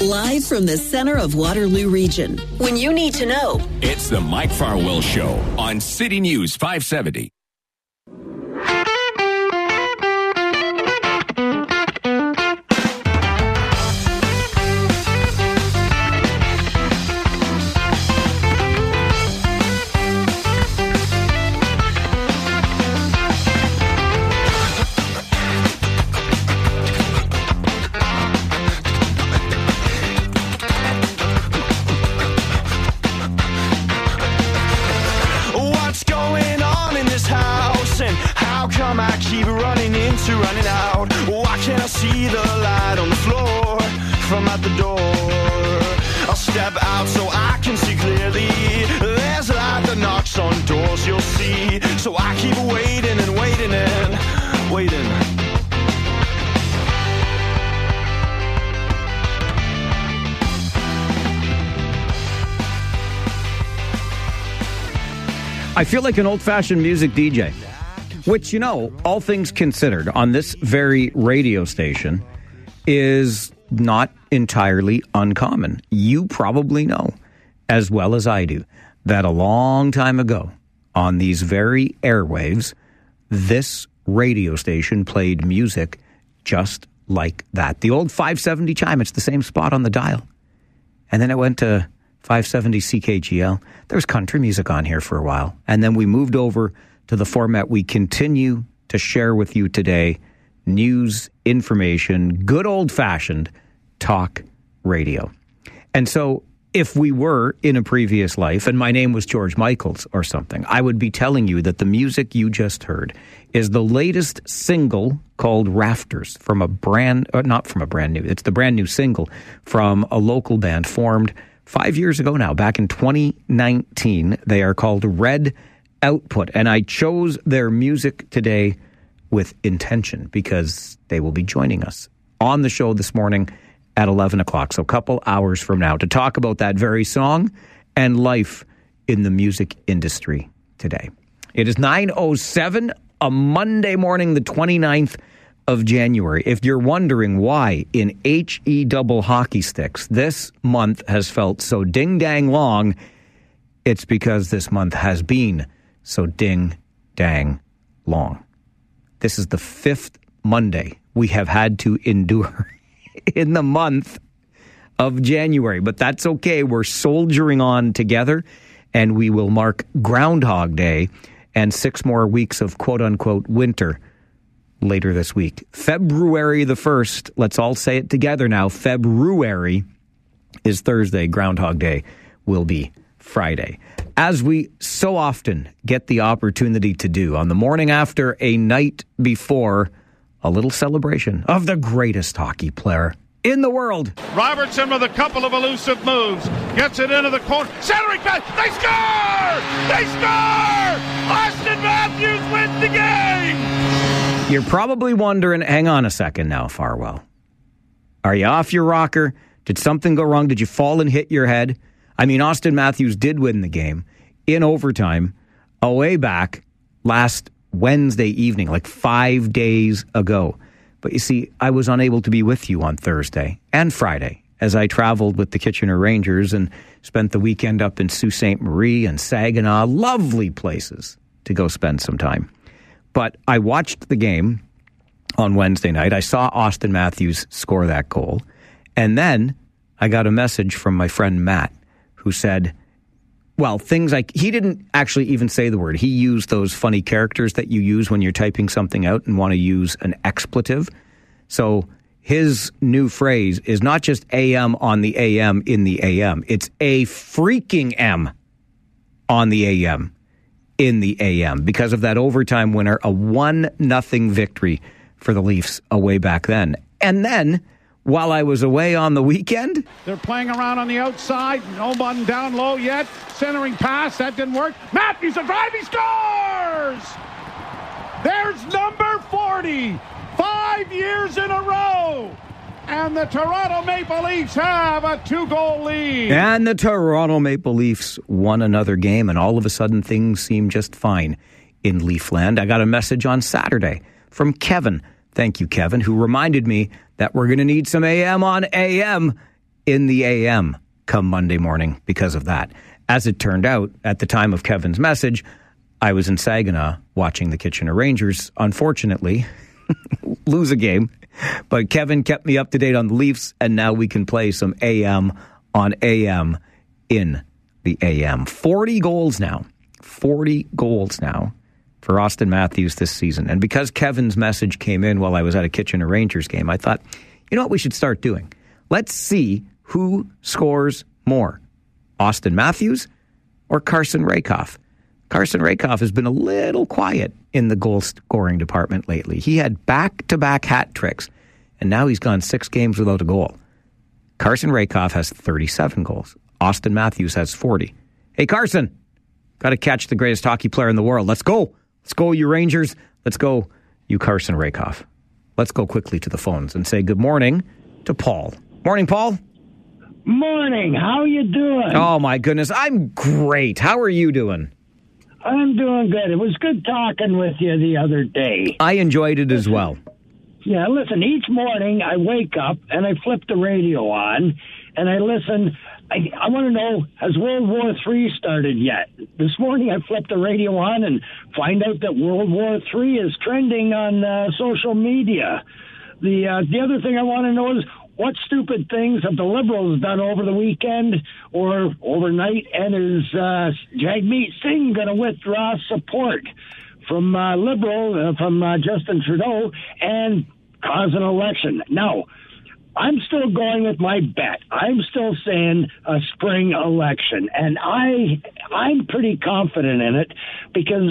Live from the center of Waterloo Region. When you need to know, It's the Mike Farwell Show on City News 570. Feel like an old fashioned music DJ, which, you know, all things considered, on this very radio station is not entirely uncommon. You probably know, as well as I do, that a long time ago on these very airwaves, this radio station played music just like that. The old 570 chime, it's the same spot on the dial. And then it went to 570 CKGL. There was country music on here for a while. And then we moved over to the format we continue to share with you today news, information, good old fashioned talk radio. And so if we were in a previous life and my name was George Michaels or something, I would be telling you that the music you just heard is the latest single called Rafters from a brand, uh, not from a brand new, it's the brand new single from a local band formed five years ago now, back in 2019. They are called Red Output. And I chose their music today with intention because they will be joining us on the show this morning at 11 o'clock. So, a couple hours from now to talk about that very song and life in the music industry today. It is 9.07, a Monday morning, the 29th of January. If you're wondering why in HE double hockey sticks this month has felt so ding dang long, it's because this month has been so ding dang long. This is the fifth Monday we have had to endure in the month of January, but that's okay. We're soldiering on together and we will mark Groundhog Day and six more weeks of quote unquote winter later this week. February the 1st, let's all say it together now. February is Thursday, Groundhog Day will be Friday. As we so often get the opportunity to do on the morning after a night before, a little celebration of the greatest hockey player in the world. Robertson with a couple of elusive moves. Gets it into the corner. Centering pass. They score! They score! Austin Matthews wins the game! You're probably wondering, hang on a second now, Farwell. Are you off your rocker? Did something go wrong? Did you fall and hit your head? I mean, Austin Matthews did win the game in overtime away back last Wednesday evening, like five days ago. But you see, I was unable to be with you on Thursday and Friday as I traveled with the Kitchener Rangers and spent the weekend up in Sault Ste. Marie and Saginaw. Lovely places to go spend some time. But I watched the game on Wednesday night. I saw Austin Matthews score that goal. And then I got a message from my friend Matt who said, well, things like he didn't actually even say the word. He used those funny characters that you use when you're typing something out and want to use an expletive. So his new phrase is not just AM on the AM in the AM, it's a freaking M on the AM in the AM because of that overtime winner, a one nothing victory for the Leafs away back then. And then while I was away on the weekend, They're playing around on the outside. No one down low yet. Centering pass. That didn't work. Matthews a drive. He scores! There's number 40. Five years in a row. And the Toronto Maple Leafs have a two goal lead. And the Toronto Maple Leafs won another game, and all of a sudden things seem just fine in Leafland. I got a message on Saturday from Kevin. Thank you, Kevin, who reminded me that we're going to need some AM on AM in the AM come Monday morning because of that. As it turned out, at the time of Kevin's message, I was in Saginaw watching the Kitchener Rangers, unfortunately, lose a game. But Kevin kept me up to date on the Leafs, and now we can play some AM on AM in the AM. 40 goals now. 40 goals now for Austin Matthews this season. And because Kevin's message came in while I was at a Kitchener Rangers game, I thought, you know what we should start doing? Let's see who scores more Austin Matthews or Carson Rehkopf. Carson Rehkopf has been a little quiet in the goal scoring department lately. He had back to back hat tricks, and now he's gone six games without a goal. Carson Rehkopf has 37 goals. Austin Matthews has 40. Hey, Carson, got to catch the greatest hockey player in the world. Let's go. Let's go, you Rangers. Let's go, you Carson Rehkopf. Let's go quickly to the phones and say good morning to Paul. Morning, Paul. Morning. How are you doing? Oh my goodness, I'm great. How are you doing? I'm doing good. It was good talking with you the other day. I enjoyed it as well. Yeah, listen, each morning I wake up and I flip the radio on and I listen. I, I want to know, has World War III started yet? This morning I flipped the radio on and find out that World War III is trending on uh, social media. The, uh, the other thing I want to know is what stupid things have the Liberals done over the weekend or overnight? And is uh, Jagmeet Singh going to withdraw support from uh, Liberal, uh, from uh, Justin Trudeau, and cause an election? Now, I'm still going with my bet. I'm still saying a spring election, and I I'm pretty confident in it because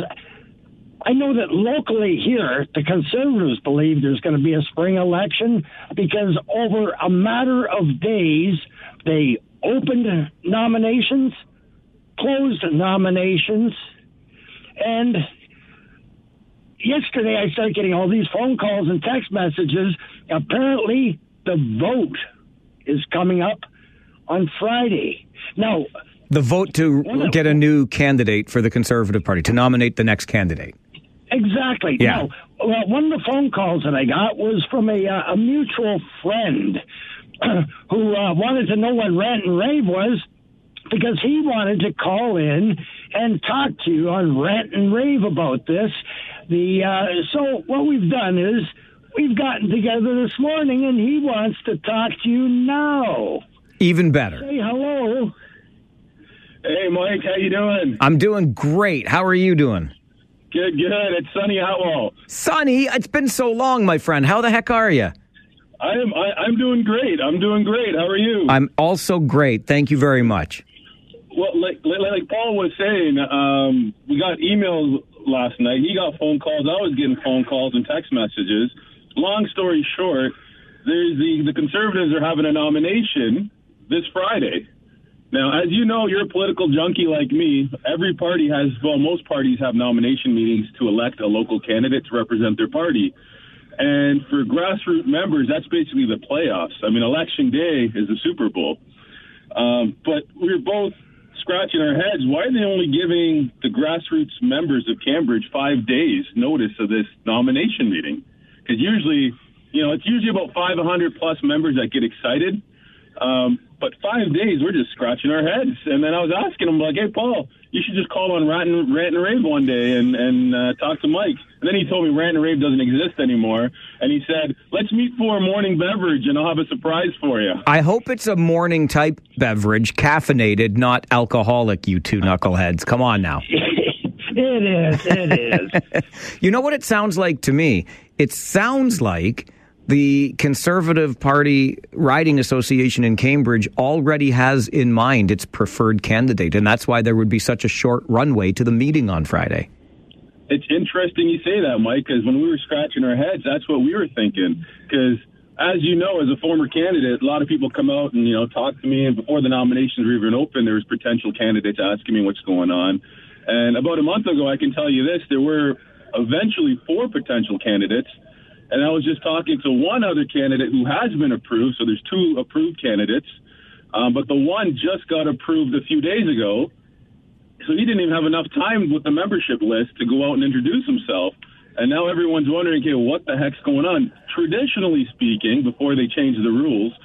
I know that locally here, the conservatives believe there's going to be a spring election because over a matter of days, they opened nominations, closed nominations, and yesterday I started getting all these phone calls and text messages. Apparently, the vote is coming up on Friday. Now, the vote to get a new candidate for the Conservative Party, to nominate the next candidate. Exactly. Yeah. Now, well, one of the phone calls that I got was from a, uh, a mutual friend who uh, wanted to know what rant and rave was because he wanted to call in and talk to you on rant and rave about this. The uh, so what we've done is we've gotten together this morning, and he wants to talk to you now. Even better. Say hello. Hey, Mike, how you doing? I'm doing great. How are you doing? Good, good. It's Sonny Atwell. Sonny, it's been so long, my friend. How the heck are you? I'm I, I'm doing great. I'm doing great. How are you? I'm also great. Thank you very much. well, like like, like Paul was saying, um, we got emails last night. He got phone calls. I was getting phone calls and text messages. Long story short, there's the the conservatives are having a nomination this Friday. Now, as you know, you're a political junkie like me. Every party has, well, most parties have nomination meetings to elect a local candidate to represent their party. And for grassroots members, that's basically the playoffs. I mean, election day is the Super Bowl. Um, but we're both scratching our heads. Why are they only giving the grassroots members of Cambridge five days notice of this nomination meeting? Because usually, you know, it's usually about 500 plus members that get excited. Um, but five days, we're just scratching our heads. And then I was asking him, like, hey, Paul, you should just call on Rant and, Rant and Rave one day and, and uh, talk to Mike. And then he told me Rant and Rave doesn't exist anymore. And he said, let's meet for a morning beverage and I'll have a surprise for you. I hope it's a morning type beverage, caffeinated, not alcoholic, you two knuckleheads. Come on now. It is. It is. You know what it sounds like to me? It sounds like the Conservative Party Riding Association in Cambridge already has in mind its preferred candidate, and that's why there would be such a short runway to the meeting on Friday. It's interesting you say that, Mike, because when we were scratching our heads, that's what we were thinking. Because as you know, as a former candidate, a lot of people come out and you know talk to me, and before the nominations were even open, there was potential candidates asking me what's going on. And about a month ago, I can tell you this: there were eventually four potential candidates, and I was just talking to one other candidate who has been approved. So there's two approved candidates, um, but the one just got approved a few days ago. So he didn't even have enough time with the membership list to go out and introduce himself. And now everyone's wondering, okay, what the heck's going on? Traditionally speaking, before they changed the rules,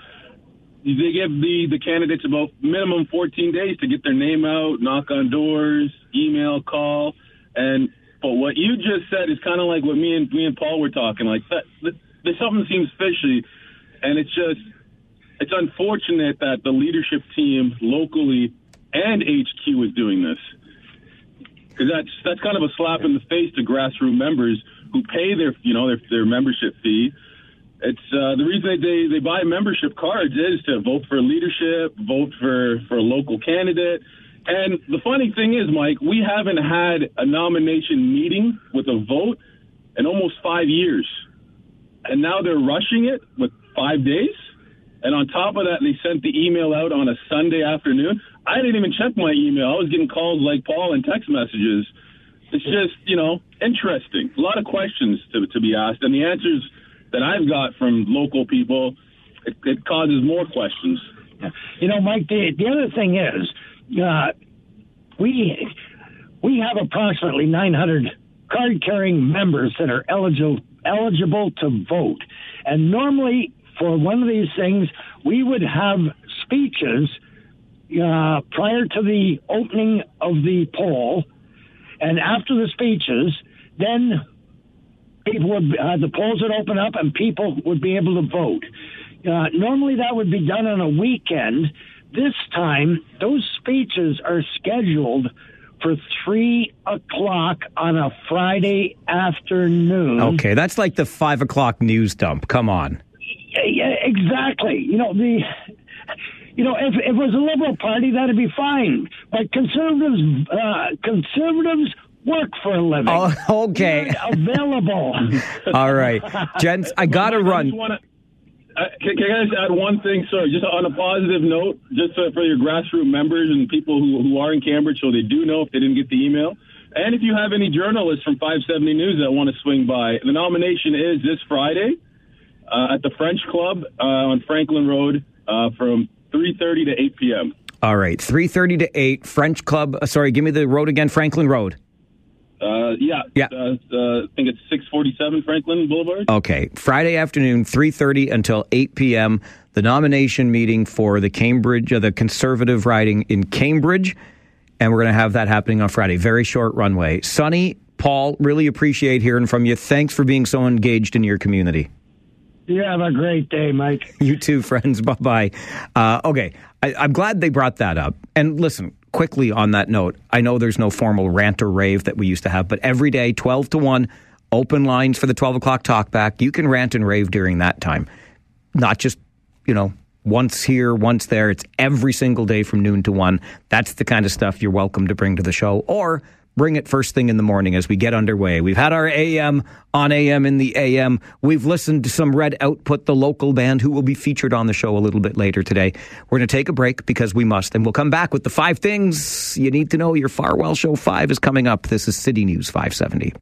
they give the the candidates about minimum 14 days to get their name out, knock on doors, email, call, and but what you just said is kind of like what me and me and Paul were talking. Like that, that, something seems fishy, and it's just it's unfortunate that the leadership team locally and HQ is doing this because that's that's kind of a slap in the face to grassroots members who pay their you know their their membership fee. It's uh, the reason they, they they buy membership cards is to vote for leadership, vote for for a local candidate. And the funny thing is, Mike, we haven't had a nomination meeting with a vote in almost five years, and now they're rushing it with five days. And on top of that, they sent the email out on a Sunday afternoon. I didn't even check my email. I was getting calls like Paul and text messages. It's just, you know, interesting. A lot of questions to, to be asked. And the answers that I've got from local people, it, it causes more questions. You know, Mike, the, the other thing is, uh, we we have approximately 900 card carrying members that are eligible eligible to vote, and normally for one of these things, we would have speeches uh, prior to the opening of the poll, and after the speeches, then people would uh, the polls would open up and people would be able to vote. Uh, normally, that would be done on a weekend. This time, those speeches are scheduled for three o'clock on a Friday afternoon. Okay, that's like the five o'clock news dump. Come on. Yeah, exactly. You know the. You know, if, if it was a liberal party, that'd be fine. But conservatives, uh, conservatives work for a living. Oh, okay. They're available. All right, gents, I gotta run. Uh, can, can I just add one thing? Sorry, just on a positive note, just for, for your grassroots members and people who, who are in Cambridge, so they do know if they didn't get the email. And if you have any journalists from 570 News that want to swing by, the nomination is this Friday uh, at the French Club uh, on Franklin Road uh, from 3:30 to 8 p.m. All right, three thirty to eight. French Club. Uh, sorry, give me the road again. Franklin Road. Uh, yeah, Yeah. Uh, uh, I think it's 647 Franklin Boulevard. Okay, Friday afternoon, three thirty until eight p.m. The nomination meeting for the Cambridge, uh, the Conservative riding in Cambridge, and we're going to have that happening on Friday. Very short runway. Sonny, Paul, really appreciate hearing from you. Thanks for being so engaged in your community. you have a great day, Mike. You too, friends. Bye bye. Uh, okay, I, I'm glad they brought that up. And listen, quickly on that note, I know there's no formal rant or rave that we used to have, but every day, 12 to 1, open lines for the 12 o'clock talkback. You can rant and rave during that time. Not just, you know, once here, once there. It's every single day from noon to 1. That's the kind of stuff you're welcome to bring to the show. Or bring it first thing in the morning as we get underway. We've had our AM on AM in the AM. We've listened to some Red Output, the local band, who will be featured on the show a little bit later today. We're going to take a break because we must, and we'll come back with the five things you need to know. Your Farwell Show 5 is coming up. This is City News 570.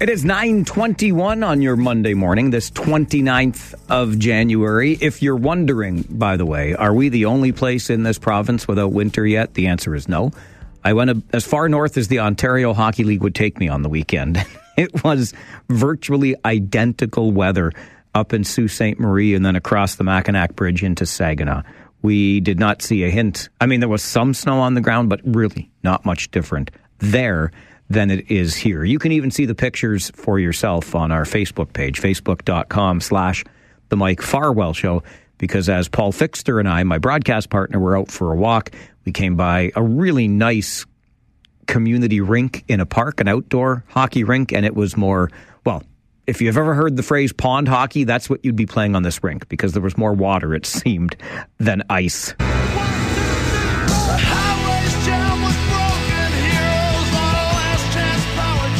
It is 921 on your Monday morning, this 29th of January. If you're wondering, by the way, are we the only place in this province without winter yet? The answer is no. I went as far north as the Ontario Hockey League would take me on the weekend. it was virtually identical weather up in Sault Ste. Marie and then across the Mackinac Bridge into Saginaw. We did not see a hint. I mean, there was some snow on the ground, but really not much different there than it is here. You can even see the pictures for yourself on our Facebook page, facebook.com slash the Mike Farwell Show, because as Paul Fixter and I, my broadcast partner, were out for a walk, we came by a really nice community rink in a park, an outdoor hockey rink, and it was more, well, if you've ever heard the phrase pond hockey, that's what you'd be playing on this rink because there was more water, it seemed, than ice.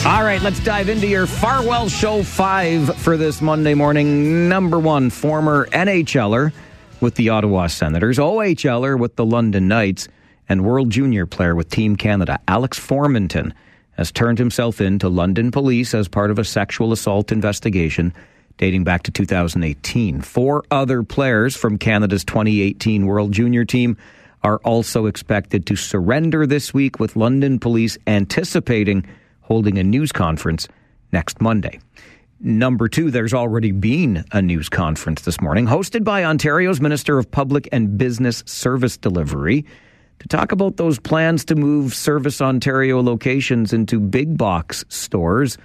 All right, let's dive into your Farwell Show 5 for this Monday morning. Number one, former NHLer with the Ottawa Senators, OHLer with the London Knights, and World Junior player with Team Canada, Alex Formenton. has turned himself in to London police as part of a sexual assault investigation dating back to 2018. Four other players from Canada's 2018 World Junior team are also expected to surrender this week, with London police anticipating holding a news conference next Monday. Number two, there's already been a news conference this morning hosted by Ontario's Minister of Public and Business Service Delivery to talk about those plans to move Service Ontario locations into big box stores.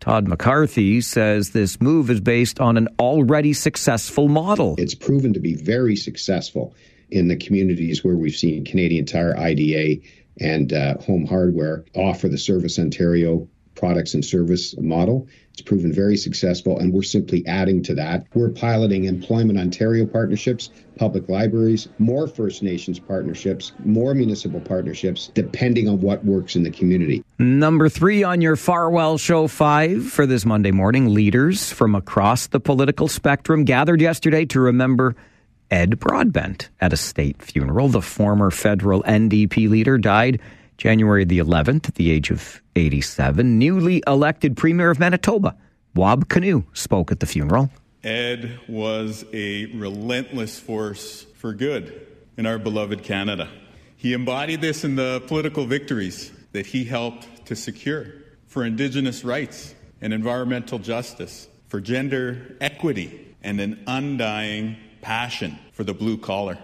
Todd McCarthy says this move is based on an already successful model. It's proven to be very successful in the communities where we've seen Canadian Tire, IDA, and uh, Home Hardware offer the Service Ontario products and service model. It's proven very successful, and we're simply adding to that. We're piloting Employment Ontario partnerships, public libraries, more First Nations partnerships, more municipal partnerships, depending on what works in the community. Number three on your Farwell Show 5 for this Monday morning leaders from across the political spectrum gathered yesterday to remember Ed Broadbent at a state funeral. The former federal NDP leader died January the 11th at the age of 87. Newly elected Premier of Manitoba, Wab Kinew, spoke at the funeral. Ed was a relentless force for good in our beloved Canada. He embodied this in the political victories that he helped to secure for Indigenous rights and environmental justice, for gender equity, and an undying passion for the blue collar.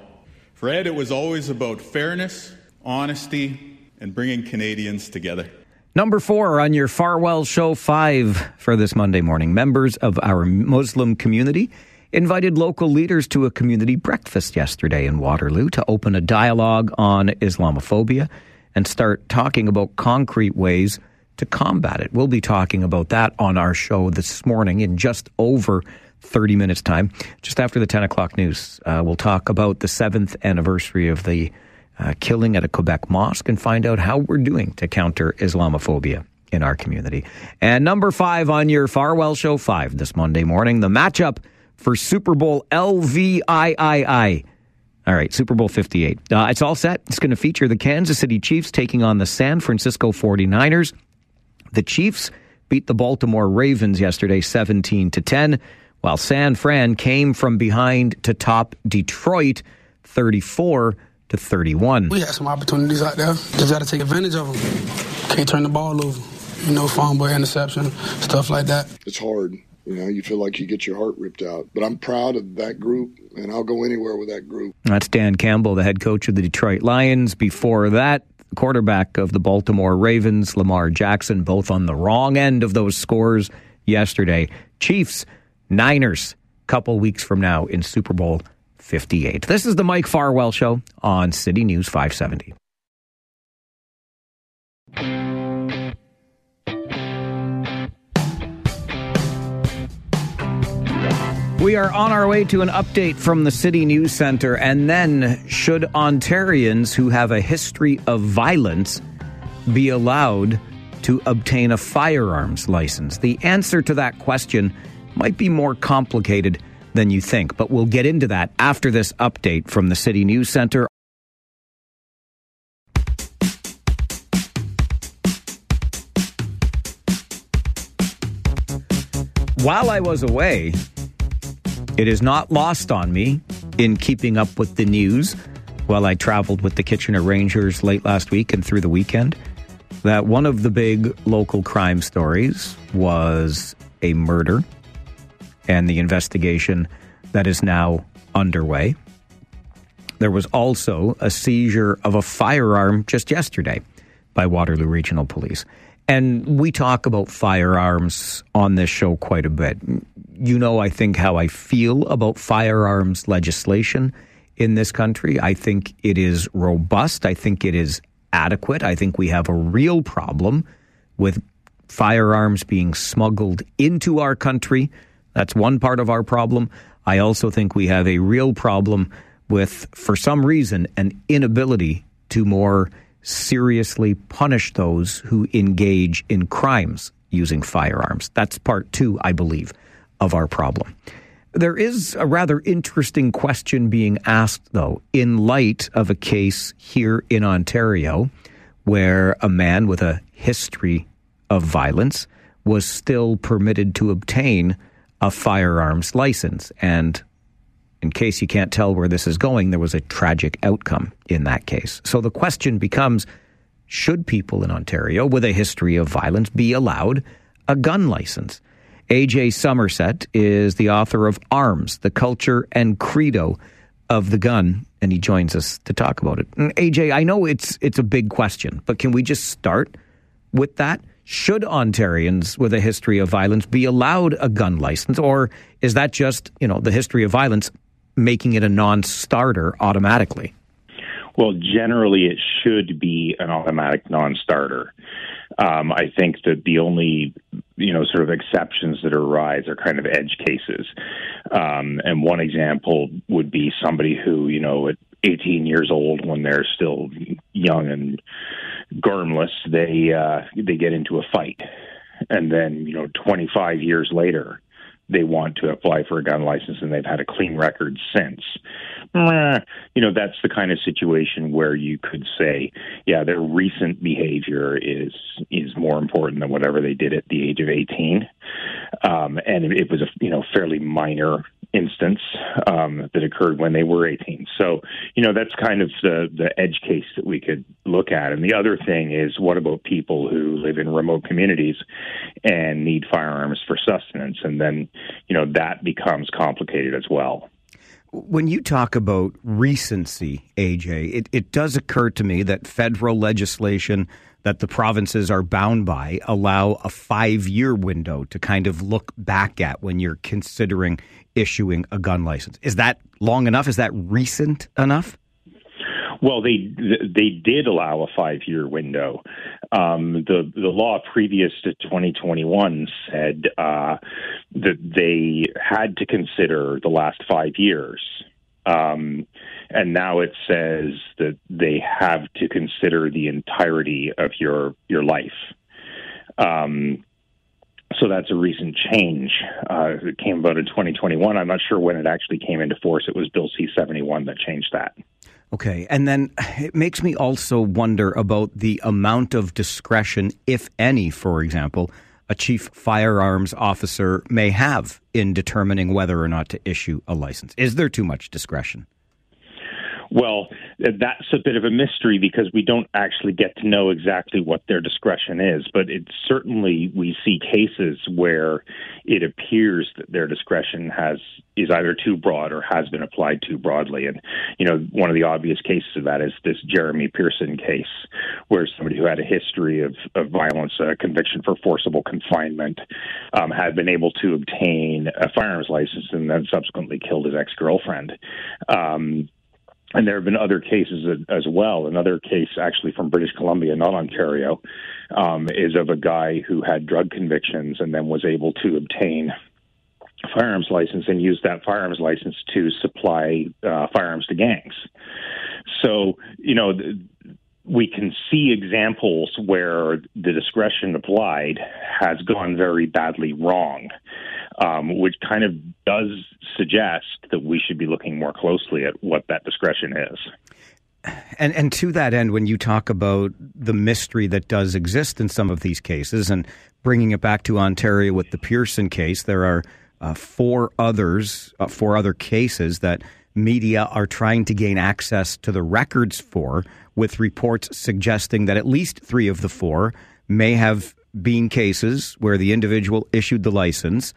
For Ed, it was always about fairness, honesty, and bringing Canadians together. Number four on your Farwell Show 5 for this Monday morning. Members of our Muslim community invited local leaders to a community breakfast yesterday in Waterloo to open a dialogue on Islamophobia and start talking about concrete ways to combat it. We'll be talking about that on our show this morning in just over 30 minutes' time. Just after the 10 o'clock news, uh, we'll talk about the seventh anniversary of the uh, killing at a Quebec mosque and find out how we're doing to counter Islamophobia in our community. And number five on your Farwell Show 5 this Monday morning, the matchup for Super Bowl LVIII. All right, Super Bowl 58. Uh, it's all set. It's going to feature the Kansas City Chiefs taking on the San Francisco 49ers. The Chiefs beat the Baltimore Ravens yesterday 17 to 10 while San Fran came from behind to top Detroit 34 to 31. We had some opportunities out there. Just got to take advantage of them. Can't turn the ball over. You know, fumble, interception, stuff like that. It's hard. You know, you feel like you get your heart ripped out. But I'm proud of that group, and I'll go anywhere with that group. That's Dan Campbell, the head coach of the Detroit Lions. Before that, quarterback of the Baltimore Ravens, Lamar Jackson, both on the wrong end of those scores yesterday. Chiefs Niners, couple weeks from now in Super Bowl 58. This is the Mike Farwell Show on City News 570. We are on our way to an update from the City News Center. And then, should Ontarians who have a history of violence be allowed to obtain a firearms license? The answer to that question might be more complicated than you think, but we'll get into that after this update from the City News Center. While I was away, it is not lost on me in keeping up with the news while I traveled with the Kitchener Rangers late last week and through the weekend that one of the big local crime stories was a murder and the investigation that is now underway. There was also a seizure of a firearm just yesterday by Waterloo Regional Police. And we talk about firearms on this show quite a bit. You know, I think how I feel about firearms legislation in this country. I think it is robust. I think it is adequate. I think we have a real problem with firearms being smuggled into our country that's one part of our problem. I also think we have a real problem with, for some reason, an inability to more seriously punish those who engage in crimes using firearms. That's part two, I believe, of our problem. There is a rather interesting question being asked, though, in light of a case here in Ontario where a man with a history of violence was still permitted to obtain a firearms license. And in case you can't tell where this is going, there was a tragic outcome in that case. So the question becomes should people in Ontario with a history of violence be allowed a gun license? AJ Somerset is the author of Arms, the Culture and Credo of the Gun, and he joins us to talk about it. And AJ, I know it's it's a big question, but can we just start with that? Should Ontarians with a history of violence be allowed a gun license, or is that just you know the history of violence making it a non-starter automatically? Well, generally, it should be an automatic non-starter. Um, I think that the only you know sort of exceptions that arise are kind of edge cases, um, and one example would be somebody who you know at 18 years old when they're still young and gormless, they uh, they get into a fight, and then you know 25 years later, they want to apply for a gun license and they've had a clean record since. You know, that's the kind of situation where you could say, yeah, their recent behavior is is more important than whatever they did at the age of 18. Um, and it was a you know fairly minor instance um, that occurred when they were 18. So, you know, that's kind of the, the edge case that we could look at. And the other thing is, what about people who live in remote communities and need firearms for sustenance? And then, you know, that becomes complicated as well. When you talk about recency, AJ, it, it does occur to me that federal legislation that the provinces are bound by allow a five year window to kind of look back at when you're considering issuing a gun license. Is that long enough? Is that recent enough? Well, they they did allow a five year window. Um, the the law previous to 2021 said uh, that they had to consider the last five years. Um, and now it says that they have to consider the entirety of your your life. Um, so that's a recent change. Uh, it came about in 2021. I'm not sure when it actually came into force. It was Bill C 71 that changed that. Okay. And then it makes me also wonder about the amount of discretion, if any, for example, a chief firearms officer may have in determining whether or not to issue a license. Is there too much discretion? Well, that's a bit of a mystery because we don't actually get to know exactly what their discretion is. But it certainly we see cases where it appears that their discretion has is either too broad or has been applied too broadly. And you know, one of the obvious cases of that is this Jeremy Pearson case, where somebody who had a history of, of violence, a conviction for forcible confinement, um, had been able to obtain a firearms license and then subsequently killed his ex girlfriend. Um, and there have been other cases as well. Another case, actually from British Columbia, not Ontario, um, is of a guy who had drug convictions and then was able to obtain a firearms license and use that firearms license to supply uh, firearms to gangs. So, you know, we can see examples where the discretion applied has gone very badly wrong um, which kind of does suggest that we should be looking more closely at what that discretion is. And and to that end, when you talk about the mystery that does exist in some of these cases, and bringing it back to Ontario with the Pearson case, there are uh, four others, uh, four other cases that media are trying to gain access to the records for, with reports suggesting that at least three of the four may have been cases where the individual issued the license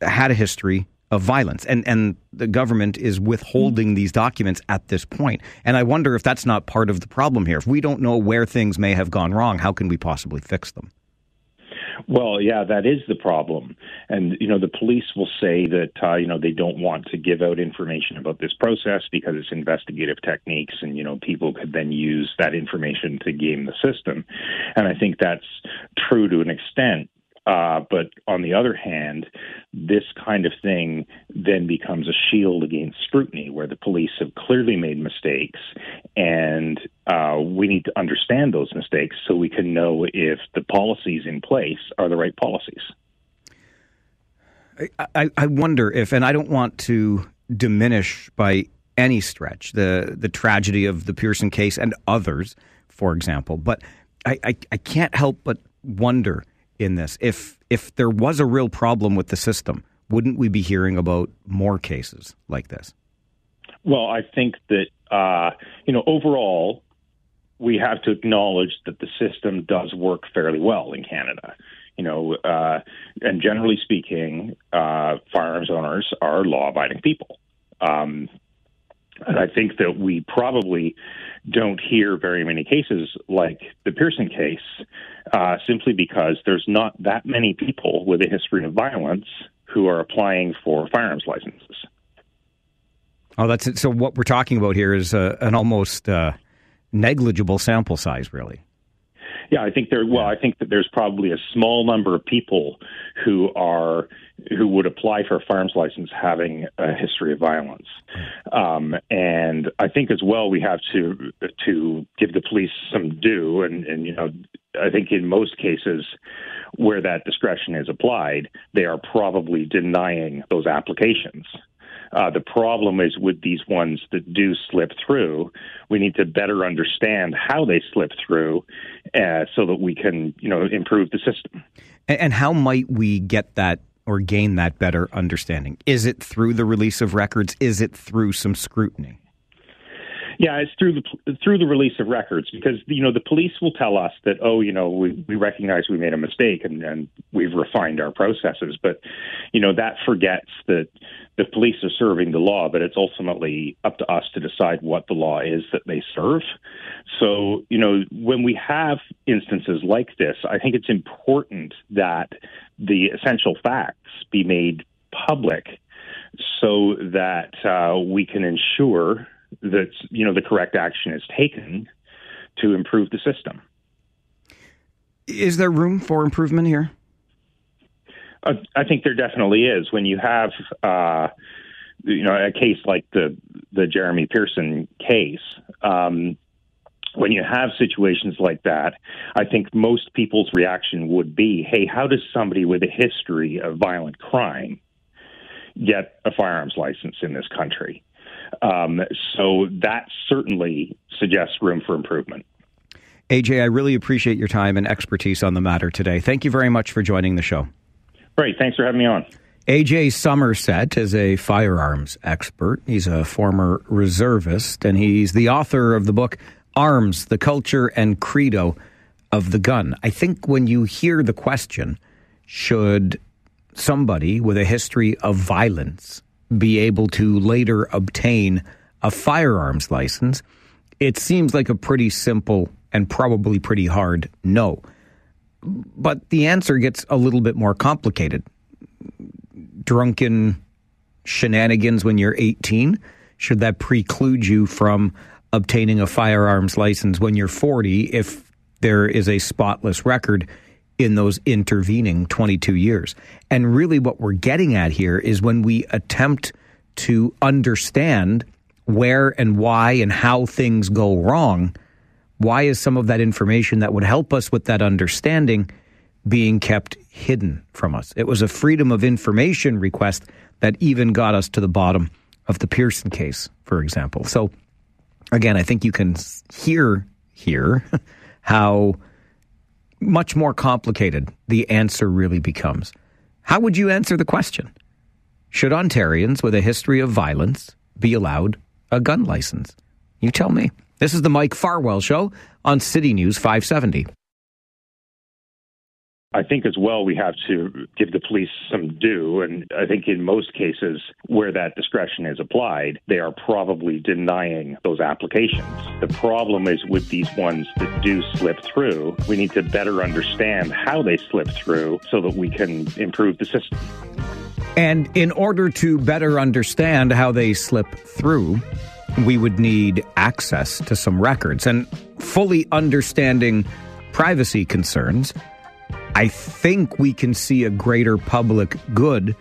had a history of violence, and and the government is withholding these documents at this point. And I wonder if that's not part of the problem here. If we don't know where things may have gone wrong, how can we possibly fix them? Well, yeah, that is the problem. And, you know, the police will say that, uh, you know, they don't want to give out information about this process because it's investigative techniques and, you know, people could then use that information to game the system. And I think that's true to an extent. Uh, but on the other hand, this kind of thing then becomes a shield against scrutiny, where the police have clearly made mistakes, and uh, we need to understand those mistakes so we can know if the policies in place are the right policies. I, I wonder if, and I don't want to diminish by any stretch the the tragedy of the Pearson case and others, for example, but I, I, I can't help but wonder in this if if there was a real problem with the system, wouldn't we be hearing about more cases like this? Well, I think that uh, you know overall we have to acknowledge that the system does work fairly well in Canada. You know, uh, and generally speaking, uh, firearms owners are law-abiding people. Um, I think that we probably don't hear very many cases like the Pearson case, uh, simply because there's not that many people with a history of violence who are applying for firearms licenses. Oh, that's it. So what we're talking about here is uh, an almost uh, negligible sample size, really. Yeah, I think there. Well, I think that there's probably a small number of people who are who would apply for a firearms license having a history of violence, um, and I think as well we have to to give the police some due, and and you know I think in most cases where that discretion is applied, they are probably denying those applications. Uh, the problem is with these ones that do slip through, we need to better understand how they slip through, uh, so that we can, you know, improve the system. And, and how might we get that or gain that better understanding? Is it through the release of records? Is it through some scrutiny? Yeah, it's through the through the release of records because you know the police will tell us that oh you know we we recognize we made a mistake and and we've refined our processes, but you know that forgets that the police are serving the law, but it's ultimately up to us to decide what the law is that they serve. So you know when we have instances like this, I think it's important that the essential facts be made public so that uh, we can ensure that you know the correct action is taken to improve the system. Is there room for improvement here? Uh, I think there definitely is. When you have uh, you know a case like the the Jeremy Pearson case. Um, when you have situations like that, I think most people's reaction would be, hey, how does somebody with a history of violent crime get a firearms license in this country? Um, so that certainly suggests room for improvement. AJ, I really appreciate your time and expertise on the matter today. Thank you very much for joining the show. Great. Thanks for having me on. AJ Somerset is a firearms expert. He's a former reservist, and he's the author of the book Arms, the Culture and Credo of the Gun. I think when you hear the question, should somebody with a history of violence be able to later obtain a firearms license, it seems like a pretty simple and probably pretty hard no. But the answer gets a little bit more complicated. Drunken shenanigans when you're 18, should that preclude you from obtaining a firearms license when you're 40 if there is a spotless record in those intervening 22 years. And really, what we're getting at here is when we attempt to understand where and why and how things go wrong, why is some of that information that would help us with that understanding being kept hidden from us? It was a freedom of information request that even got us to the bottom of the Pearson case, for example. So, again, I think you can hear here how much more complicated the answer really becomes. How would you answer the question? Should Ontarians with a history of violence be allowed a gun license? You tell me. This is the Mike Farwell Show on City News 570. I think as well we have to give the police some due. And I think in most cases where that discretion is applied, they are probably denying those applications. The problem is with these ones that do slip through, we need to better understand how they slip through so that we can improve the system. And in order to better understand how they slip through, we would need access to some records and fully understanding privacy concerns I think we can see a greater public good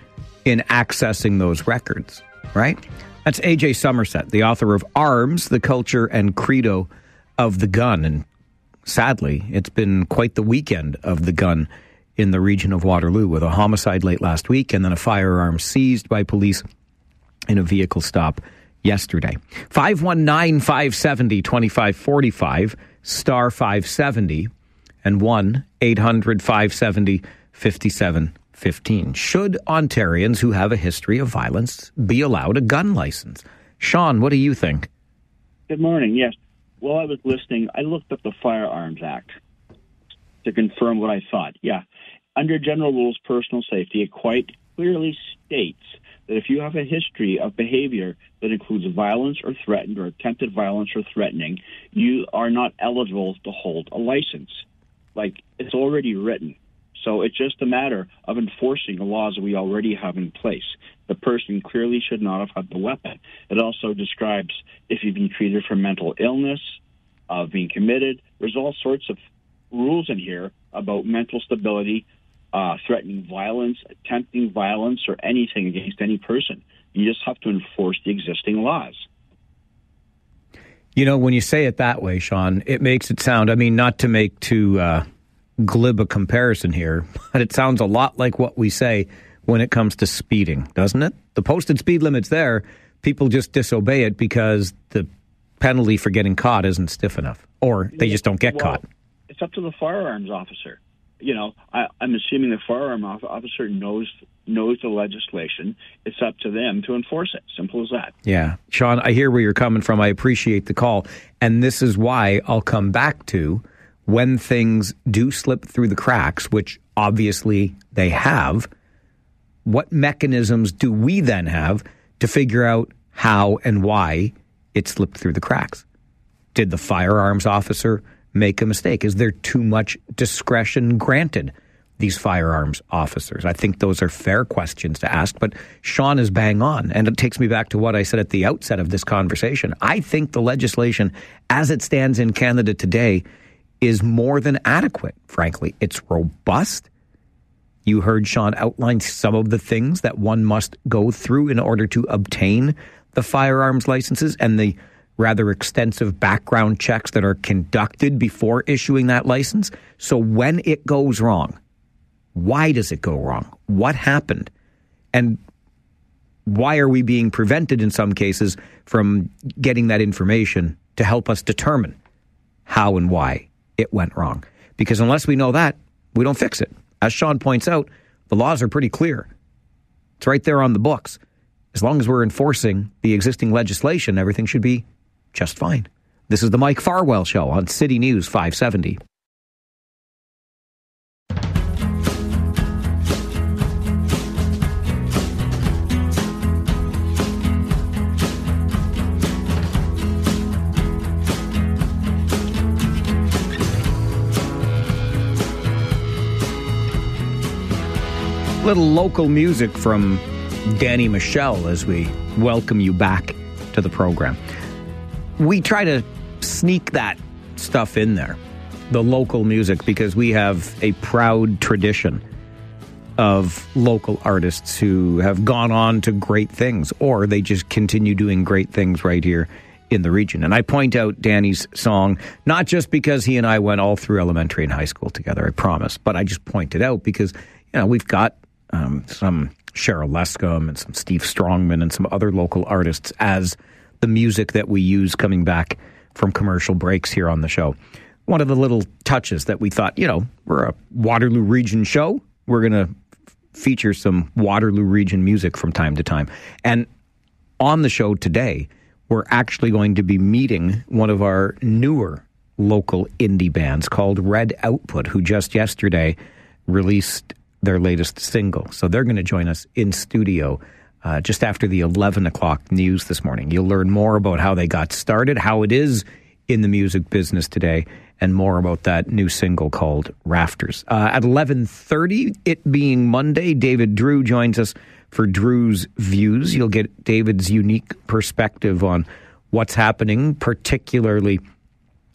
in accessing those records, right? That's AJ Somerset, the author of Arms, the Culture and Credo of the Gun. And sadly, it's been quite the weekend of the gun in the region of Waterloo with a homicide late last week and then a firearm seized by police in a vehicle stop yesterday. 519 570 2545, star 570 and 1 800 570 5715. Should Ontarians who have a history of violence be allowed a gun license? Sean, what do you think? Good morning. Yes. While I was listening, I looked up the Firearms Act to confirm what I thought. Yeah. Under General Rules Personal Safety, it quite clearly states that if you have a history of behavior that includes violence or threatened or attempted violence or threatening, you are not eligible to hold a license. Like it's already written. So it's just a matter of enforcing the laws we already have in place. The person clearly should not have had the weapon. It also describes if you've been treated for mental illness, uh, being committed. There's all sorts of rules in here about mental stability, uh, threatening violence, attempting violence, or anything against any person. You just have to enforce the existing laws. You know, when you say it that way, Sean, it makes it sound, I mean, not to make too uh, glib a comparison here, but it sounds a lot like what we say when it comes to speeding, doesn't it? The posted speed limit's there. People just disobey it because the penalty for getting caught isn't stiff enough, or they just don't get well, caught. It's up to the firearms officer you know, I, I'm assuming the firearm officer knows knows the legislation. It's up to them to enforce it. Simple as that. Yeah, Sean, I hear where you're coming from. I appreciate the call, and this is why I'll come back to when things do slip through the cracks, which obviously they have. What mechanisms do we then have to figure out how and why it slipped through the cracks? Did the firearms officer make a mistake? Is there too much discretion granted these firearms officers? I think those are fair questions to ask, but Sean is bang on. And it takes me back to what I said at the outset of this conversation. I think the legislation, as it stands in Canada today, is more than adequate, frankly. It's robust. You heard Sean outline some of the things that one must go through in order to obtain the firearms licenses and the rather extensive background checks that are conducted before issuing that license. So when it goes wrong, why does it go wrong? What happened? And why are we being prevented in some cases from getting that information to help us determine how and why it went wrong? Because unless we know that, we don't fix it. As Sean points out, the laws are pretty clear. It's right there on the books. As long as we're enforcing the existing legislation, everything should be just fine. This is the Mike Farwell Show on City News 570. Little local music from Danny Michel as we welcome you back to the program we try to sneak that stuff in there, the local music, because we have a proud tradition of local artists who have gone on to great things, or they just continue doing great things right here in the region. And I point out Danny's song, not just because he and I went all through elementary and high school together, I promise, but I just point it out because, you know, we've got um, some Cheryl Lescom and some Steve Strongman and some other local artists as the music that we use coming back from commercial breaks here on the show. One of the little touches that we thought, you know, we're a Waterloo Region show. We're going to feature some Waterloo Region music from time to time. And on the show today, we're actually going to be meeting one of our newer local indie bands called Red Output, who just yesterday released their latest single. So they're going to join us in studio uh, just after the 11 o'clock news this morning. You'll learn more about how they got started, how it is in the music business today, and more about that new single called Rafters. Uh, at 11.30, it being Monday, David Drewe joins us for Drewe's Views. You'll get David's unique perspective on what's happening, particularly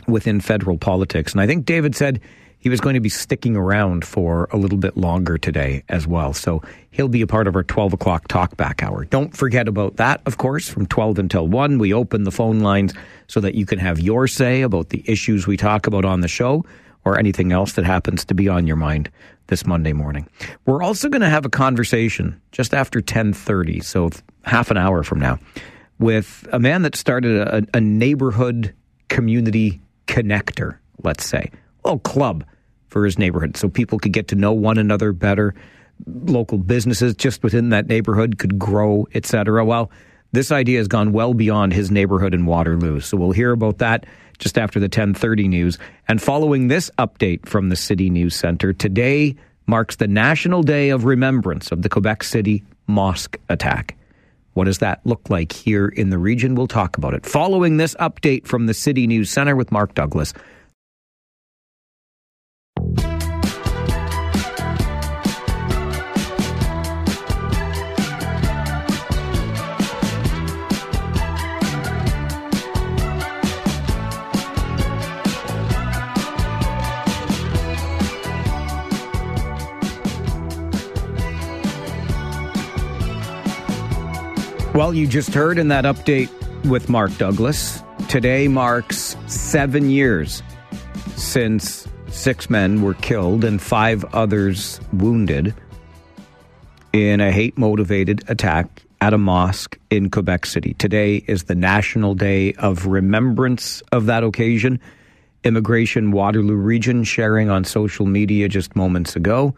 within federal politics. And I think David said he was going to be sticking around for a little bit longer today as well. So he'll be a part of our 12 o'clock talkback hour. Don't forget about that, of course, from 12 until 1. We open the phone lines so that you can have your say about the issues we talk about on the show or anything else that happens to be on your mind this Monday morning. We're also going to have a conversation just after 10:30, so half an hour from now, with a man that started a, a neighborhood community connector, let's say little club for his neighborhood so people could get to know one another better. Local businesses just within that neighborhood could grow, etc. Well, this idea has gone well beyond his neighborhood in Waterloo. So we'll hear about that just after the 1030 news. And following this update from the City News Center, today marks the National Day of Remembrance of the Quebec City mosque attack. What does that look like here in the region? We'll talk about it. Following this update from the City News Center with Mark Douglas. Well, you just heard in that update with Mark Douglas. Today marks seven years since six men were killed and five others wounded in a hate motivated attack at a mosque in Quebec City. Today is the National Day of Remembrance of that occasion. Immigration Waterloo Region sharing on social media just moments ago.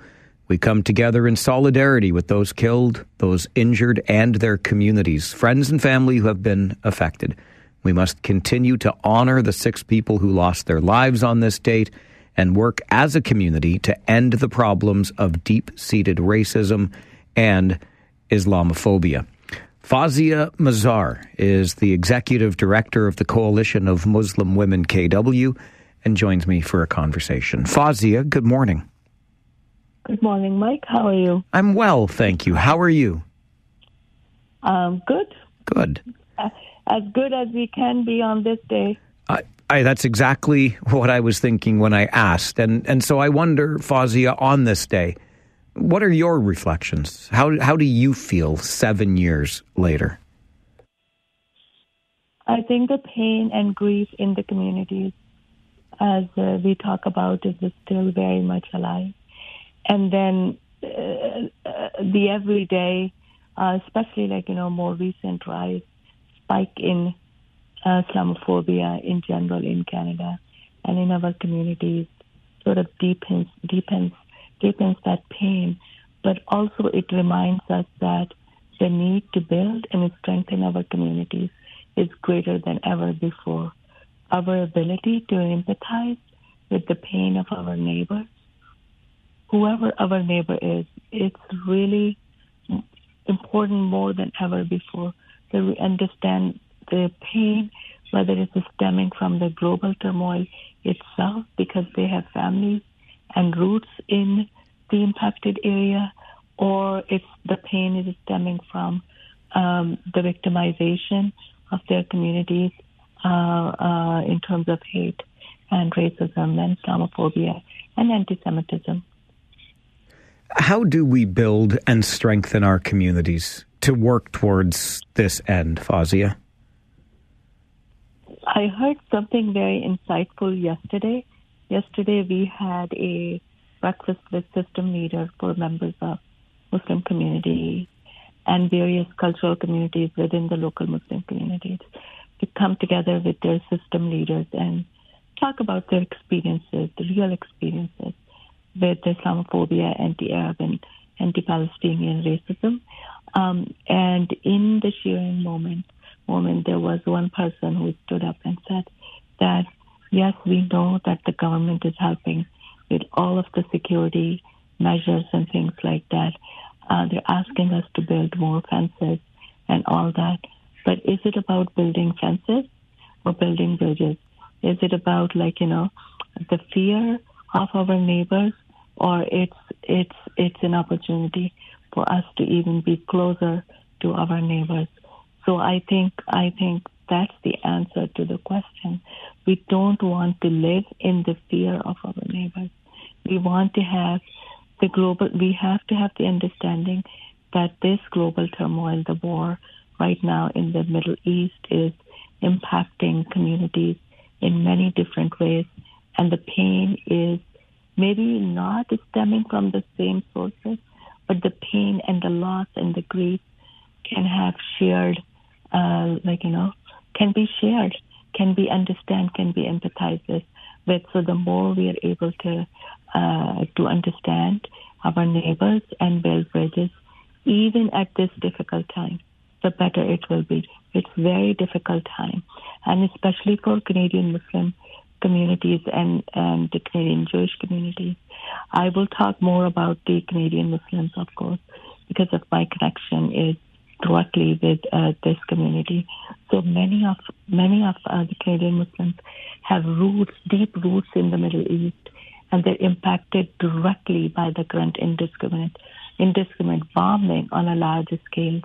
We come together in solidarity with those killed, those injured, and their communities, friends and family who have been affected. We must continue to honor the six people who lost their lives on this date and work as a community to end the problems of deep seated racism and Islamophobia. Fauzia Mazhar is the executive director of the Coalition of Muslim Women KW and joins me for a conversation. Fauzia, good morning. Good morning, Mike. How are you? I'm well, thank you. How are you? Um, good. Good. As good as we can be on this day. I, I, that's exactly what I was thinking when I asked, and and so I wonder, Fauzia, on this day, what are your reflections? How how do you feel seven years later? I think the pain and grief in the communities, as uh, we talk about, is still very much alive and then uh, uh, the everyday, uh, especially like you know more recent rise, spike in Islamophobia in general in Canada and in our communities, sort of deepens deepens deepens that pain, but also it reminds us that the need to build and strengthen our communities is greater than ever before. Our ability to empathize with the pain of our neighbors whoever our neighbor is, it's really important more than ever before that we understand the pain, whether it's stemming from the global turmoil itself because they have families and roots in the impacted area, or if the pain is stemming from um, the victimization of their communities uh, uh, in terms of hate and racism and Islamophobia and anti-Semitism. How do we build and strengthen our communities to work towards this end, Fauzia? I heard something very insightful yesterday. Yesterday, we had a breakfast with system leaders for members of Muslim community and various cultural communities within the local Muslim communities to come together with their system leaders and talk about their experiences, the real experiences with Islamophobia, anti-Arab, and anti-Palestinian racism. Um, and in the sharing moment, moment, there was one person who stood up and said that yes, we know that the government is helping with all of the security measures and things like that. Uh, they're asking us to build more fences and all that. But is it about building fences or building bridges? Is it about like you know the fear of our neighbors, or it's it's it's an opportunity for us to even be closer to our neighbors. So I think I think that's the answer to the question. We don't want to live in the fear of our neighbors. We want to have the global. We have to have the understanding that this global turmoil, the war right now in the Middle East, is impacting communities in many different ways, and the pain is maybe not stemming from the same sources, but the pain and the loss and the grief can have shared, uh, like, you know, can be shared, can be understand, can be empathized with. So the more we are able to uh, to understand our neighbors and build bridges, even at this difficult time, the better it will be. It's very difficult time, and especially for Canadian Muslim communities and, and the Canadian Jewish communities. I will talk more about the Canadian Muslims, of course, because of my connection is directly with uh, this community. So many of many of uh, the Canadian Muslims have roots, deep roots in the Middle East, and they're impacted directly by the current indiscriminate indiscriminate bombing on a larger scale.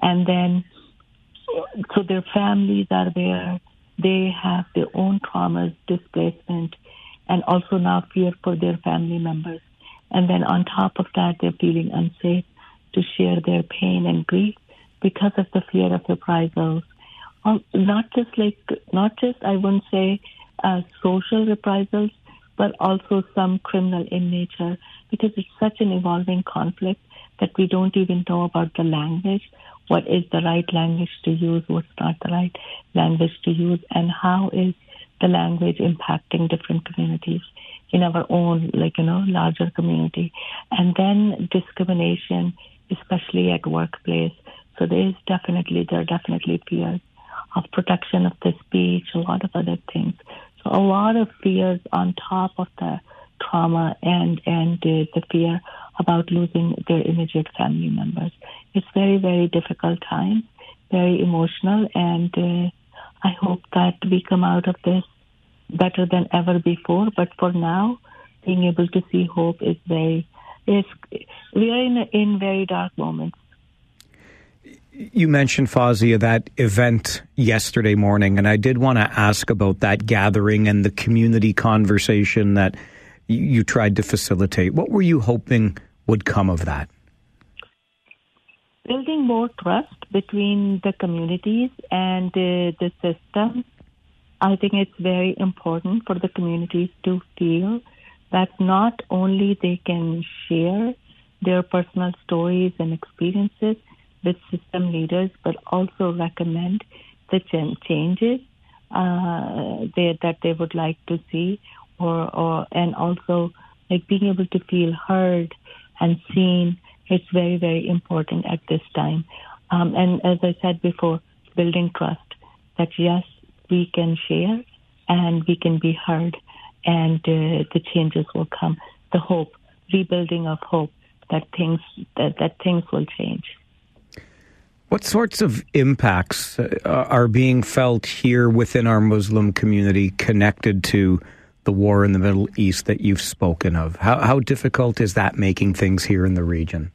And then, so their families are there. They have their own traumas, displacement, and also now fear for their family members. And then on top of that, they're feeling unsafe to share their pain and grief because of the fear of reprisals. Um, not just like, not just, I wouldn't say uh, social reprisals, but also some criminal in nature because it's such an evolving conflict that we don't even know about the language. What is the right language to use? What's not the right language to use? And how is the language impacting different communities in our own, like, you know, larger community? And then discrimination, especially at workplace. So there is definitely, there are definitely fears of protection of the speech, a lot of other things. So a lot of fears on top of the trauma and and uh, the fear about losing their immediate family members. It's very very difficult time, very emotional, and uh, I hope that we come out of this better than ever before. But for now, being able to see hope is very is we are in in very dark moments. You mentioned Fauzia that event yesterday morning, and I did want to ask about that gathering and the community conversation that you tried to facilitate. What were you hoping would come of that? Building more trust between the communities and uh, the system. I think it's very important for the communities to feel that not only they can share their personal stories and experiences with system leaders, but also recommend the changes uh, they, that they would like to see or, or and also like being able to feel heard and seen it's very very important at this time. Um, and as i said before building trust that yes we can share and we can be heard and uh, the changes will come. The hope rebuilding of hope that things that, that things will change. What sorts of impacts uh, are being felt here within our Muslim community connected to the war in the Middle East that you've spoken of. How, how difficult is that making things here in the region?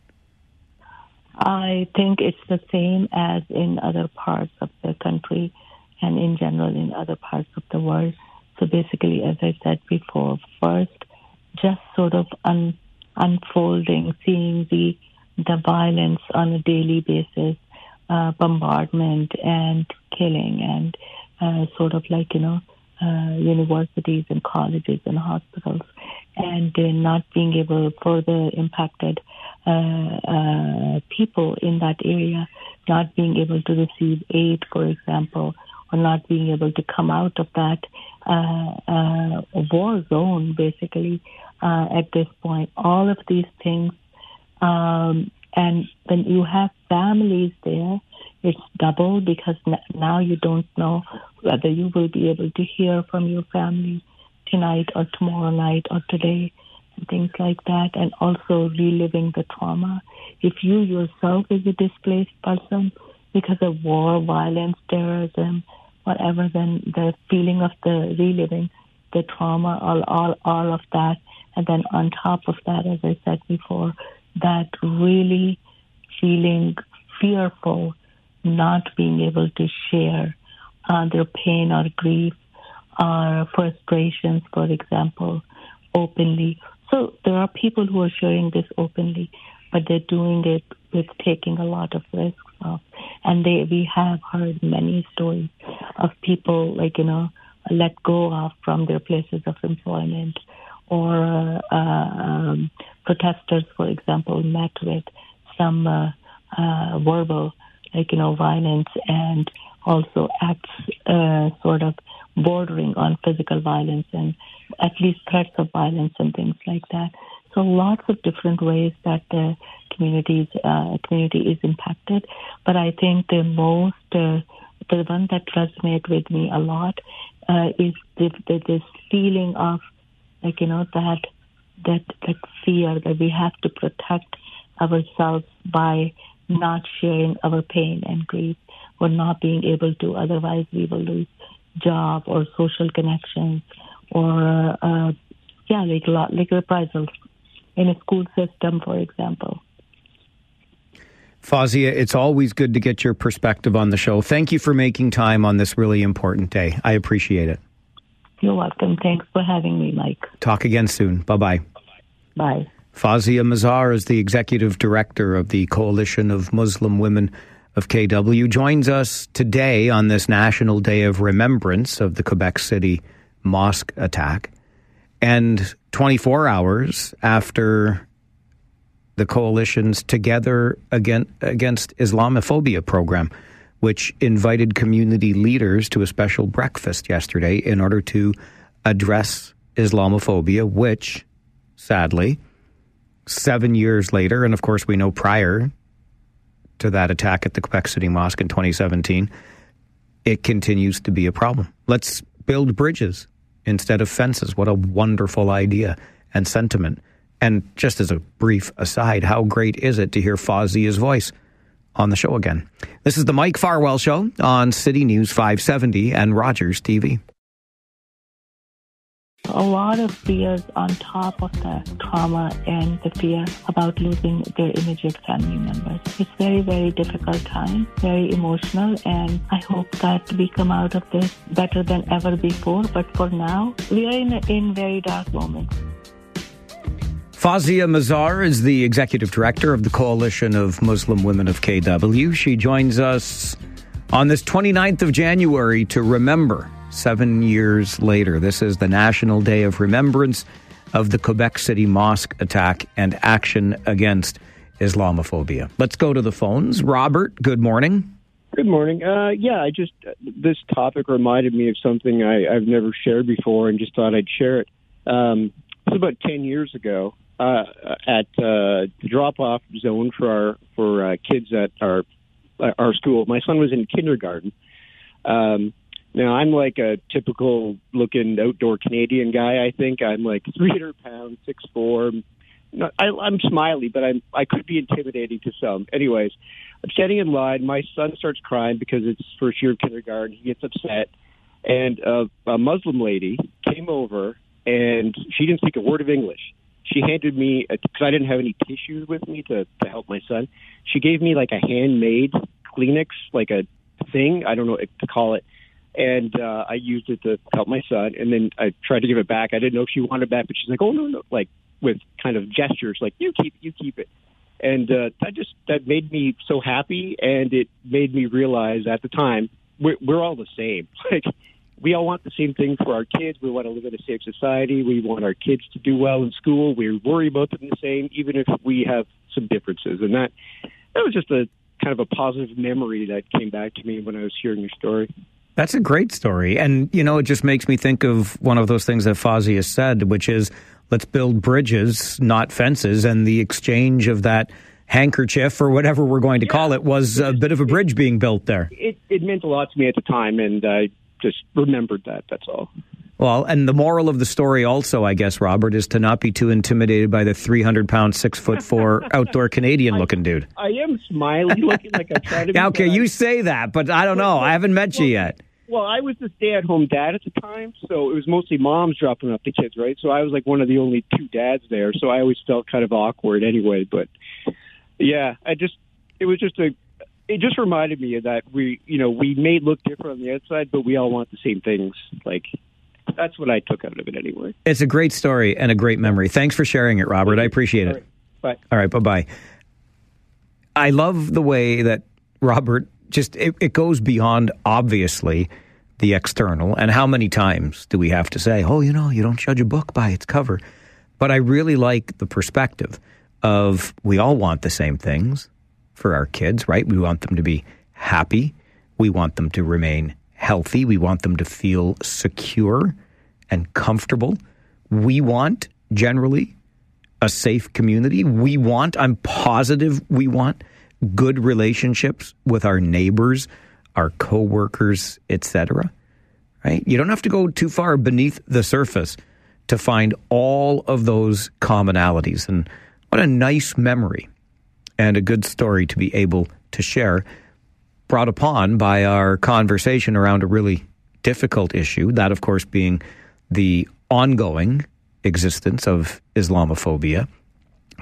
I think it's the same as in other parts of the country and in general in other parts of the world. So basically, as I said before, first, just sort of un- unfolding, seeing the the violence on a daily basis, uh, bombardment and killing, and uh, sort of like you know uh, universities and colleges and hospitals, and not being able further impacted uh, uh, people in that area, not being able to receive aid, for example, or not being able to come out of that uh, uh, war zone, basically, uh at this point. All of these things, um, and when you have families there it's double because now you don't know whether you will be able to hear from your family tonight or tomorrow night or today and things like that and also reliving the trauma. If you yourself is a displaced person because of war violence terrorism whatever then the feeling of the reliving the trauma all all all of that and then on top of that as i said before that really feeling fearful not being able to share uh, their pain or grief or frustrations, for example, openly. So there are people who are sharing this openly, but they're doing it with taking a lot of risks off. And they, we have heard many stories of people like, you know, let go of from their places of employment or uh, um, protesters, for example, met with some uh, uh, verbal like you know violence and also acts uh, sort of bordering on physical violence and at least threats of violence and things like that. So lots of different ways that the communities uh, community is impacted. But I think the most uh, the one that resonates with me a lot uh, is the, the, this feeling of like you know that that that fear that we have to protect ourselves by not sharing our pain and grief or not being able to otherwise we will lose job or social connections or uh, yeah like like reprisals in a school system for example Fauzia, it's always good to get your perspective on the show. Thank you for making time on this really important day. I appreciate it. You're welcome. Thanks for having me, Mike. Talk again soon. Bye bye bye. Bye. Fauzia Mazhar is the executive director of the Coalition of Muslim Women of KW. Joins us today on this National Day of Remembrance of the Quebec City mosque attack. And 24 hours after the coalition's Together Against Islamophobia program which invited community leaders to a special breakfast yesterday in order to address Islamophobia, which, sadly, seven years later, and of course we know prior to that attack at the Quebec City Mosque in 2017, it continues to be a problem. Let's build bridges instead of fences. What a wonderful idea and sentiment. And just as a brief aside, how great is it to hear Fauzia's voice? on the show again. This is the Mike Farwell Show on City News 570 and Rogers TV. A lot of fears on top of the trauma and the fear about losing their immediate family members. It's very, very difficult time, very emotional, and I hope that we come out of this better than ever before. But for now, we are in, in very dark moments. Fauzia Mazhar is the executive director of the Coalition of Muslim Women of KW. She joins us on this 29th of January to remember seven years later. This is the National Day of Remembrance of the Quebec City Mosque attack and action against Islamophobia. Let's go to the phones. Robert, good morning. Good morning. Uh, yeah, I just, this topic reminded me of something I, have never shared before and just thought I'd share it. Um, it was about 10 years ago uh, at uh, the drop-off zone for our for uh, kids at our our school. My son was in kindergarten. Um, now I'm like a typical looking outdoor Canadian guy. I think I'm like 300 pounds, six four. No, I, I'm smiley, but I'm I could be intimidating to some. Anyways, I'm standing in line. My son starts crying because it's first year of kindergarten. He gets upset, and uh, a Muslim lady came over, and she didn't speak a word of English she handed me because I didn't have any tissues with me to to help my son. She gave me like a handmade Kleenex, like a thing. I don't know what to call it. And uh, I used it to help my son, and then I tried to give it back. I didn't know if she wanted it back, but she's like, "Oh no, no!" Like with kind of gestures, like "You keep, it, you keep it." And uh, that just that made me so happy, and it made me realize at the time we're, we're all the same. Like we all want the same thing for our kids. We want to live in a safe society. We want our kids to do well in school. We worry about them the same, even if we have some differences. And that that was just a kind of a positive memory that came back to me when I was hearing your story. That's a great story. And, you know, it just makes me think of one of those things that Fozzie has said, which is let's build bridges, not fences. And the exchange of that handkerchief or whatever we're going to yeah. call it was a bit of a bridge being built there. It, it meant a lot to me at the time. And I just remembered that. That's all. Well, and the moral of the story, also, I guess, Robert, is to not be too intimidated by the 300 pound, six foot four outdoor Canadian looking dude. I am smiling, looking like I try to be. okay, you say that, but I don't know. I haven't met you yet. Well, I was the stay at home dad at the time, so it was mostly moms dropping off the kids, right? So I was like one of the only two dads there, so I always felt kind of awkward anyway. But yeah, I just, it was just a it just reminded me of that we, you know, we may look different on the outside, but we all want the same things. Like that's what I took out of it anyway. It's a great story and a great memory. Thanks for sharing it, Robert. I appreciate it. Bye. All right. Bye bye. I love the way that Robert just it, it goes beyond obviously the external and how many times do we have to say, oh, you know, you don't judge a book by its cover. But I really like the perspective of we all want the same things for our kids, right? We want them to be happy. We want them to remain healthy. We want them to feel secure and comfortable. We want, generally, a safe community. We want, I'm positive, we want good relationships with our neighbors, our coworkers, etc. Right? You don't have to go too far beneath the surface to find all of those commonalities. And what a nice memory and a good story to be able to share, brought upon by our conversation around a really difficult issue, that, of course, being the ongoing existence of Islamophobia,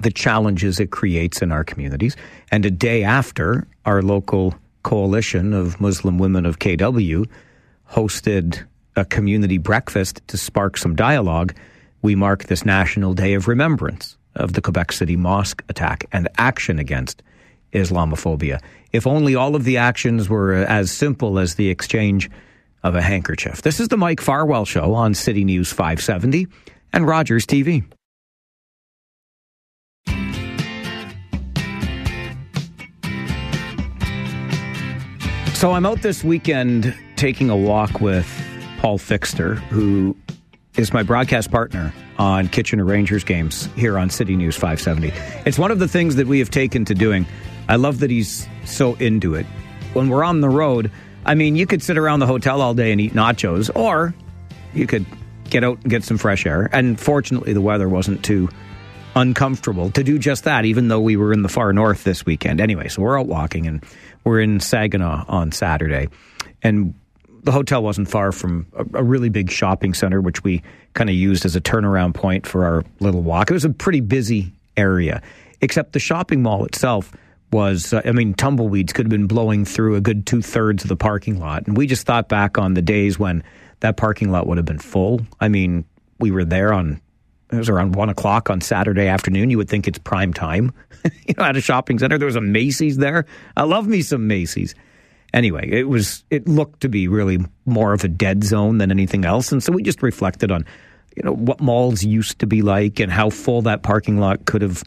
the challenges it creates in our communities. And a day after, our local coalition of Muslim women of KW hosted a community breakfast to spark some dialogue, we mark this National Day of Remembrance of the Quebec City mosque attack and action against Islamophobia. If only all of the actions were uh, as simple as the exchange of a handkerchief. This is the Mike Farwell Show on City News 570 and Rogers TV. So I'm out this weekend taking a walk with Paul Fixter, who is my broadcast partner on Kitchener Rangers games here on City News 570. It's one of the things that we have taken to doing. I love that he's so into it. When we're on the road, I mean, you could sit around the hotel all day and eat nachos, or you could get out and get some fresh air. And fortunately, the weather wasn't too uncomfortable to do just that, even though we were in the far north this weekend. Anyway, so we're out walking and we're in Saginaw on Saturday. And the hotel wasn't far from a, a really big shopping center, which we kind of used as a turnaround point for our little walk. It was a pretty busy area, except the shopping mall itself was, uh, I mean, tumbleweeds could have been blowing through a good two thirds of the parking lot. And we just thought back on the days when that parking lot would have been full. I mean, we were there on, it was around one o'clock on Saturday afternoon. You would think it's prime time, you know, at a shopping center. There was a Macy's there. I love me some Macy's anyway, it was it looked to be really more of a dead zone than anything else, and so we just reflected on you know what malls used to be like and how full that parking lot could have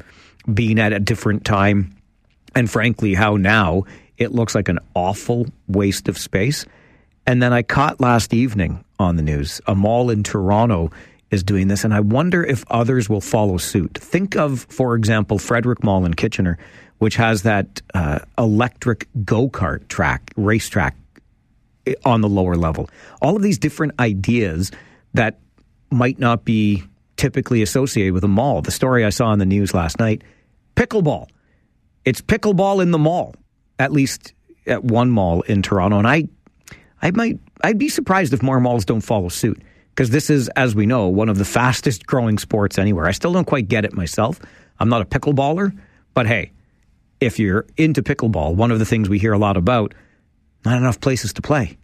been at a different time, and frankly, how now it looks like an awful waste of space. And then I caught last evening on the news a mall in Toronto is doing this, and I wonder if others will follow suit. Think of, for example, Frederick Mall in Kitchener which has that uh, electric go kart track, racetrack on the lower level. All of these different ideas that might not be typically associated with a mall. The story I saw in the news last night pickleball. It's pickleball in the mall, at least at one mall in Toronto. And I, I might, I'd be surprised if more malls don't follow suit because this is, as we know, one of the fastest growing sports anywhere. I still don't quite get it myself. I'm not a pickleballer, but hey, if you're into pickleball, one of the things we hear a lot about, not enough places to play.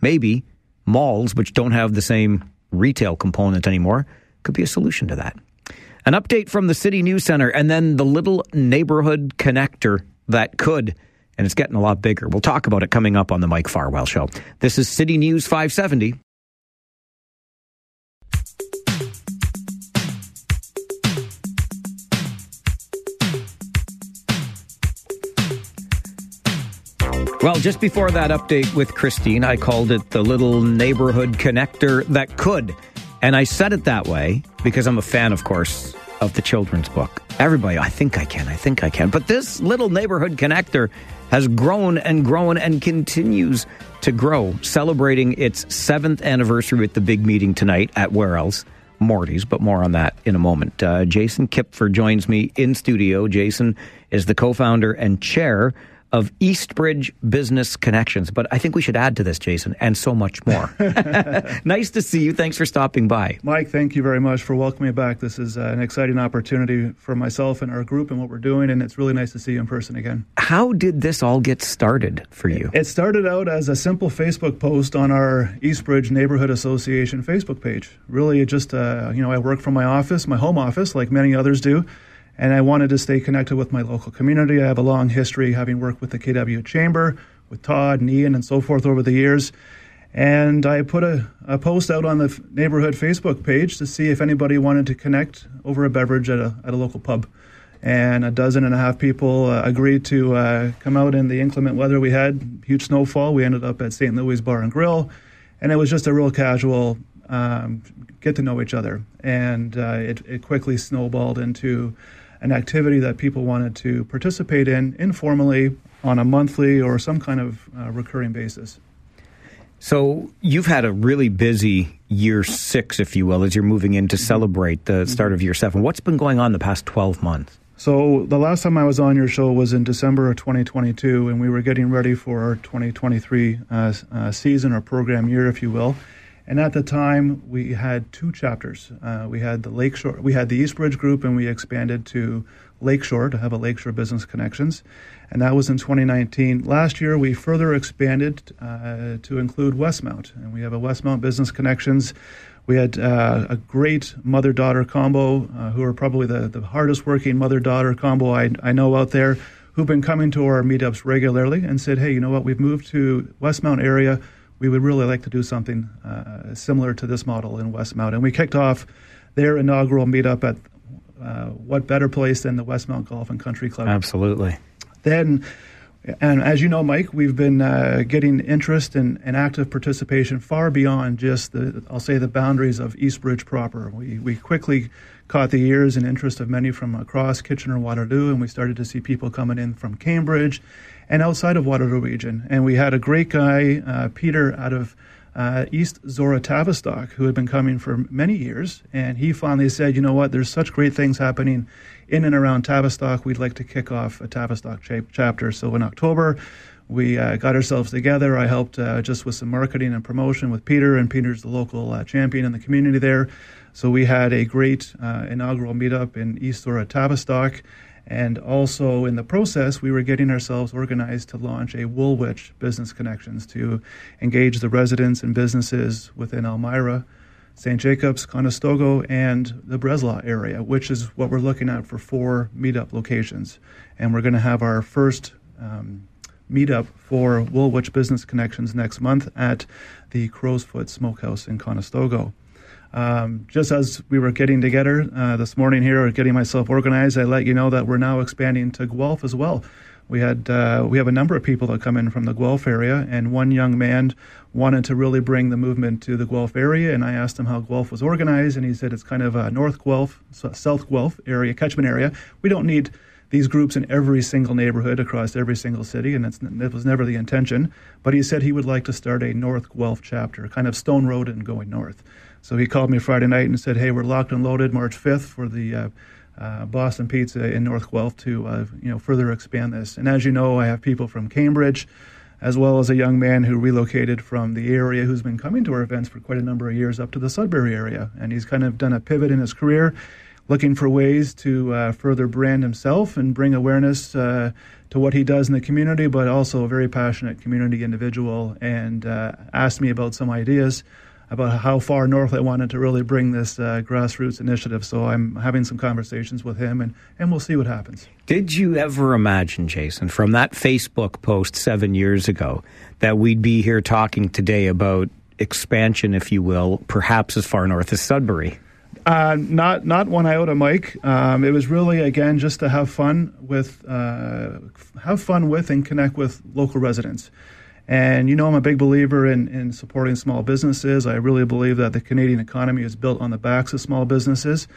Maybe malls, which don't have the same retail component anymore, could be a solution to that. An update from the City News Center and then the little neighborhood connector that could, and it's getting a lot bigger. We'll talk about it coming up on the Mike Farwell Show. This is City News 570. Well, just before that update with Christine, I called it the little neighborhood connector that could. And I said it that way because I'm a fan, of course, of the children's book. Everybody, I think I can, I think I can. But this little neighborhood connector has grown and grown and continues to grow, celebrating its seventh anniversary with the big meeting tonight at where else? Morty's, but more on that in a moment. Uh, Jason Kipfer joins me in studio. Jason is the co founder and chair of Eastbridge Business Connections. But I think we should add to this, Jason, and so much more. nice to see you. Thanks for stopping by. Mike, thank you very much for welcoming me back. This is uh, an exciting opportunity for myself and our group and what we're doing, and it's really nice to see you in person again. How did this all get started for you? It started out as a simple Facebook post on our Eastbridge Neighborhood Association Facebook page. Really, just, uh, you know, I work from my office, my home office, like many others do and I wanted to stay connected with my local community. I have a long history having worked with the KW Chamber, with Todd and Ian and so forth over the years. And I put a, a post out on the neighborhood Facebook page to see if anybody wanted to connect over a beverage at a, at a local pub. and a dozen and a half people uh, agreed to uh, come out in the inclement weather we had, huge snowfall. We ended up at St. Louis Bar and Grill, and it was just a real casual um, get to know each other. And uh, it, it quickly snowballed into an activity that people wanted to participate in informally on a monthly or some kind of uh, recurring basis. So you've had a really busy year six, if you will, as you're moving in to celebrate the start of year seven. What's been going on the past 12 months? So the last time I was on your show was in December of 2022, and we were getting ready for our 2023 uh, uh, season or program year, if you will. And at the time, we had two chapters. Uh, we had the Lakeshore, we had the Eastbridge group, and we expanded to Lakeshore to have a Lakeshore Business Connections, and that was in 2019. Last year, we further expanded uh, to include Westmount, and we have a Westmount Business Connections we had uh, a great mother daughter combo, uh, who are probably the, the hardest working mother daughter combo I, I know out there, who've been coming to our meetups regularly and said, hey, you know what, we've moved to Westmount area. We would really like to do something uh, similar to this model in Westmount. And we kicked off their inaugural meetup at uh, what better place than the Westmount Golf and Country Club? Absolutely. Then and as you know, Mike, we've been uh, getting interest and, and, active participation far beyond just the, I'll say, the boundaries of Eastbridge proper. We, we quickly caught the ears and interest of many from across Kitchener Waterloo, and we started to see people coming in from Cambridge and outside of Waterloo region. And we had a great guy, uh, Peter, out of uh, East Zorra Tavistock, who had been coming for many years. And he finally said, you know what, there's such great things happening in and around Tavistock. We'd like to kick off a Tavistock cha- chapter. So in October, we uh, got ourselves together. I helped uh, just with some marketing and promotion with Peter, and Peter's the local uh, champion in the community there. So we had a great uh, inaugural meetup in East Zorra Tavistock. And also in the process, we were getting ourselves organized to launch a Woolwich Business Connections to engage the residents and businesses within Elmira, St. Jacobs, Conestogo, and the Breslau area, which is what we're looking at for four meetup locations. And we're going to have our first um, meetup for Woolwich Business Connections next month at the Crow's Foot Smokehouse in Conestogo. Um, just as we were getting together uh, this morning here, or getting myself organized, I let you know that we're now expanding to Guelph as well. We had uh, we have a number of people that come in from the Guelph area, and one young man wanted to really bring the movement to the Guelph area, and I asked him how Guelph was organized, and he said it's kind of a North Guelph, South Guelph area, catchment area. We don't need these groups in every single neighborhood across every single city, and it was never the intention. But he said he would like to start a North Guelph chapter, kind of Stone Road and going north. So he called me Friday night and said, "Hey, we're locked and loaded March 5th for the uh, uh, Boston Pizza in North Guelph to uh, you know further expand this." And as you know, I have people from Cambridge, as well as a young man who relocated from the area who's been coming to our events for quite a number of years up to the Sudbury area, and he's kind of done a pivot in his career, looking for ways to uh, further brand himself and bring awareness uh, to what he does in the community, but also a very passionate community individual, and uh, asked me about some ideas about how far north I wanted to really bring this uh, grassroots initiative. So I'm having some conversations with him, and, and we'll see what happens. Did you ever imagine, Jason, from that Facebook post seven years ago, that we'd be here talking today about expansion, if you will, perhaps as far north as Sudbury? Uh, not not one iota, Mike. Um, it was really again just to have fun with, uh, have fun with, and connect with local residents. And you know, I'm a big believer in, in supporting small businesses. I really believe that the Canadian economy is built on the backs of small businesses.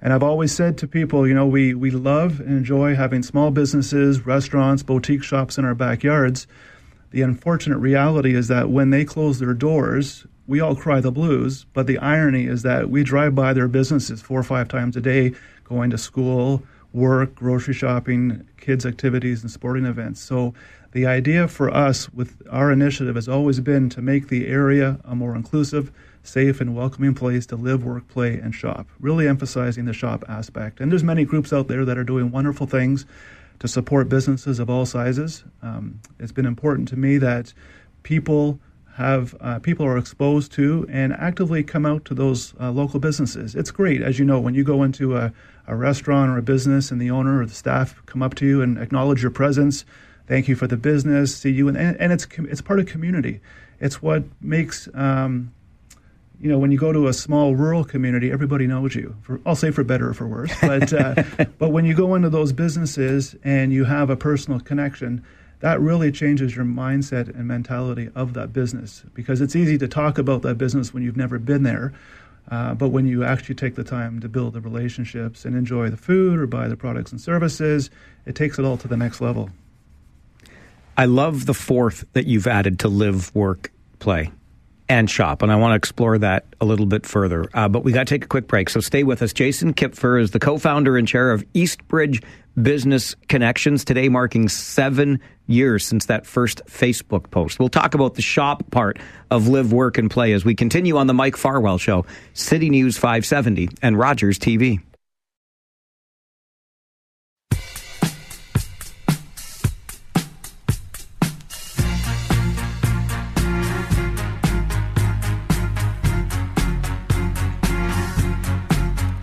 And I've always said to people, you know, we, we love and enjoy having small businesses, restaurants, boutique shops in our backyards. The unfortunate reality is that when they close their doors, we all cry the blues. But the irony is that we drive by their businesses four or five times a day, going to school, work, grocery shopping, kids' activities, and sporting events. So the idea for us with our initiative has always been to make the area a more inclusive, safe, and welcoming place to live, work, play, and shop, really emphasizing the shop aspect. And there's many groups out there that are doing wonderful things to support businesses of all sizes. Um, it's been important to me that people have uh, people are exposed to and actively come out to those uh, local businesses. It's great, as you know, when you go into a, a restaurant or a business and the owner or the staff come up to you and acknowledge your presence thank you for the business, see you, and, and it's it's part of community. It's what makes um, you know, when you go to a small rural community, everybody knows you. For, I'll say for better or for worse. But uh, but when you go into those businesses and you have a personal connection, that really changes your mindset and mentality of that business because it's easy to talk about that business when you've never been there. Uh, but when you actually take the time to build the relationships and enjoy the food or buy the products and services, it takes it all to the next level. I love the fourth that you've added to live, work, play and shop. And I want to explore that a little bit further. Uh, but we got to take a quick break. So stay with us. Jason Kipfer is the co founder and chair of Eastbridge Business Connections, today marking seven years since that first Facebook post. We'll talk about the shop part of live, work, and play as we continue on the Mike Farwell Show, City News 570, and Rogers TV.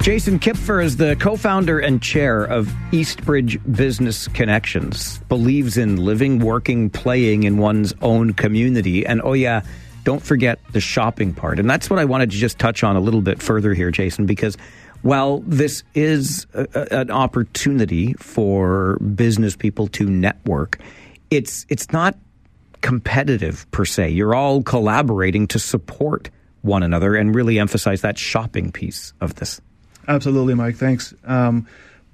Jason Kipfer is the co founder and chair of Eastbridge Business Connections, believes in living, working, playing in one's own community. And oh, yeah, don't forget the shopping part. And that's what I wanted to just touch on a little bit further here, Jason, because while this is a, an opportunity for business people to network, it's, it's not competitive per se. You're all collaborating to support one another and really emphasize that shopping piece of this. Absolutely, Mike. Thanks. Um,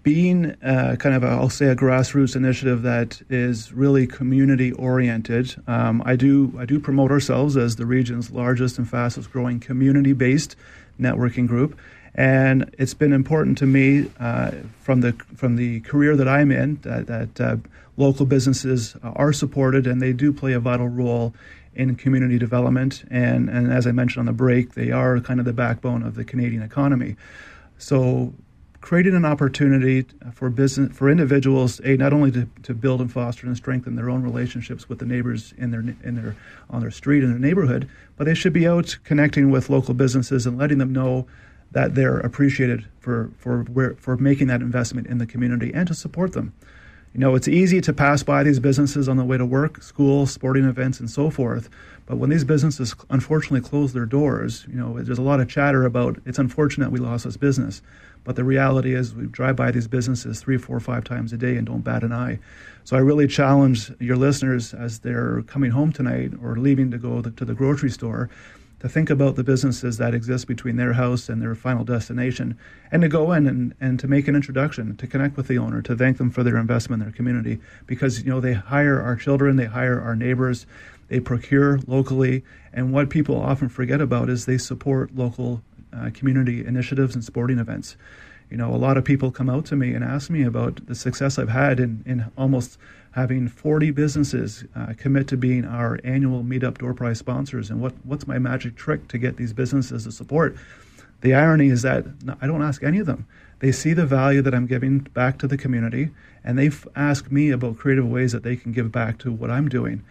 being uh, kind of, a, I'll say, a grassroots initiative that is really community oriented, um, I do I do promote ourselves as the region's largest and fastest growing community based networking group, and it's been important to me uh, from the from the career that I'm in that, that uh, local businesses are supported and they do play a vital role in community development, and and as I mentioned on the break, they are kind of the backbone of the Canadian economy. So creating an opportunity for business for individuals a not only to, to build and foster and strengthen their own relationships with the neighbors in their in their on their street in their neighborhood but they should be out connecting with local businesses and letting them know that they're appreciated for for where, for making that investment in the community and to support them. You know it's easy to pass by these businesses on the way to work school sporting events and so forth but when these businesses unfortunately close their doors, you know, there's a lot of chatter about it's unfortunate we lost this business. But the reality is we drive by these businesses three, four, five times a day and don't bat an eye. So I really challenge your listeners as they're coming home tonight or leaving to go to the grocery store to think about the businesses that exist between their house and their final destination and to go in and, and to make an introduction, to connect with the owner, to thank them for their investment in their community because, you know, they hire our children, they hire our neighbors, they procure locally, and what people often forget about is they support local uh, community initiatives and sporting events. You know, a lot of people come out to me and ask me about the success I've had in, in almost having 40 businesses uh, commit to being our annual meetup door prize sponsors and what, what's my magic trick to get these businesses to support. The irony is that I don't ask any of them. They see the value that I'm giving back to the community, and they ask me about creative ways that they can give back to what I'm doing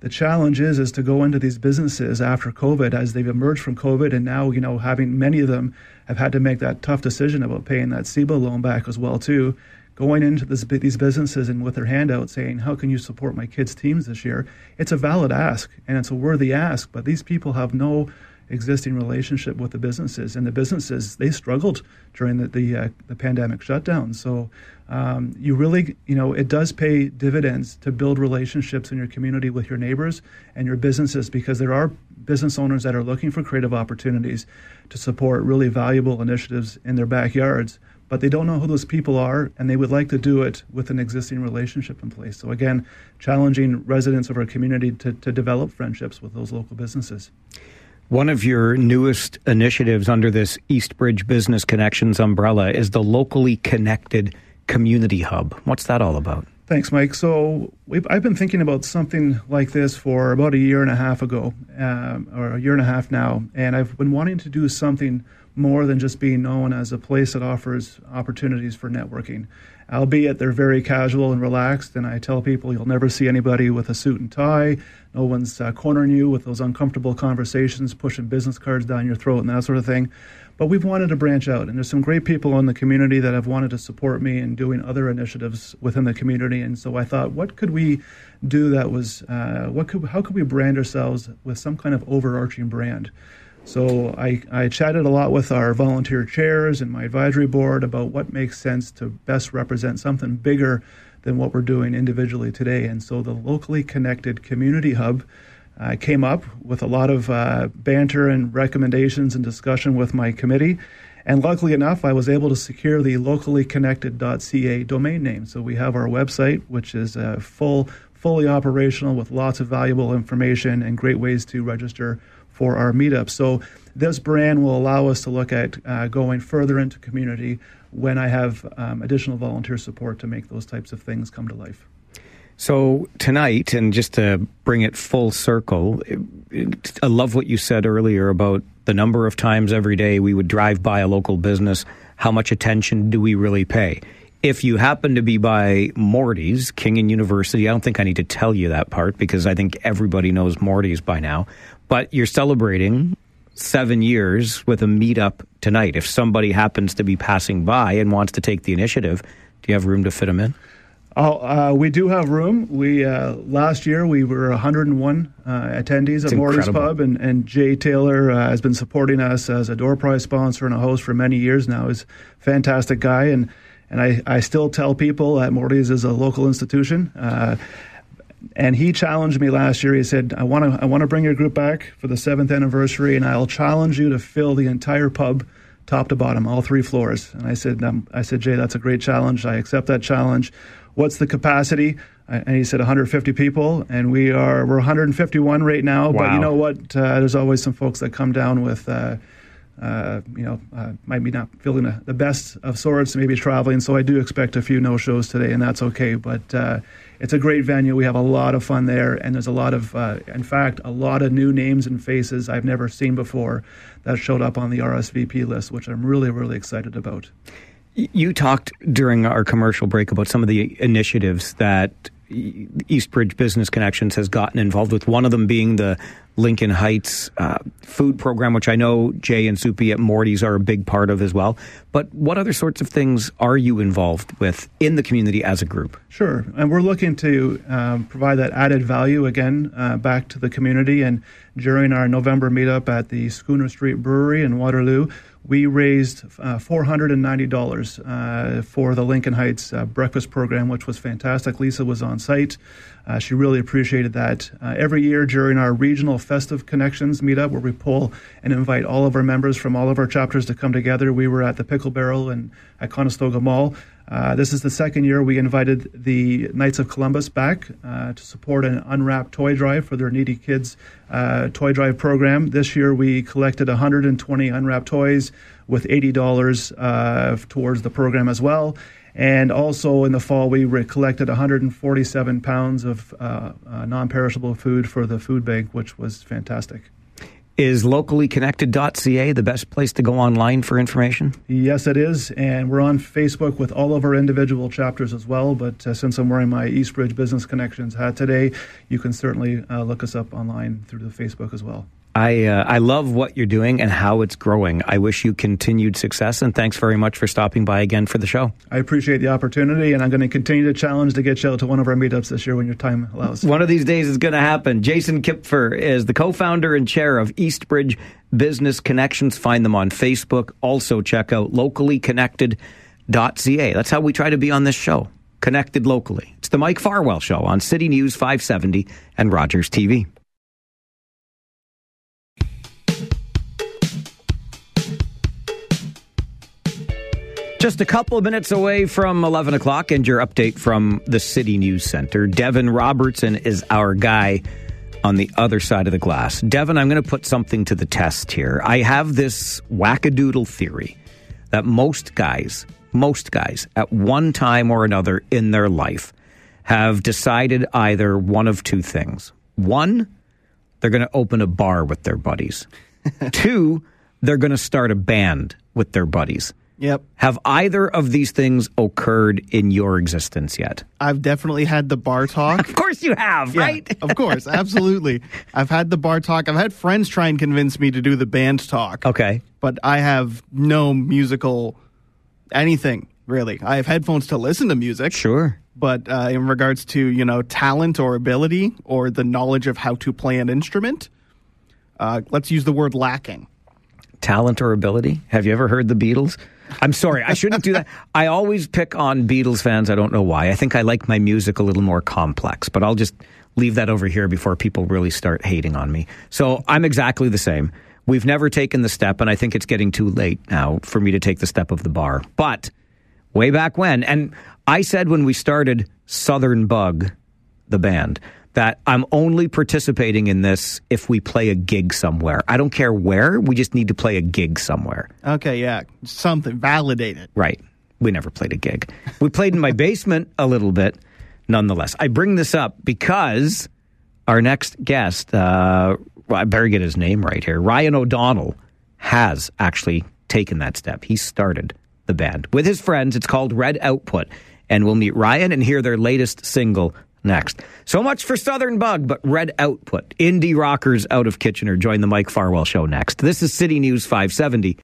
the challenge is is to go into these businesses after COVID as they've emerged from COVID and now you know having many of them have had to make that tough decision about paying that CEBA loan back as well too. Going into this, these businesses and with their handout saying, "How can you support my kids' teams this year?" It's a valid ask and it's a worthy ask, but these people have no existing relationship with the businesses, and the businesses they struggled during the the, uh, the pandemic shutdown. So um, you really, you know, it does pay dividends to build relationships in your community with your neighbors and your businesses because there are business owners that are looking for creative opportunities to support really valuable initiatives in their backyards but they don't know who those people are, and they would like to do it with an existing relationship in place. So, again, challenging residents of our community to, to develop friendships with those local businesses. One of your newest initiatives under this Eastbridge Business Connections umbrella is the locally connected community hub. What's that all about? Thanks, Mike. So I've been thinking about something like this for about a year and a half ago, uh, or a year and a half now, and I've been wanting to do something more than just being known as a place that offers opportunities for networking albeit they're very casual and relaxed. And I tell people you'll never see anybody with a suit and tie. No one's uh, cornering you with those uncomfortable conversations, pushing business cards down your throat, and that sort of thing. But we've wanted to branch out, and there's some great people in the community that have wanted to support me in doing other initiatives within the community. And so I thought, what could we do that was, uh, what could, how could we brand ourselves with some kind of overarching brand? So I, I chatted a lot with our volunteer chairs and my advisory board about what makes sense to best represent something bigger than what we're doing individually today. And so the locally connected community hub uh, came up with a lot of uh, banter and recommendations and discussion with my committee. And luckily enough, I was able to secure the locallyconnected.ca domain name. So we have our website, which is uh, full, fully operational with lots of valuable information and great ways to register for our meetup. So this brand will allow us to look at uh, going further into community when I have um, additional volunteer support to make those types of things come to life. So tonight, and just to bring it full circle, it, it, I love what you said earlier about the number of times every day we would drive by a local business. How much attention do we really pay? If you happen to be by Morty's, King and University, I don't think I need to tell you that part because I think everybody knows Morty's by now. But you're celebrating seven years with a meetup tonight. If somebody happens to be passing by and wants to take the initiative, do you have room to fit them in? Oh, uh, we do have room. We uh, last year we were 101 uh, attendees It's at Morty's. Pub, and, and Jay Taylor uh, has been supporting us as a door prize sponsor and a host for many years now. He's a fantastic guy, and and I, I still tell people that Morty's is a local institution. Uh, and he challenged me last year. He said, "I want to I want to bring your group back for the seventh anniversary, and I'll challenge you to fill the entire pub, top to bottom, all three floors." And I said, um, "I said, Jay, that's a great challenge. I accept that challenge. What's the capacity?" And he said 150 people, and we are we're 151 right now. But you know what? Uh, there's always some folks that come down with. Uh, uh, you know, uh, might be not feeling the, the best of sorts, maybe traveling. So I do expect a few no shows today, and that's okay. But uh, it's a great venue. We have a lot of fun there, and there's a lot of, uh, in fact, a lot of new names and faces I've never seen before that showed up on the RSVP list, which I'm really, really excited about. You talked during our commercial break about some of the initiatives that Eastbridge Business Connections has gotten involved with. One of them being the Lincoln Heights uh, food program, which I know Jay and Soupy at Morty's are a big part of as well. But what other sorts of things are you involved with in the community as a group? Sure, and we're looking to um, provide that added value again uh, back to the community. And during our November meetup at the Schooner Street Brewery in Waterloo, we raised uh, $490 uh, for the Lincoln Heights uh, breakfast program, which was fantastic. Lisa was on site. Uh, she really appreciated that. Uh, every year during our regional festive connections meetup, where we pull and invite all of our members from all of our chapters to come together, we were at the Pickle Barrel and at Conestoga Mall. Uh, this is the second year we invited the Knights of Columbus back uh, to support an unwrapped toy drive for their needy kids uh, toy drive program. This year we collected 120 unwrapped toys with $80 uh, towards the program as well. And also in the fall, we collected 147 pounds of uh, uh, non perishable food for the food bank, which was fantastic. Is locallyconnected.ca the best place to go online for information? Yes, it is. And we're on Facebook with all of our individual chapters as well. But uh, since I'm wearing my Eastbridge Business Connections hat today, you can certainly uh, look us up online through the Facebook as well. I uh, I love what you're doing and how it's growing. I wish you continued success and thanks very much for stopping by again for the show. I appreciate the opportunity, and I'm going to continue to challenge to get you out to one of our meetups this year when your time allows. One of these days is going to happen. Jason Kipfer is the co-founder and chair of Eastbridge Business Connections. Find them on Facebook. Also check out locallyconnected.ca. That's how we try to be on this show. Connected locally. It's the Mike Farwell show on City News 570 and Rogers TV. Just a couple of minutes away from 11 o'clock, and your update from the City News Center. Devin Robertson is our guy on the other side of the glass. Devin, I'm going to put something to the test here. I have this wackadoodle theory that most guys, most guys, at one time or another in their life, have decided either one of two things. One, they're going to open a bar with their buddies. Two, they're going to start a band with their buddies. Yep. Have either of these things occurred in your existence yet? I've definitely had the bar talk. Of course you have, Yeah, right? of course, absolutely. I've had the bar talk. I've had friends try and convince me to do the band talk. Okay. But I have no musical anything, really. I have headphones to listen to music. Sure. But uh, in regards to, you know, talent or ability or the knowledge of how to play an instrument, uh, let's use the word lacking. talent or ability? Have you ever heard the Beatles? I'm sorry, I shouldn't do that. I always pick on Beatles fans. I don't know why. I think I like my music a little more complex, but I'll just leave that over here before people really start hating on me. So I'm exactly the same. We've never taken the step, and I think it's getting too late now for me to take the step of the bar. But way back when, and I said when we started Southern Bug, the band, that I'm only participating in this if we play a gig somewhere. I don't care where, we just need to play a gig somewhere. Okay, yeah, something validated. Right. We never played a gig. We played in my basement a little bit, nonetheless. I bring this up because our next guest, uh, I better get his name right here. Ryan O'Donnell has actually taken that step. He started the band with his friends. It's called Red Output. And we'll meet Ryan and hear their latest single next. So much for Southern Bug, but Red Output. Indie rockers out of Kitchener join the Mike Farwell Show next. This is City News 570.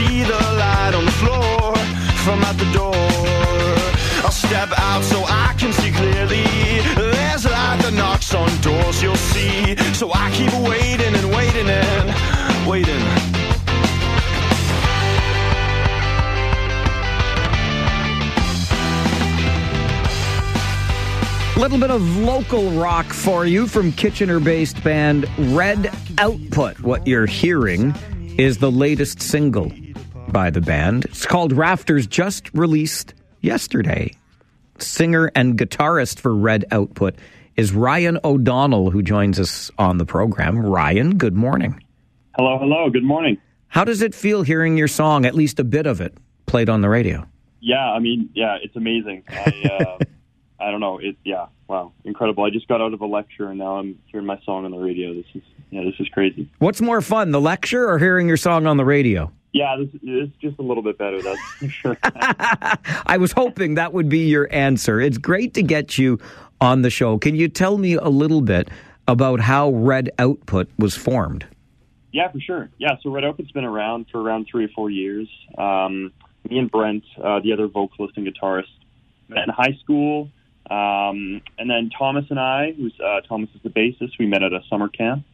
See the light on the floor from out the door? I'll step out so I can see clearly. There's light that knocks on doors, you'll see. So I keep waiting and waiting and waiting. little bit of local rock for you from Kitchener based band Red Output. What you're hearing is the latest single by the band. It's called Rafters, just released yesterday. Singer and guitarist for Red Output is Ryan O'Donnell, who joins us on the program. Ryan, good morning. Hello, hello. Good morning. How does it feel hearing your song, at least a bit of it, played on the radio? Yeah, I mean, yeah, it's amazing. I, uh, I don't know. It, yeah, wow, incredible. I just got out of a lecture and now I'm hearing my song on the radio. This is, yeah, this is crazy. What's more fun, the lecture or hearing your song on the radio? Yeah, this, this is just a little bit better. That's for sure. I was hoping that would be your answer. It's great to get you on the show. Can you tell me a little bit about how Red Output was formed? Yeah, for sure. Yeah, so Red Output's been around for around three or four years. Um, me and Brent, uh, the other vocalist and guitarist, met in high school. Um, and then Thomas and I, who's uh, Thomas is the bassist, we met at a summer camp.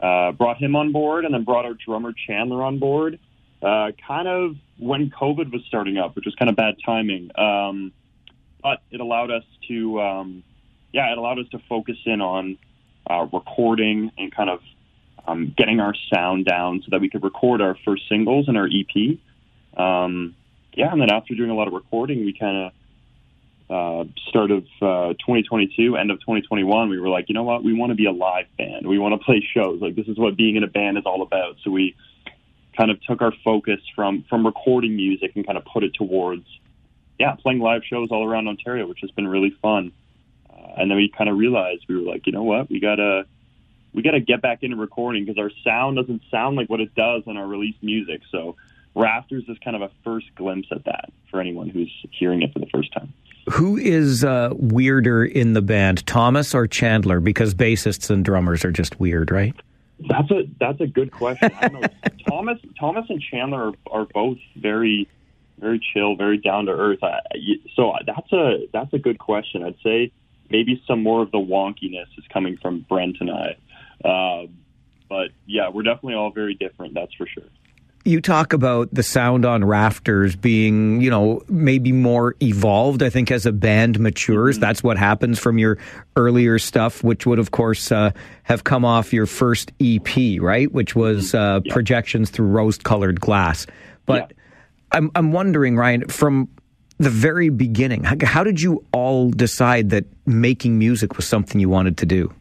Uh, brought him on board, and then brought our drummer Chandler on board. Uh, kind of when COVID was starting up, which was kind of bad timing. Um, but it allowed us to, um, yeah, it allowed us to focus in on uh, recording and kind of um, getting our sound down so that we could record our first singles and our EP. Um, yeah, and then after doing a lot of recording, we kind of uh, start of uh, 2022, end of 2021, we were like, you know what, we want to be a live band. We want to play shows. Like this is what being in a band is all about. So we kind of took our focus from from recording music and kind of put it towards, yeah, playing live shows all around Ontario, which has been really fun. Uh, and then we kind of realized we were like, you know what, we gotta we gotta get back into recording because our sound doesn't sound like what it does on our released music. So Rafters is kind of a first glimpse at that for anyone who's hearing it for the first time. Who is uh, weirder in the band, Thomas or Chandler? Because bassists and drummers are just weird, right? That's a that's a good question. I don't know. Thomas Thomas and Chandler are, are both very very chill, very down to earth. So that's a that's a good question. I'd say maybe some more of the wonkiness is coming from Brent and I. Uh, but yeah, we're definitely all very different. That's for sure. You talk about the sound on Rafters being, you know, maybe more evolved. I think as a band matures, mm-hmm. that's what happens from your earlier stuff, which would, of course, uh, have come off your first EP, right? Which was uh, yeah. projections through rose-colored glass. But yeah. I'm I'm wondering, Ryan, from the very beginning, how, how did you all decide that making music was something you wanted to do?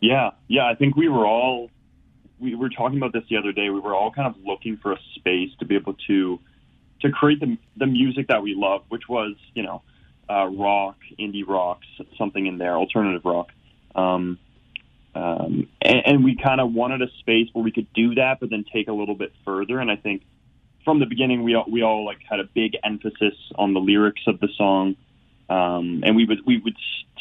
Yeah, yeah, I think we were all we were talking about this the other day. We were all kind of looking for a space to be able to to create the the music that we love, which was you know uh, rock, indie rock, something in there, alternative rock. Um, um, and, and we kind of wanted a space where we could do that, but then take a little bit further. And I think from the beginning, we all, we all like had a big emphasis on the lyrics of the song, um, and we would we would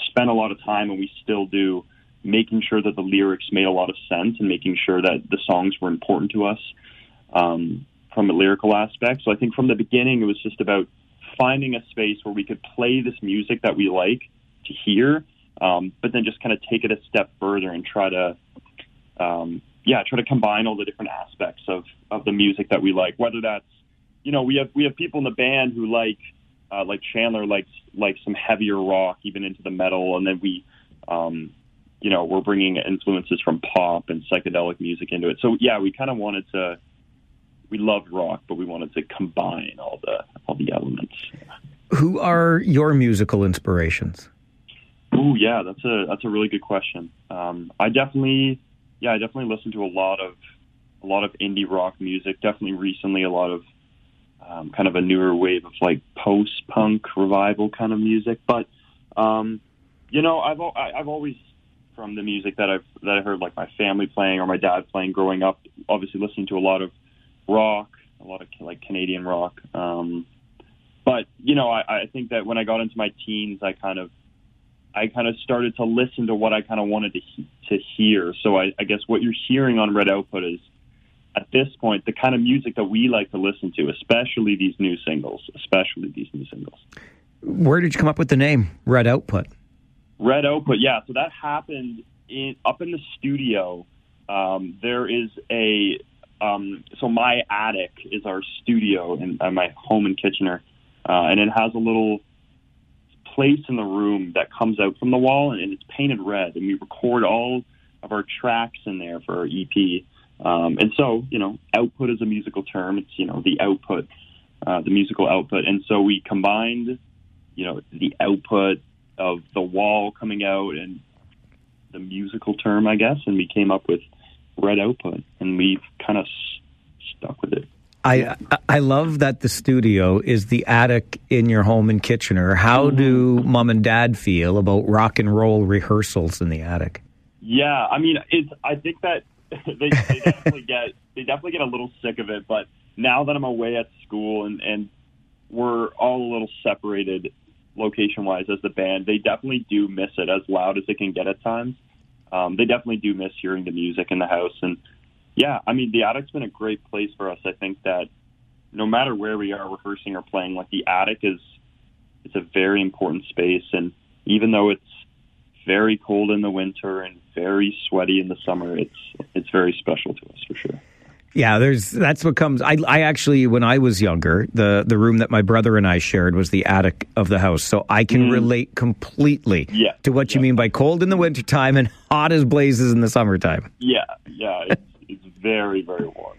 spend a lot of time, and we still do, making sure that the lyrics made a lot of sense and making sure that the songs were important to us um, from a lyrical aspect. So I think from the beginning, it was just about finding a space where we could play this music that we like to hear, um, but then just kind of take it a step further and try to, um, yeah, try to combine all the different aspects of, of the music that we like. Whether that's, you know, we have we have people in the band who like, uh, like Chandler likes like some heavier rock, even into the metal, and then we, um, you know, we're bringing influences from pop and psychedelic music into it. So yeah, we kind of wanted to. We loved rock, but we wanted to combine all the all the elements. Who are your musical inspirations? Oh yeah, that's a that's a really good question. Um, I definitely, yeah, I definitely listen to a lot of a lot of indie rock music. Definitely recently, a lot of um, kind of a newer wave of like post punk revival kind of music. But um, you know, I've I've always from the music that I've that I heard like my family playing or my dad playing growing up. Obviously, listening to a lot of rock, a lot of like Canadian rock. Um, but you know, I, I think that when I got into my teens, I kind of I kind of started to listen to what I kind of wanted to to hear. So I, I guess what you're hearing on Red Output is at this point the kind of music that we like to listen to, especially these new singles, especially these new singles. Where did you come up with the name Red Output? Red Output, yeah. So that happened in up in the studio. Um, there is a um, so my attic is our studio in my home in Kitchener, uh, and it has a little place in the room that comes out from the wall, and it's painted red. And we record all of our tracks in there for our EP. Um, and so, you know, output is a musical term. It's you know the output, uh, the musical output. And so we combined, you know, the output of the wall coming out and the musical term, I guess, and we came up with red output, and we've kind of s- stuck with it. I I love that the studio is the attic in your home in Kitchener. How mm-hmm. do mom and dad feel about rock and roll rehearsals in the attic? Yeah, I mean, it's. I think that they, they definitely get they definitely get a little sick of it. But now that I'm away at school and and we're all a little separated location wise as the band, they definitely do miss it as loud as it can get at times. Um, they definitely do miss hearing the music in the house and yeah, I mean the attic's been a great place for us. I think that no matter where we are rehearsing or playing, like the attic is it's a very important space and even though it's very cold in the winter and very sweaty in the summer, it's it's very special to us for sure. Yeah, there's that's what comes. I I actually when I was younger, the the room that my brother and I shared was the attic of the house, so I can mm. relate completely Yeah, to what you mean by cold in the wintertime and hot as blazes in the summertime. Yeah, yeah, it's, it's very very warm.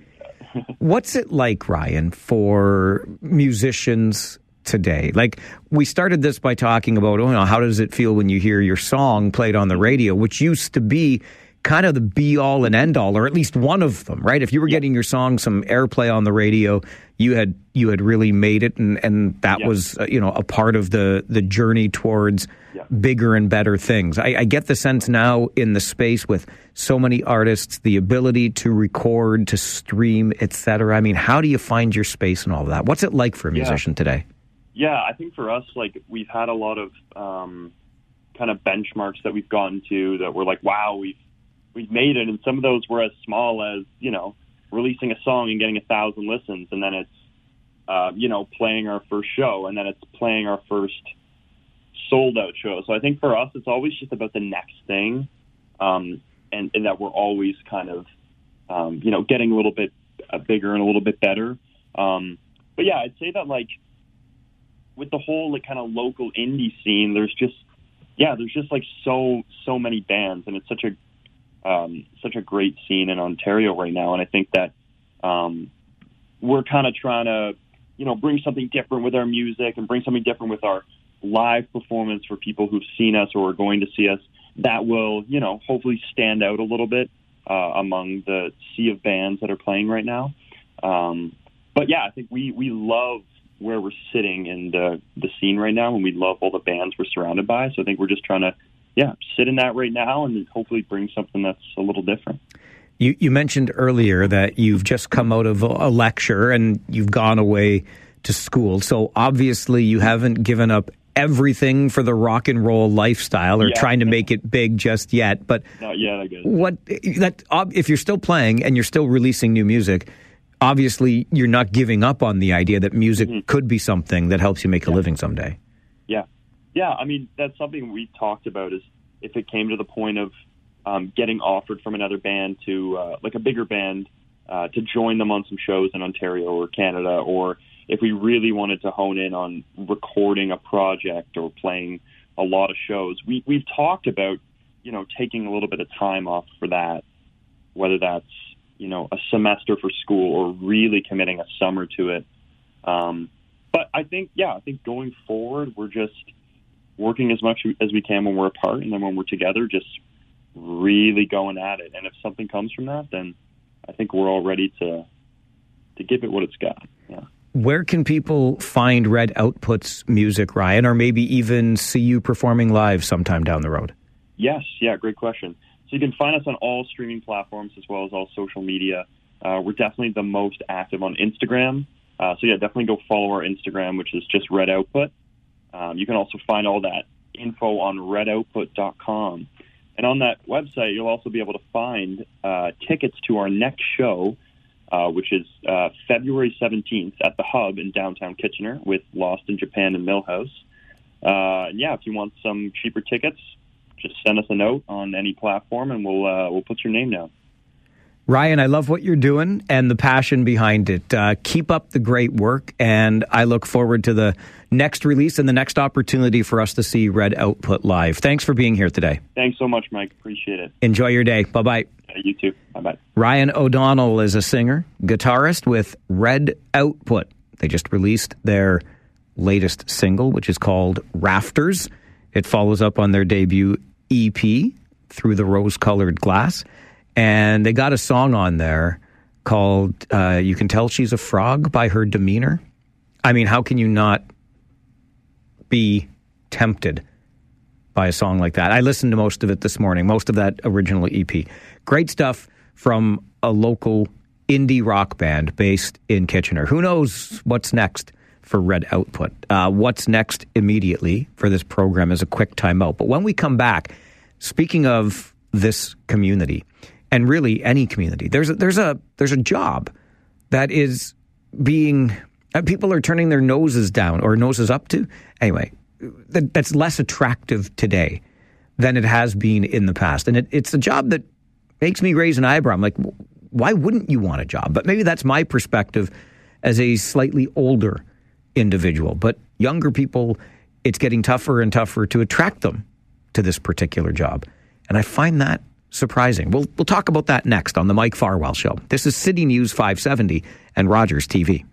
What's it like, Ryan, for musicians today? Like we started this by talking about, oh, you know, how does it feel when you hear your song played on the radio, which used to be kind of the be all and end all, or at least one of them, right? If you were getting your song some airplay on the radio, you had you had really made it, and and that was uh, you know a part of the the journey towards bigger and better things. I, I get the sense now in the space with so many artists, the ability to record, to stream, etc. I mean, how do you find your space and all of that? What's it like for a musician today? Yeah, I think for us, like we've had a lot of um, kind of benchmarks that we've gotten to that we're like, wow, we've we've made it, and some of those were as small as you know releasing a song and getting a thousand listens, and then it's uh, you know playing our first show, and then it's playing our first sold out show. So I think for us, it's always just about the next thing, um, and, and that we're always kind of um, you know getting a little bit uh, bigger and a little bit better. Um, but yeah, I'd say that like with the whole like kind of local indie scene, there's just yeah, there's just like so so many bands, and it's such a um, such a great scene in Ontario right now. And I think that um, we're kind of trying to you know bring something different with our music and bring something different with our live performance for people who've seen us or are going to see us. That will you know hopefully stand out a little bit uh, among the sea of bands that are playing right now. Um, but yeah, I think we we love where we're sitting in the the scene right now, and we love all the bands we're surrounded by. So I think we're just trying to, yeah, sit in that right now and hopefully bring something that's a little different. You, you mentioned earlier that you've just come out of a lecture and you've gone away to school. So obviously, you haven't given up everything for the rock and roll lifestyle or Yeah. trying to make it big just yet. But Not yet, I guess. what that if you're still playing and you're still releasing new music, obviously you're not giving up on the idea that music Mm-hmm. could be something that helps you make a living someday. Yeah, yeah. I mean, that's something we talked about. Is if it came to the point of um, getting offered from another band to uh, like a bigger band uh, to join them on some shows in Ontario or Canada, or if we really wanted to hone in on recording a project or playing a lot of shows, we we've talked about you know taking a little bit of time off for that, whether that's you know a semester for school or really committing a summer to it. Um, but I think, yeah, I think going forward, we're just working as much as we can when we're apart, and then when we're together, just really going at it. And if something comes from that, then I think we're all ready to to give it what it's got. Yeah. Where can people find Red Outputs music, Ryan, or maybe even see you performing live sometime down the road? Yes, yeah, great question. So you can find us on all streaming platforms as well as all social media. Uh, we're definitely the most active on Instagram. Uh, so yeah, definitely go follow our Instagram, which is just Red Output. Um, you can also find all that info on redoutput.com. And on that website, you'll also be able to find uh, tickets to our next show, uh, which is uh, February 17th at the Hub in downtown Kitchener with Lost in Japan and Millhouse. Uh, and yeah, if you want some cheaper tickets, just send us a note on any platform, and we'll uh, we'll put your name down. Ryan, I love what you're doing and the passion behind it. Uh, keep up the great work, and I look forward to the next release and the next opportunity for us to see Red Output live. Thanks for being here today. Thanks so much, Mike. Appreciate it. Enjoy your day. Bye bye. You too. Bye bye. Ryan O'Donnell is a singer, guitarist with Red Output. They just released their latest single, which is called Rafters. It follows up on their debut EP, Through the Rose Colored Glass. And they got a song on there called uh, You Can Tell She's a Frog by Her Demeanor. I mean, how can you not be tempted by a song like that? I listened to most of it this morning, most of that original EP. Great stuff from a local indie rock band based in Kitchener. Who knows what's next for Red Output? Uh, what's next immediately for this program is a quick timeout. But when we come back, speaking of this community, and really any community, there's a, there's a there's a job that is being uh, people are turning their noses down or noses up to. Anyway, that, that's less attractive today than it has been in the past, and it, it's a job that makes me raise an eyebrow. I'm like, why wouldn't you want a job? But maybe that's my perspective as a slightly older individual. But younger people, it's getting tougher and tougher to attract them to this particular job. And I find that surprising. We'll, we'll talk about that next on the Mike Farwell Show. This is City News 570 and Rogers TV.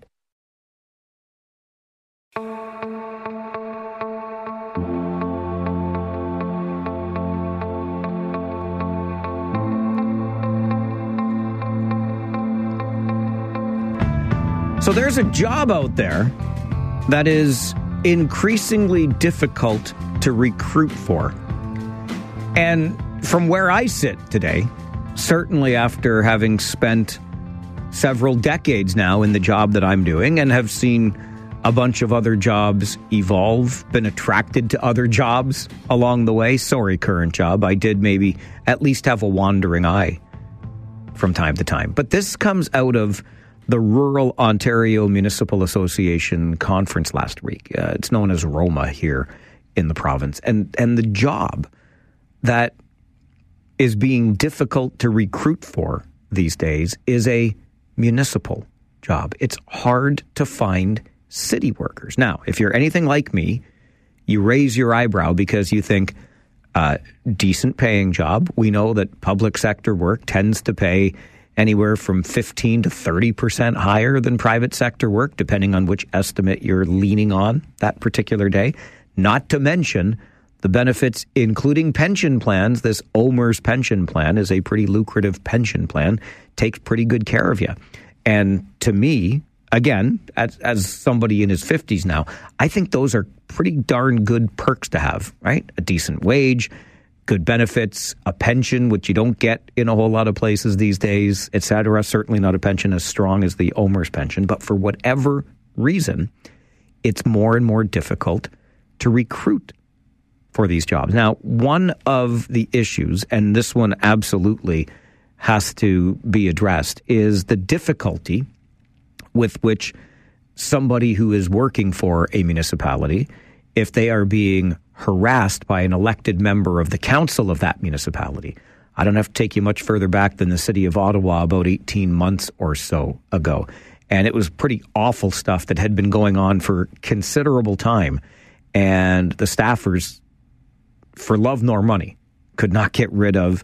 So there's a job out there that is increasingly difficult to recruit for. And from where I sit today, certainly after having spent several decades now in the job that I'm doing and have seen a bunch of other jobs evolve, been attracted to other jobs along the way. Sorry, current job. I did maybe at least have a wandering eye from time to time. But this comes out of the Rural Ontario Municipal Association conference last week. Uh, it's known as Roma here in the province. And, and the job that is being difficult to recruit for these days is a municipal job. It's hard to find city workers. Now, if you're anything like me, you raise your eyebrow because you think, uh, decent paying job. We know that public sector work tends to pay anywhere from 15 to 30% higher than private sector work, depending on which estimate you're leaning on that particular day. Not to mention the benefits, including pension plans. This OMERS pension plan is a pretty lucrative pension plan, takes pretty good care of you. And to me, again, as, as somebody in his 50s now, I think those are pretty darn good perks to have, right? A decent wage, good benefits, a pension, which you don't get in a whole lot of places these days, etc. Certainly not a pension as strong as the OMERS pension, but for whatever reason, it's more and more difficult to recruit for these jobs. Now, one of the issues, and this one absolutely has to be addressed, is the difficulty with which somebody who is working for a municipality, if they are being harassed by an elected member of the council of that municipality. I don't have to take you much further back than the city of Ottawa about 18 months or so ago. And it was pretty awful stuff that had been going on for considerable time. And the staffers, for love nor money, could not get rid of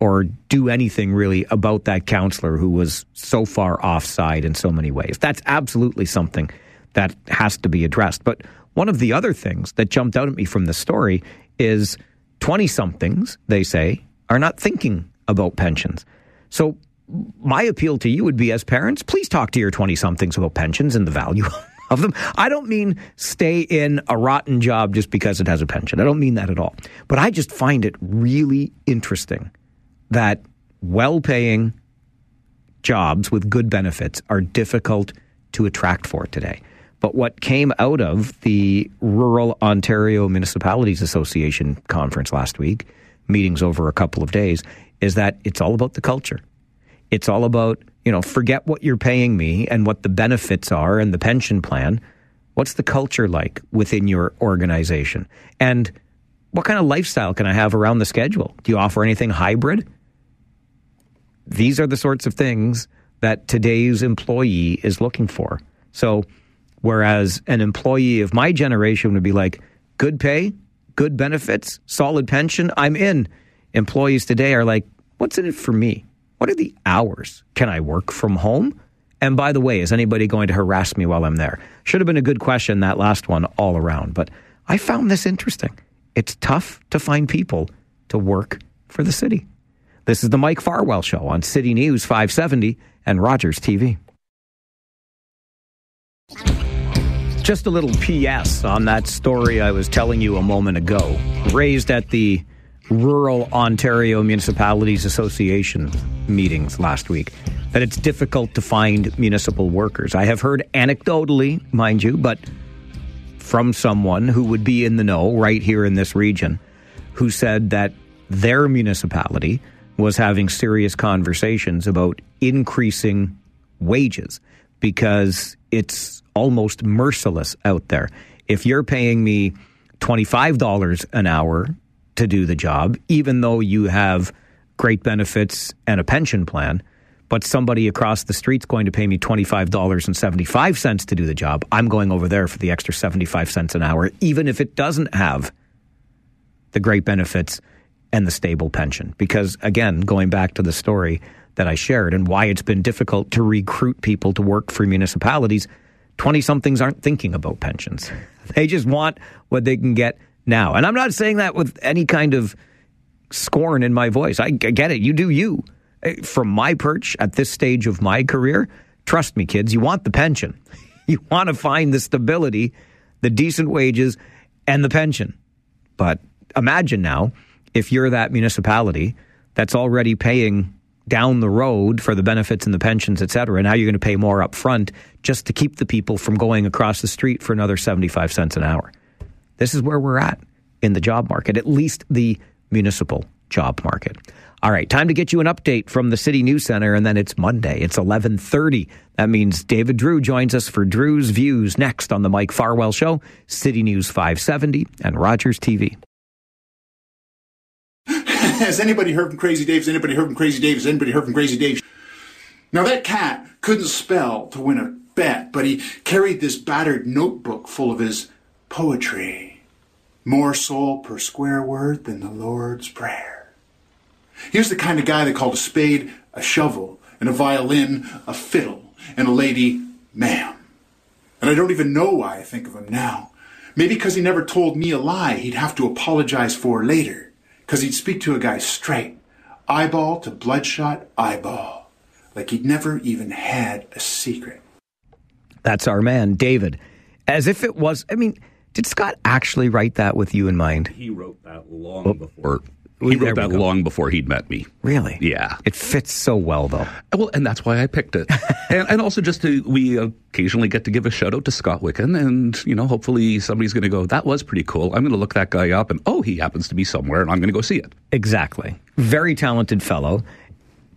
or do anything really about that counselor who was so far offside in so many ways. That's absolutely something that has to be addressed. But one of the other things that jumped out at me from the story is 20 somethings, they say, are not thinking about pensions. So, my appeal to you would be as parents, please talk to your 20 somethings about pensions and the value of them. I don't mean stay in a rotten job just because it has a pension. I don't mean that at all. But I just find it really interesting that well paying jobs with good benefits are difficult to attract for today. But what came out of the Rural Ontario Municipalities Association conference last week, meetings over a couple of days, is that it's all about the culture. It's all about, you know, forget what you're paying me and what the benefits are and the pension plan. What's the culture like within your organization? And what kind of lifestyle can I have around the schedule? Do you offer anything hybrid? These are the sorts of things that today's employee is looking for. So, Whereas an employee of my generation would be like, good pay, good benefits, solid pension, I'm in. Employees today are like, what's in it for me? What are the hours? Can I work from home? And by the way, is anybody going to harass me while I'm there? Should have been a good question, that last one, all around. But I found this interesting. It's tough to find people to work for the city. This is the Mike Farwell Show on City News 570 and Rogers TV. Just a little PS on that story I was telling you a moment ago, raised at the Rural Ontario Municipalities Association meetings last week, that it's difficult to find municipal workers. I have heard anecdotally, mind you, but from someone who would be in the know right here in this region, who said that their municipality was having serious conversations about increasing wages because it's almost merciless out there. If you're paying me $25 an hour to do the job, even though you have great benefits and a pension plan, but somebody across the street's going to pay me $25.75 to do the job, I'm going over there for the extra 75 cents an hour, even if it doesn't have the great benefits and the stable pension. Because again, going back to the story that I shared and why it's been difficult to recruit people to work for municipalities, 20 somethings aren't thinking about pensions. They just want what they can get now. And I'm not saying that with any kind of scorn in my voice. I, get it. You do you. Eh, from my perch at this stage of my career, trust me, kids, you want the pension. You want to find the stability, the decent wages, and the pension. But imagine now if you're that municipality that's already paying down the road for the benefits and the pensions, et cetera. Now you're going to pay more up front just to keep the people from going across the street for another 75 cents an hour. This is where we're at in the job market, at least the municipal job market. All right, time to get you an update from the City News Center, and then it's Monday. It's 1130. That means David Drewe joins us for Drewe's Views next on the Mike Farwell Show, City News 570, and Rogers TV. Has anybody heard from Crazy Dave? Has anybody heard from Crazy Dave? Has anybody heard from Crazy Dave? Now that cat couldn't spell to win a bet, but he carried this battered notebook full of his poetry. More soul per square word than the Lord's Prayer. He was the kind of guy that called a spade a shovel, and a violin a fiddle, and a lady ma'am. And I don't even know why I think of him now. Maybe because he never told me a lie he'd have to apologize for later because he'd speak to a guy straight, eyeball to bloodshot eyeball, like he'd never even had a secret. That's our man, David. As if it was, I mean, did Scott actually write that with you in mind? He wrote that long oh. before he wrote that go. long before he'd met me. Really? Yeah. It fits so well, though. Well, and that's why I picked it. and, and also just to, we occasionally get to give a shout out to Scott Wicken and, you know, hopefully somebody's going to go, that was pretty cool. I'm going to look that guy up and, oh, he happens to be somewhere and I'm going to go see it. Exactly. Very talented fellow,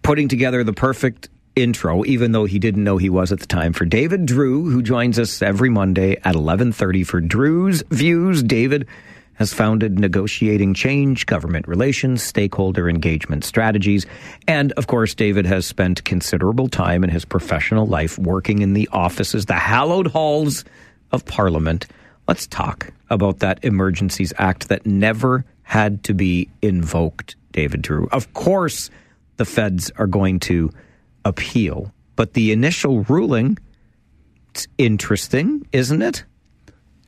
putting together the perfect intro, even though he didn't know he was at the time, for David Drewe, who joins us every Monday at 11.30 for Drewe's Views. David has founded Negotiating Change, Government Relations, Stakeholder Engagement Strategies. And, of course, David has spent considerable time in his professional life working in the offices, the hallowed halls of Parliament. Let's talk about that Emergencies Act that never had to be invoked, David Drewe. Of course, the feds are going to appeal, but the initial ruling, it's interesting, isn't it?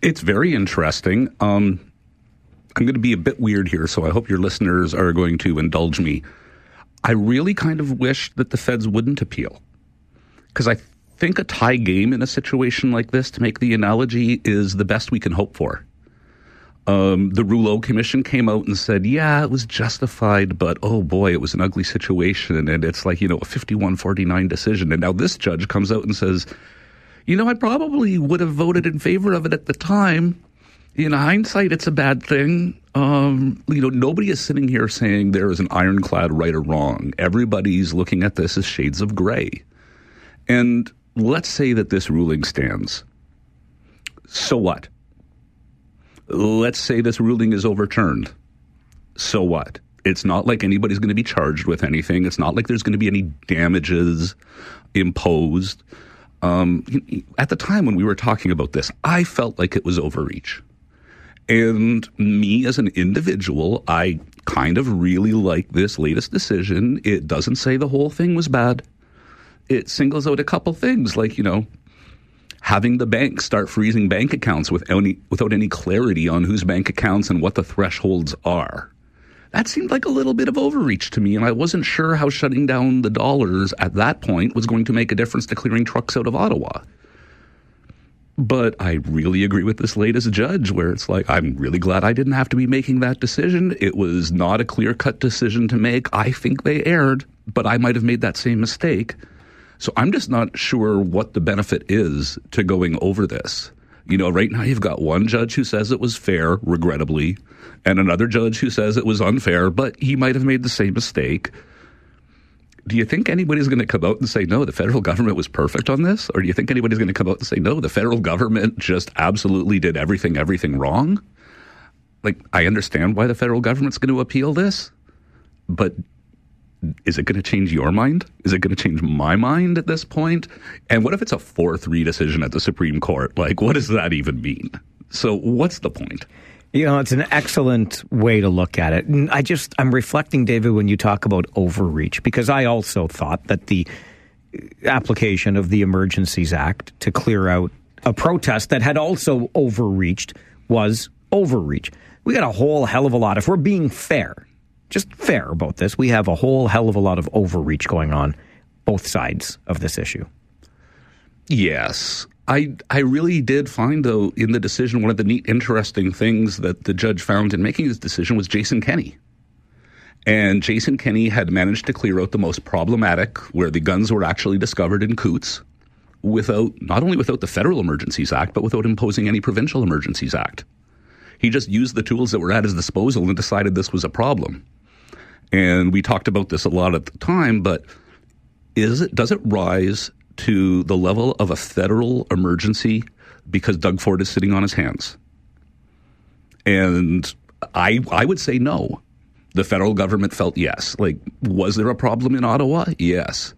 It's very interesting. Um, I'm going to be a bit weird here, so I hope your listeners are going to indulge me. I really kind of wish that the feds wouldn't appeal. Because I think a tie game in a situation like this, to make the analogy, is the best we can hope for. Um, the Rouleau Commission came out and said, yeah, it was justified, but oh boy, it was an ugly situation. And it's like, you know, a 51 49 decision. And now this judge comes out and says, you know, I probably would have voted in favor of it at the time. In hindsight, it's a bad thing. Um, you know, nobody is sitting here saying there is an ironclad right or wrong. Everybody's looking at this as shades of gray. And let's say that this ruling stands. So what? Let's say this ruling is overturned. So what? It's not like anybody's going to be charged with anything. It's not like there's going to be any damages imposed. Um, at the time when we were talking about this, I felt like it was overreach. And me as an individual, I kind of really like this latest decision. It doesn't say the whole thing was bad. It singles out a couple things like, you know, having the bank start freezing bank accounts with any, without any clarity on whose bank accounts and what the thresholds are. That seemed like a little bit of overreach to me, and I wasn't sure how shutting down the dollars at that point was going to make a difference to clearing trucks out of Ottawa. But I really agree with this latest judge, where it's like, I'm really glad I didn't have to be making that decision. It was not a clear cut decision to make. I think they erred, but I might have made that same mistake. So I'm just not sure what the benefit is to going over this. You know, right now you've got one judge who says it was fair, regrettably, and another judge who says it was unfair, but he might have made the same mistake. Do you think anybody's going to come out and say, no, the federal government was perfect on this? Or do you think anybody's going to come out and say, no, the federal government just absolutely did everything, everything wrong? Like, I understand why the federal government's going to appeal this, but is it going to change your mind? Is it going to change my mind at this point? And what if it's a 4 3 decision at the Supreme Court? Like, what does that even mean? So, what's the point? You know, it's an excellent way to look at it. And I just, I'm reflecting, David, when you talk about overreach, because I also thought that the uh, application of the Emergencies Act to clear out a protest that had also overreached was overreach. We got a whole hell of a lot, if we're being fair, just fair about this, we have a whole hell of a lot of overreach going on both sides of this issue. Yes. I I really did find though in the decision one of the neat interesting things that the judge found in making his decision was Jason Kenney. And Jason Kenney had managed to clear out the most problematic where the guns were actually discovered in Coutts without not only without the Federal Emergencies Act but without imposing any Provincial Emergencies Act. He just used the tools that were at his disposal and decided this was a problem. And we talked about this a lot at the time, but is it does it rise to the level of a federal emergency because Doug Ford is sitting on his hands? And I I would say no. The federal government felt yes. Like, was there a problem in Ottawa? Yes.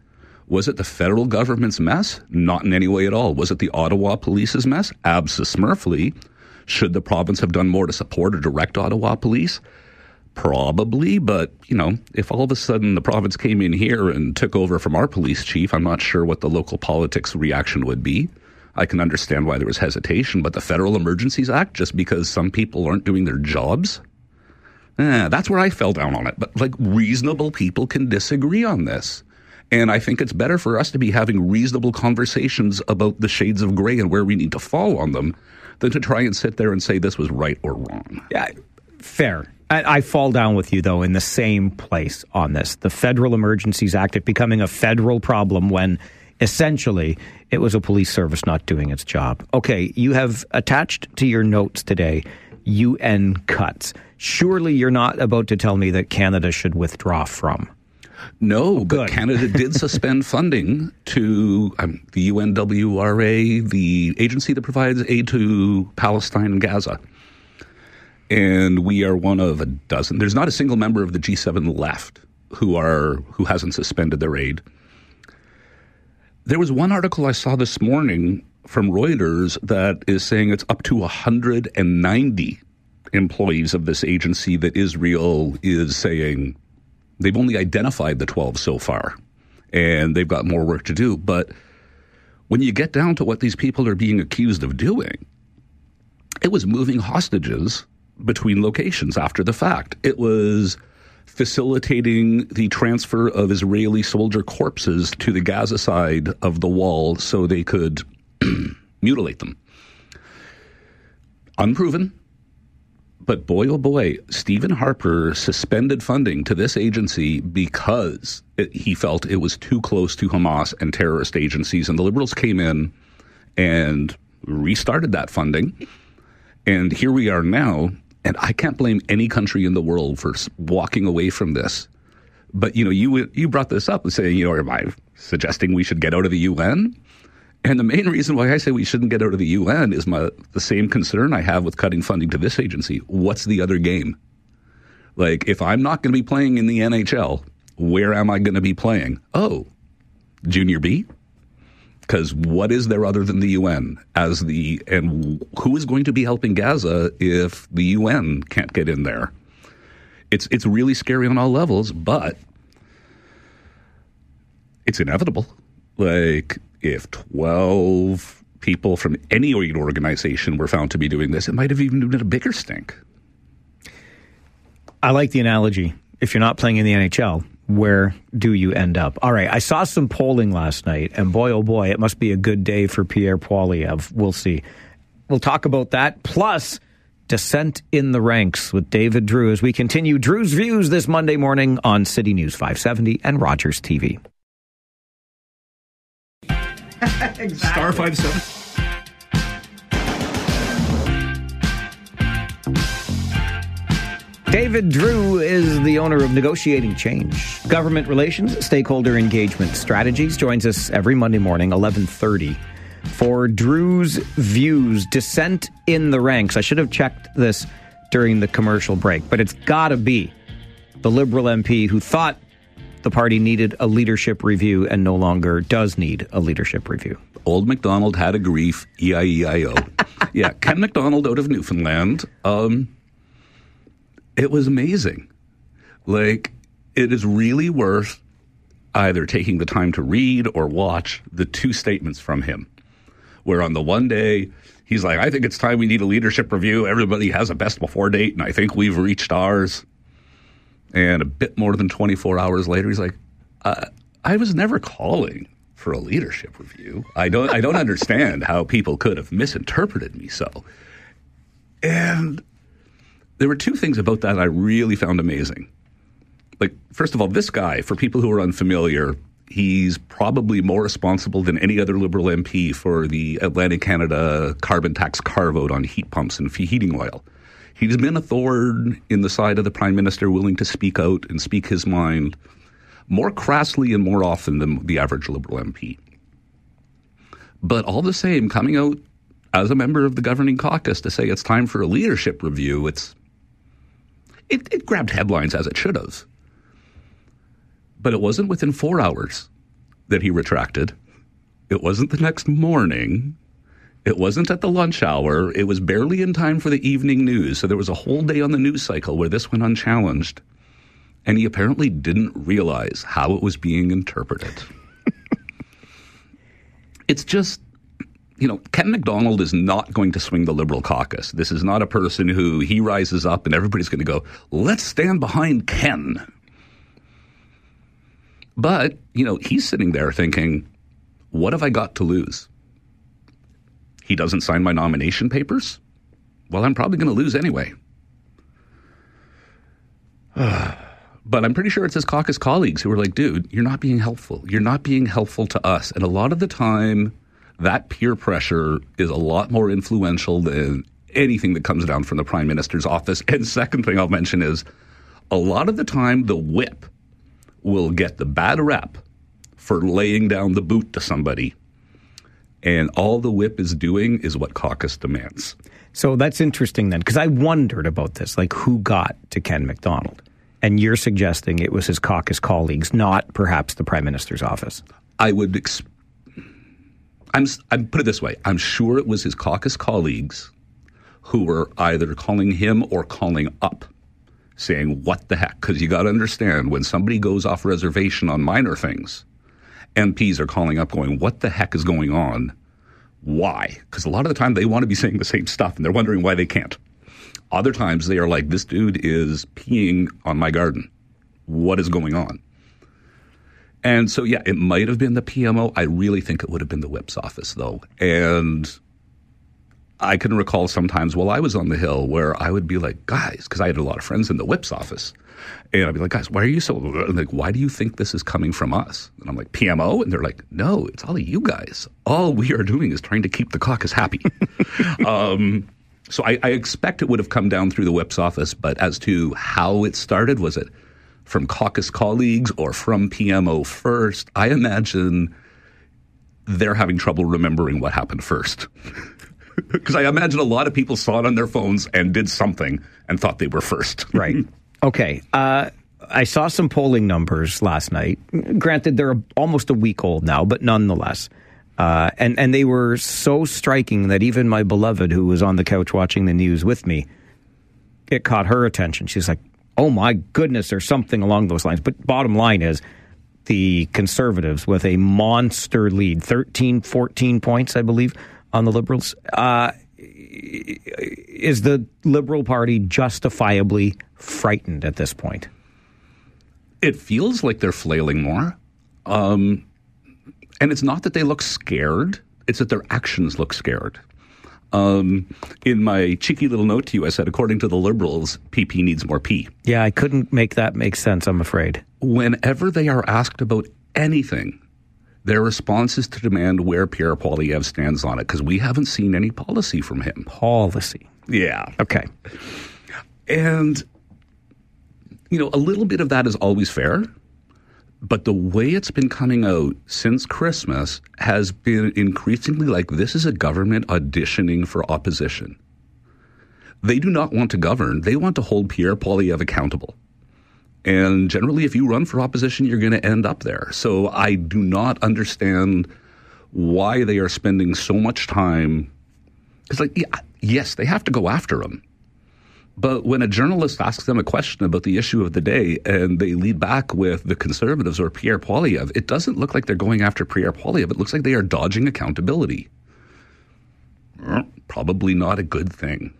Was it the federal government's mess? Not in any way at all. Was it the Ottawa police's mess? Abso-smurfly. Should the province have done more to support or direct Ottawa police? Probably, but you know, if all of a sudden the province came in here and took over from our police chief, I'm not sure what the local politics reaction would be. I can understand why there was hesitation, but the Federal Emergencies Act, just because some people aren't doing their jobs, eh, that's where I fell down on it. But like reasonable people can disagree on this. And I think it's better for us to be having reasonable conversations about the shades of gray and where we need to fall on them than to try and sit there and say this was right or wrong. Yeah, fair. I, I fall down with you, though, in the same place on this. The Federal Emergencies Act it becoming a federal problem when essentially it was a police service not doing its job. Okay, you have attached to your notes today UN cuts. Surely you're not about to tell me that Canada should withdraw from. No, but Canada did suspend funding to um, the UNWRA, the agency that provides aid to Palestine and Gaza. And we are one of a dozen. There's not a single member of the G7 left who are who hasn't suspended their aid. There was one article I saw this morning from Reuters that is saying it's up to 190 employees of this agency that Israel is saying they've only identified the 12 so far and they've got more work to do. But when you get down to what these people are being accused of doing, it was moving hostages between locations after the fact. It was facilitating the transfer of Israeli soldier corpses to the Gaza side of the wall so they could mutilate them. Unproven, but boy, oh boy, Stephen Harper suspended funding to this agency because it, he felt it was too close to Hamas and terrorist agencies. And the Liberals came in and restarted that funding. And here we are now. And I can't blame any country in the world for walking away from this. But you know, you you brought this up and saying, you know, am I suggesting we should get out of the UN? And the main reason why I say we shouldn't get out of the UN is my the same concern I have with cutting funding to this agency. What's the other game? Like, if I'm not going to be playing in the NHL, where am I going to be playing? Oh, Junior B? Because what is there other than the UN as the and who is going to be helping Gaza if the UN can't get in there? It's it's really scary on all levels, but it's inevitable. Like if 12 people from any organization were found to be doing this, it might have even been a bigger stink. I like the analogy. If you're not playing in the NHL, where do you end up? All right, I saw some polling last night, and boy, oh boy, it must be a good day for Pierre Poilievre. We'll see. We'll talk about that. Plus, descent in the ranks with David Drewe as we continue Drewe's Views this Monday morning on City News 570 and Rogers TV. exactly. Star five seven. David Drewe is the owner of Negotiating Change, Government Relations, Stakeholder Engagement Strategies. Joins us every Monday morning, eleven thirty, for Drewe's views. Dissent in the ranks. I should have checked this during the commercial break, but it's got to be the Liberal MP who thought the party needed a leadership review and no longer does need a leadership review. Old MacDonald had a grief, E I E I O. Yeah, Ken McDonald out of Newfoundland. Um, it was amazing. Like, it is really worth either taking the time to read or watch the two statements from him. Where on the one day, he's like, I think it's time we need a leadership review. Everybody has a best before date, and I think we've reached ours. And a bit more than 24 hours later, he's like, uh, I was never calling for a leadership review. I don't I don't understand how people could have misinterpreted me so. And there were two things about that I really found amazing. Like first of all, this guy, for people who are unfamiliar, he's probably more responsible than any other Liberal MP for the Atlantic Canada carbon tax carve out on heat pumps and heating oil. He's been a thorn in the side of the Prime Minister, willing to speak out and speak his mind more crassly and more often than the average Liberal MP. But all the same, coming out as a member of the governing caucus to say it's time for a leadership review, it's it, it grabbed headlines as it should have. But it wasn't within four hours that he retracted. It wasn't the next morning. It wasn't at the lunch hour. It was barely in time for the evening news. So there was a whole day on the news cycle where this went unchallenged. And he apparently didn't realize how it was being interpreted. it's just, you know, Ken McDonald is not going to swing the Liberal caucus. This is not a person who he rises up and everybody's going to go, let's stand behind Ken. But, you know, he's sitting there thinking, what have I got to lose? He doesn't sign my nomination papers? Well, I'm probably going to lose anyway. but I'm pretty sure it's his caucus colleagues who were like, dude, you're not being helpful. You're not being helpful to us. And a lot of the time, that peer pressure is a lot more influential than anything that comes down from the prime minister's office. And second thing I'll mention is a lot of the time, the whip will get the bad rep for laying down the boot to somebody. And all the whip is doing is what caucus demands. So that's interesting then, because I wondered about this, like who got to Ken McDonald, and you're suggesting it was his caucus colleagues, not perhaps the prime minister's office. I would. Ex- I'm. I'm put it this way. I'm sure it was his caucus colleagues who were either calling him or calling up, saying, "What the heck?" Because you got to understand when somebody goes off reservation on minor things, MPs are calling up, going, "What the heck is going on?" Why? Because a lot of the time they want to be saying the same stuff and they're wondering why they can't. Other times they are like, this dude is peeing on my garden. What is going on? And so, yeah, it might have been the PMO. I really think it would have been the whip's office, though. And I can recall sometimes while I was on the Hill where I would be like, guys, because I had a lot of friends in the whip's office. And I'd be like, guys, why are you so like? Why do you think this is coming from us? And I'm like, PMO, and they're like, no, it's all of you guys. All we are doing is trying to keep the caucus happy. um, so I, I expect it would have come down through the whip's office, but as to how it started, was it from caucus colleagues or from PMO first? I imagine they're having trouble remembering what happened first. Because I imagine a lot of people saw it on their phones and did something and thought they were first. Right. Okay. Uh, I saw some polling numbers last night. Granted, they're almost a week old now, but nonetheless. Uh, and, and they were so striking that even my beloved, who was on the couch watching the news with me, it caught her attention. She's like, oh my goodness, or something along those lines. But bottom line is the conservatives with a monster lead 13, 14 points, I believe, on the liberals. Uh, is the Liberal Party justifiably frightened at this point? It feels like they're flailing more. Um, and it's not that they look scared, it's that their actions look scared. Um, in my cheeky little note to you, I said, according to the Liberals, PP needs more P. Yeah, I couldn't make that make sense, I'm afraid. Whenever they are asked about anything, their response is to demand where Pierre Poilievre stands on it because we haven't seen any policy from him. Policy. Yeah. Okay. And, you know, a little bit of that is always fair. But the way it's been coming out since Christmas has been increasingly like this is a government auditioning for opposition. They do not want to govern, they want to hold Pierre Poilievre accountable. And generally, if you run for opposition, you're going to end up there. So I do not understand why they are spending so much time. Because, like, yeah, yes, they have to go after him. But when a journalist asks them a question about the issue of the day and they lead back with the conservatives or Pierre Poilievre, it doesn't look like they're going after Pierre Poilievre. It looks like they are dodging accountability. Probably not a good thing.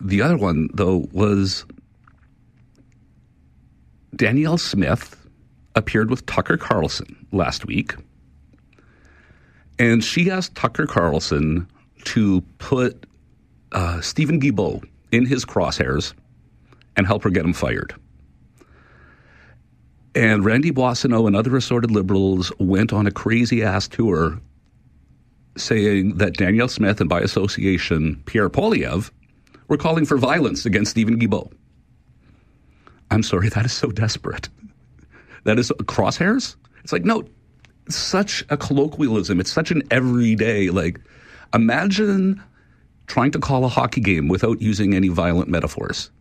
The other one, though, was Danielle Smith appeared with Tucker Carlson last week. And she asked Tucker Carlson to put uh, Stephen Guilbeault in his crosshairs and help her get him fired. And Randy Boissonnault and other assorted liberals went on a crazy ass tour saying that Danielle Smith and by association Pierre Poilievre were calling for violence against Stephen Guilbeault. I'm sorry, that is so desperate. That is crosshairs? It's like, no, it's such a colloquialism. It's such an everyday, like, imagine trying to call a hockey game without using any violent metaphors.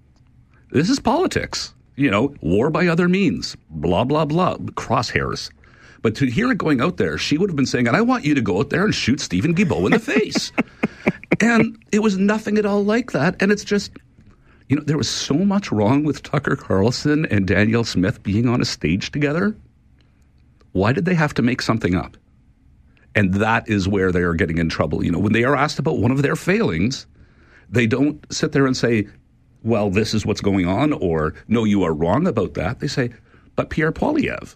This is politics. You know, war by other means, blah, blah, blah, crosshairs. But to hear it going out there, she would have been saying, and I want you to go out there and shoot Stephen Guilbeault in the face. and it was nothing at all like that. And it's just, you know, there was so much wrong with Tucker Carlson and Danielle Smith being on a stage together. Why did they have to make something up? And that is where they are getting in trouble. You know, when they are asked about one of their failings, they don't sit there and say, well, this is what's going on, or no, you are wrong about that. They say, but Pierre Poilievre,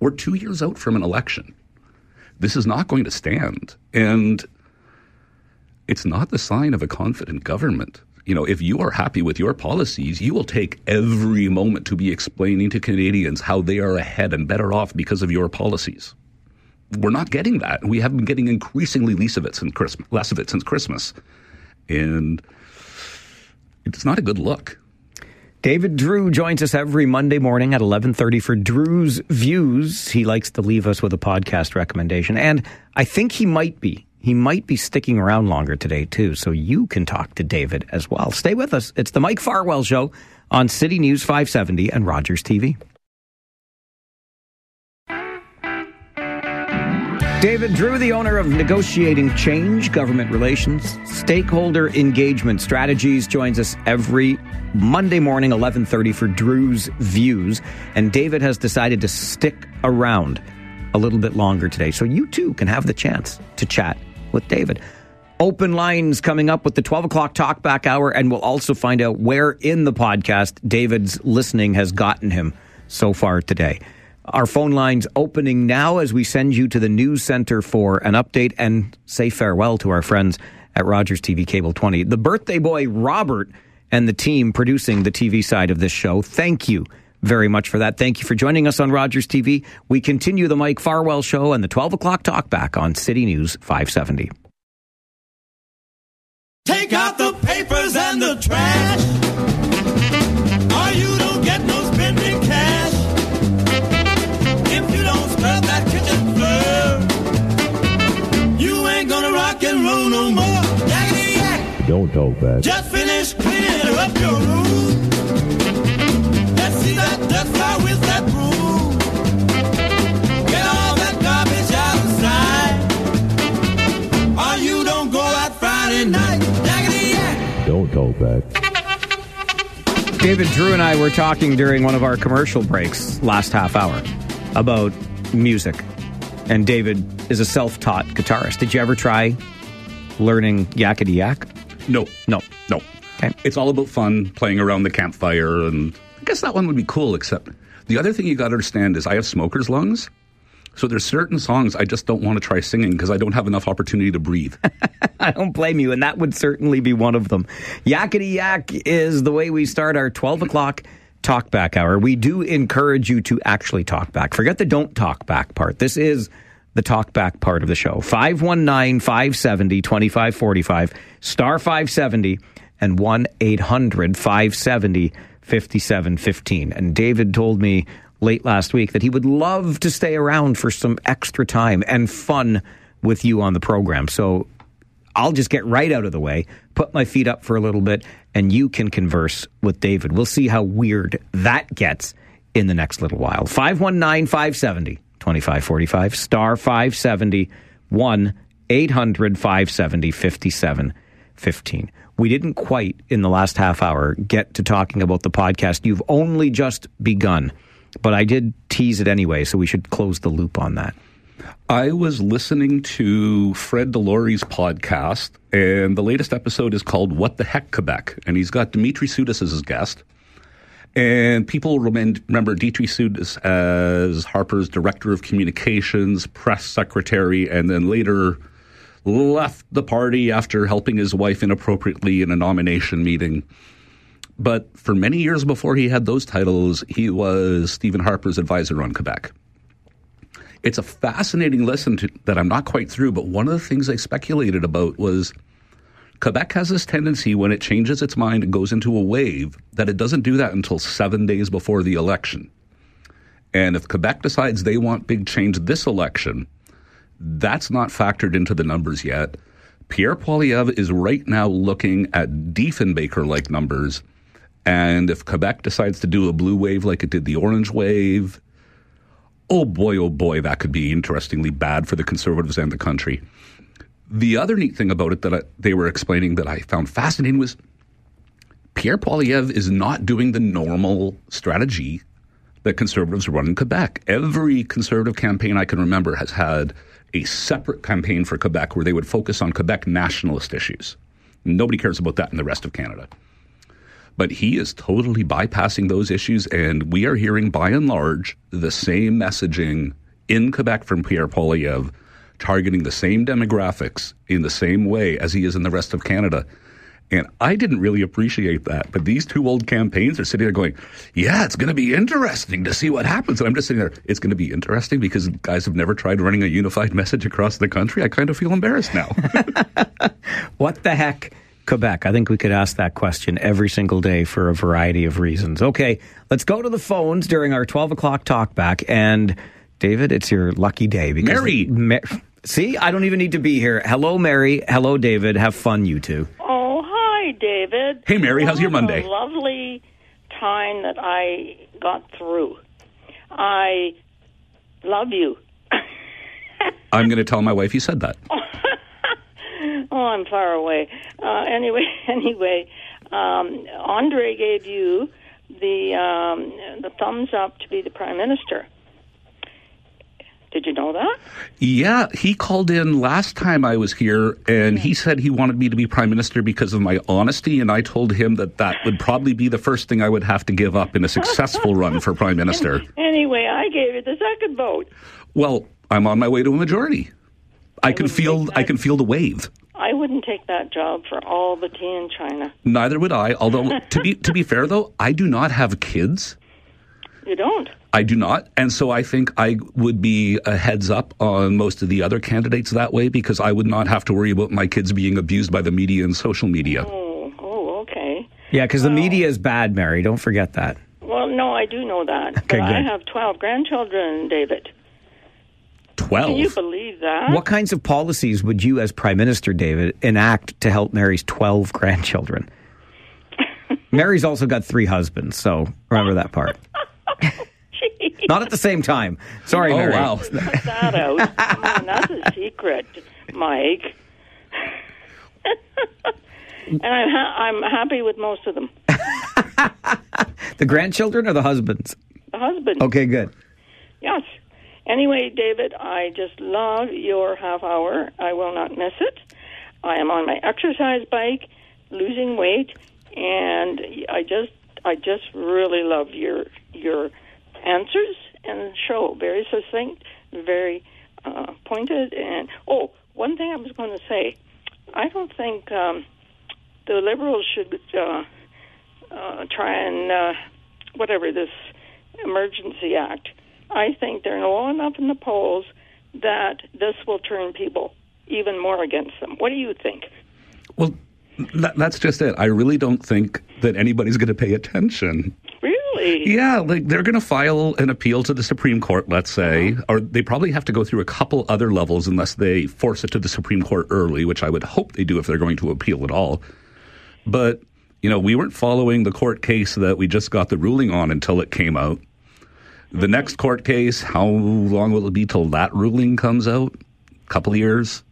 we're two years out from an election. This is not going to stand. And it's not the sign of a confident government. You know, if you are happy with your policies, you will take every moment to be explaining to Canadians how they are ahead and better off because of your policies. We're not getting that. We have been getting increasingly less of it since Christmas, less of it since Christmas, and it's not a good look. David Drewe joins us every Monday morning at 11:30 for Drewe's Views. He likes to leave us with a podcast recommendation and I think he might be he might be sticking around longer today too, so you can talk to David as well. Stay with us. It's the Mike Farwell show on City News 570 and Rogers TV. David Drewe, the owner of Negotiating Change, Government Relations, Stakeholder Engagement Strategies, joins us every Monday morning, 11.30 for Drewe's Views. And David has decided to stick around a little bit longer today. So you too can have the chance to chat with David. Open lines coming up with the 12 o'clock talkback hour. And we'll also find out where in the podcast David's listening has gotten him so far today. Our phone lines opening now as we send you to the news center for an update and say farewell to our friends at Rogers TV Cable 20. The birthday boy, Robert, and the team producing the TV side of this show, thank you very much for that. Thank you for joining us on Rogers TV. We continue the Mike Farwell Show and the 12 o'clock talkback on City News 570. Take out the papers and the trash. Don't talk back. Just finish cleaning up your room. Let's see that dust fly with that broom. Get all that garbage out of sight. Or you don't go out Friday night. Yakety yak. Don't talk back. David Drewe and I were talking during one of our commercial breaks last half hour about music. And David is a self taught guitarist. Did you ever try learning yakety yak? No, no, no. It's all about fun, playing around the campfire, and I guess that one would be cool. Except the other thing you got to understand is I have smoker's lungs, so there's certain songs I just don't want to try singing because I don't have enough opportunity to breathe. I don't blame you, and that would certainly be one of them. Yakety yak is the way we start our 12 o'clock talk back hour. We do encourage you to actually talk back. Forget the don't talk back part. This is the talk back part of the show. 519 570 2545, star 570, and 1 800 570 5715. And David told me late last week that he would love to stay around for some extra time and fun with you on the program. So I'll just get right out of the way, put my feet up for a little bit, and you can converse with David. We'll see how weird that gets in the next little while. 519 570 2545, star 570 1 800 570 5715. We didn't quite, in the last half hour, get to talking about the podcast. You've only just begun, but I did tease it anyway, so we should close the loop on that. I was listening to Fred DeLorey's podcast, and the latest episode is called What the Heck Quebec? And he's got Dimitri Soudas as his guest. And people remember Dimitri Soudas as Harper's director of communications, press secretary, and then later left the party after helping his wife inappropriately in a nomination meeting. But for many years before he had those titles, he was Stephen Harper's advisor on Quebec. It's a fascinating listen to, that I'm not quite through, but one of the things I speculated about was Quebec has this tendency when it changes its mind and goes into a wave that it doesn't do that until seven days before the election. And if Quebec decides they want big change this election, that's not factored into the numbers yet. Pierre Poilievre is right now looking at Diefenbaker like numbers. And if Quebec decides to do a blue wave like it did the orange wave, oh boy, oh boy, that could be interestingly bad for the conservatives and the country. The other neat thing about it that I, they were explaining that I found fascinating was Pierre Poilievre is not doing the normal strategy that conservatives run in Quebec. Every conservative campaign I can remember has had a separate campaign for Quebec where they would focus on Quebec nationalist issues. Nobody cares about that in the rest of Canada. But he is totally bypassing those issues, and we are hearing by and large the same messaging in Quebec from Pierre Poilievre, targeting the same demographics in the same way as he is in the rest of Canada. And I didn't really appreciate that. But these two old campaigns are sitting there going, yeah, it's going to be interesting to see what happens. And I'm just sitting there, it's going to be interesting because guys have never tried running a unified message across the country. I kind of feel embarrassed now. What the heck, Quebec? I think we could ask that question every single day for a variety of reasons. Okay, let's go to the phones during our 12 o'clock talk back. And David, it's your lucky day because. Mary! Ma- See, I don't even need to be here. Hello, Mary. Hello, David. Have fun, you two. Oh, hi, David. Hey, Mary, how's your Monday? A lovely time that I got through. I love you. I'm going to tell my wife you said that. Oh, I'm far away. Uh, anyway, anyway, um, Andre gave you the um, the thumbs up to be the prime minister. Did you know that? Yeah, he called in last time I was here and he hmm. said he wanted me to be prime minister because of my honesty. And I told him that that would probably be the first thing I would have to give up in a successful run for prime minister. Anyway, I gave you the second vote. Well, I'm on my way to a majority. I can feel I can feel the wave. I wouldn't take that job for all the tea in China. Neither would I. Although to be to be fair though, I do not have kids. You don't? I do not, and so I think I would be a heads up on most of the other candidates that way because I would not have to worry about my kids being abused by the media and social media. Oh, oh, okay. Yeah, because the media is bad, Mary. Don't forget that. Well, no, I do know that. Okay, but I have 12 grandchildren, David. Twelve. Can you believe that? What kinds of policies would you, as prime minister, David, enact to help Mary's 12 grandchildren? Mary's also got three husbands, so remember that part. Not at the same time. Sorry, Oh, Mary. wow. Cut that out. Come on, that's a secret, Mike. and I'm, ha- I'm happy with most of them. The grandchildren or the husbands? The husband. Okay, good. Yes. Anyway, David, I just love your half hour. I will not miss it. I am on my exercise bike, losing weight, and I just I just really love your your answers and show. Very succinct, very uh, pointed, and oh, one thing I was going to say, I don't think um, the liberals should uh, uh, try and uh, whatever this emergency act. I think they're low enough in the polls that this will turn people even more against them. What do you think? Well, that, that's just it. I really don't think that anybody's going to pay attention. Really? Yeah, like they're going to file an appeal to the Supreme Court, let's say, or they probably have to go through a couple other levels unless they force it to the Supreme Court early, which I would hope they do if they're going to appeal at all. But, you know, we weren't following the court case that we just got the ruling on until it came out. The next court case, how long will it be till that ruling comes out? A couple of years?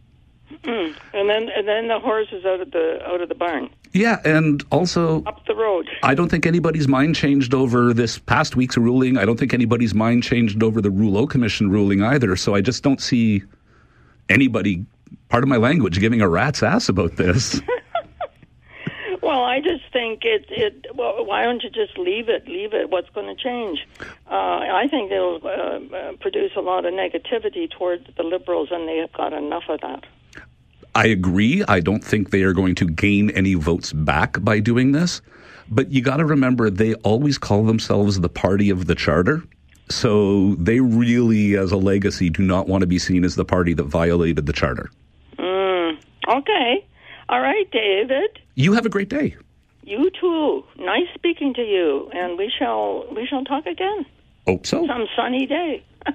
Mm. And then and then the horse is out of the out of the barn, Yeah, and also up the road. I don't think anybody's mind changed over this past week's ruling. I don't think anybody's mind changed over the Rouleau Commission ruling either. So I just don't see anybody, part of my language, giving a rat's ass about this. Well, I just think it. It. Well, why don't you just leave it? Leave it. What's going to change? Uh, I think it'll uh, uh, produce a lot of negativity towards the liberals, and they have got enough of that. I agree. I don't think they are going to gain any votes back by doing this. But you got to remember, they always call themselves the party of the charter. So they really, as a legacy, do not want to be seen as the party that violated the charter. Mm. Okay. All right, David. You have a great day. You too. Nice speaking to you, and we shall we shall talk again Hope so. some sunny day.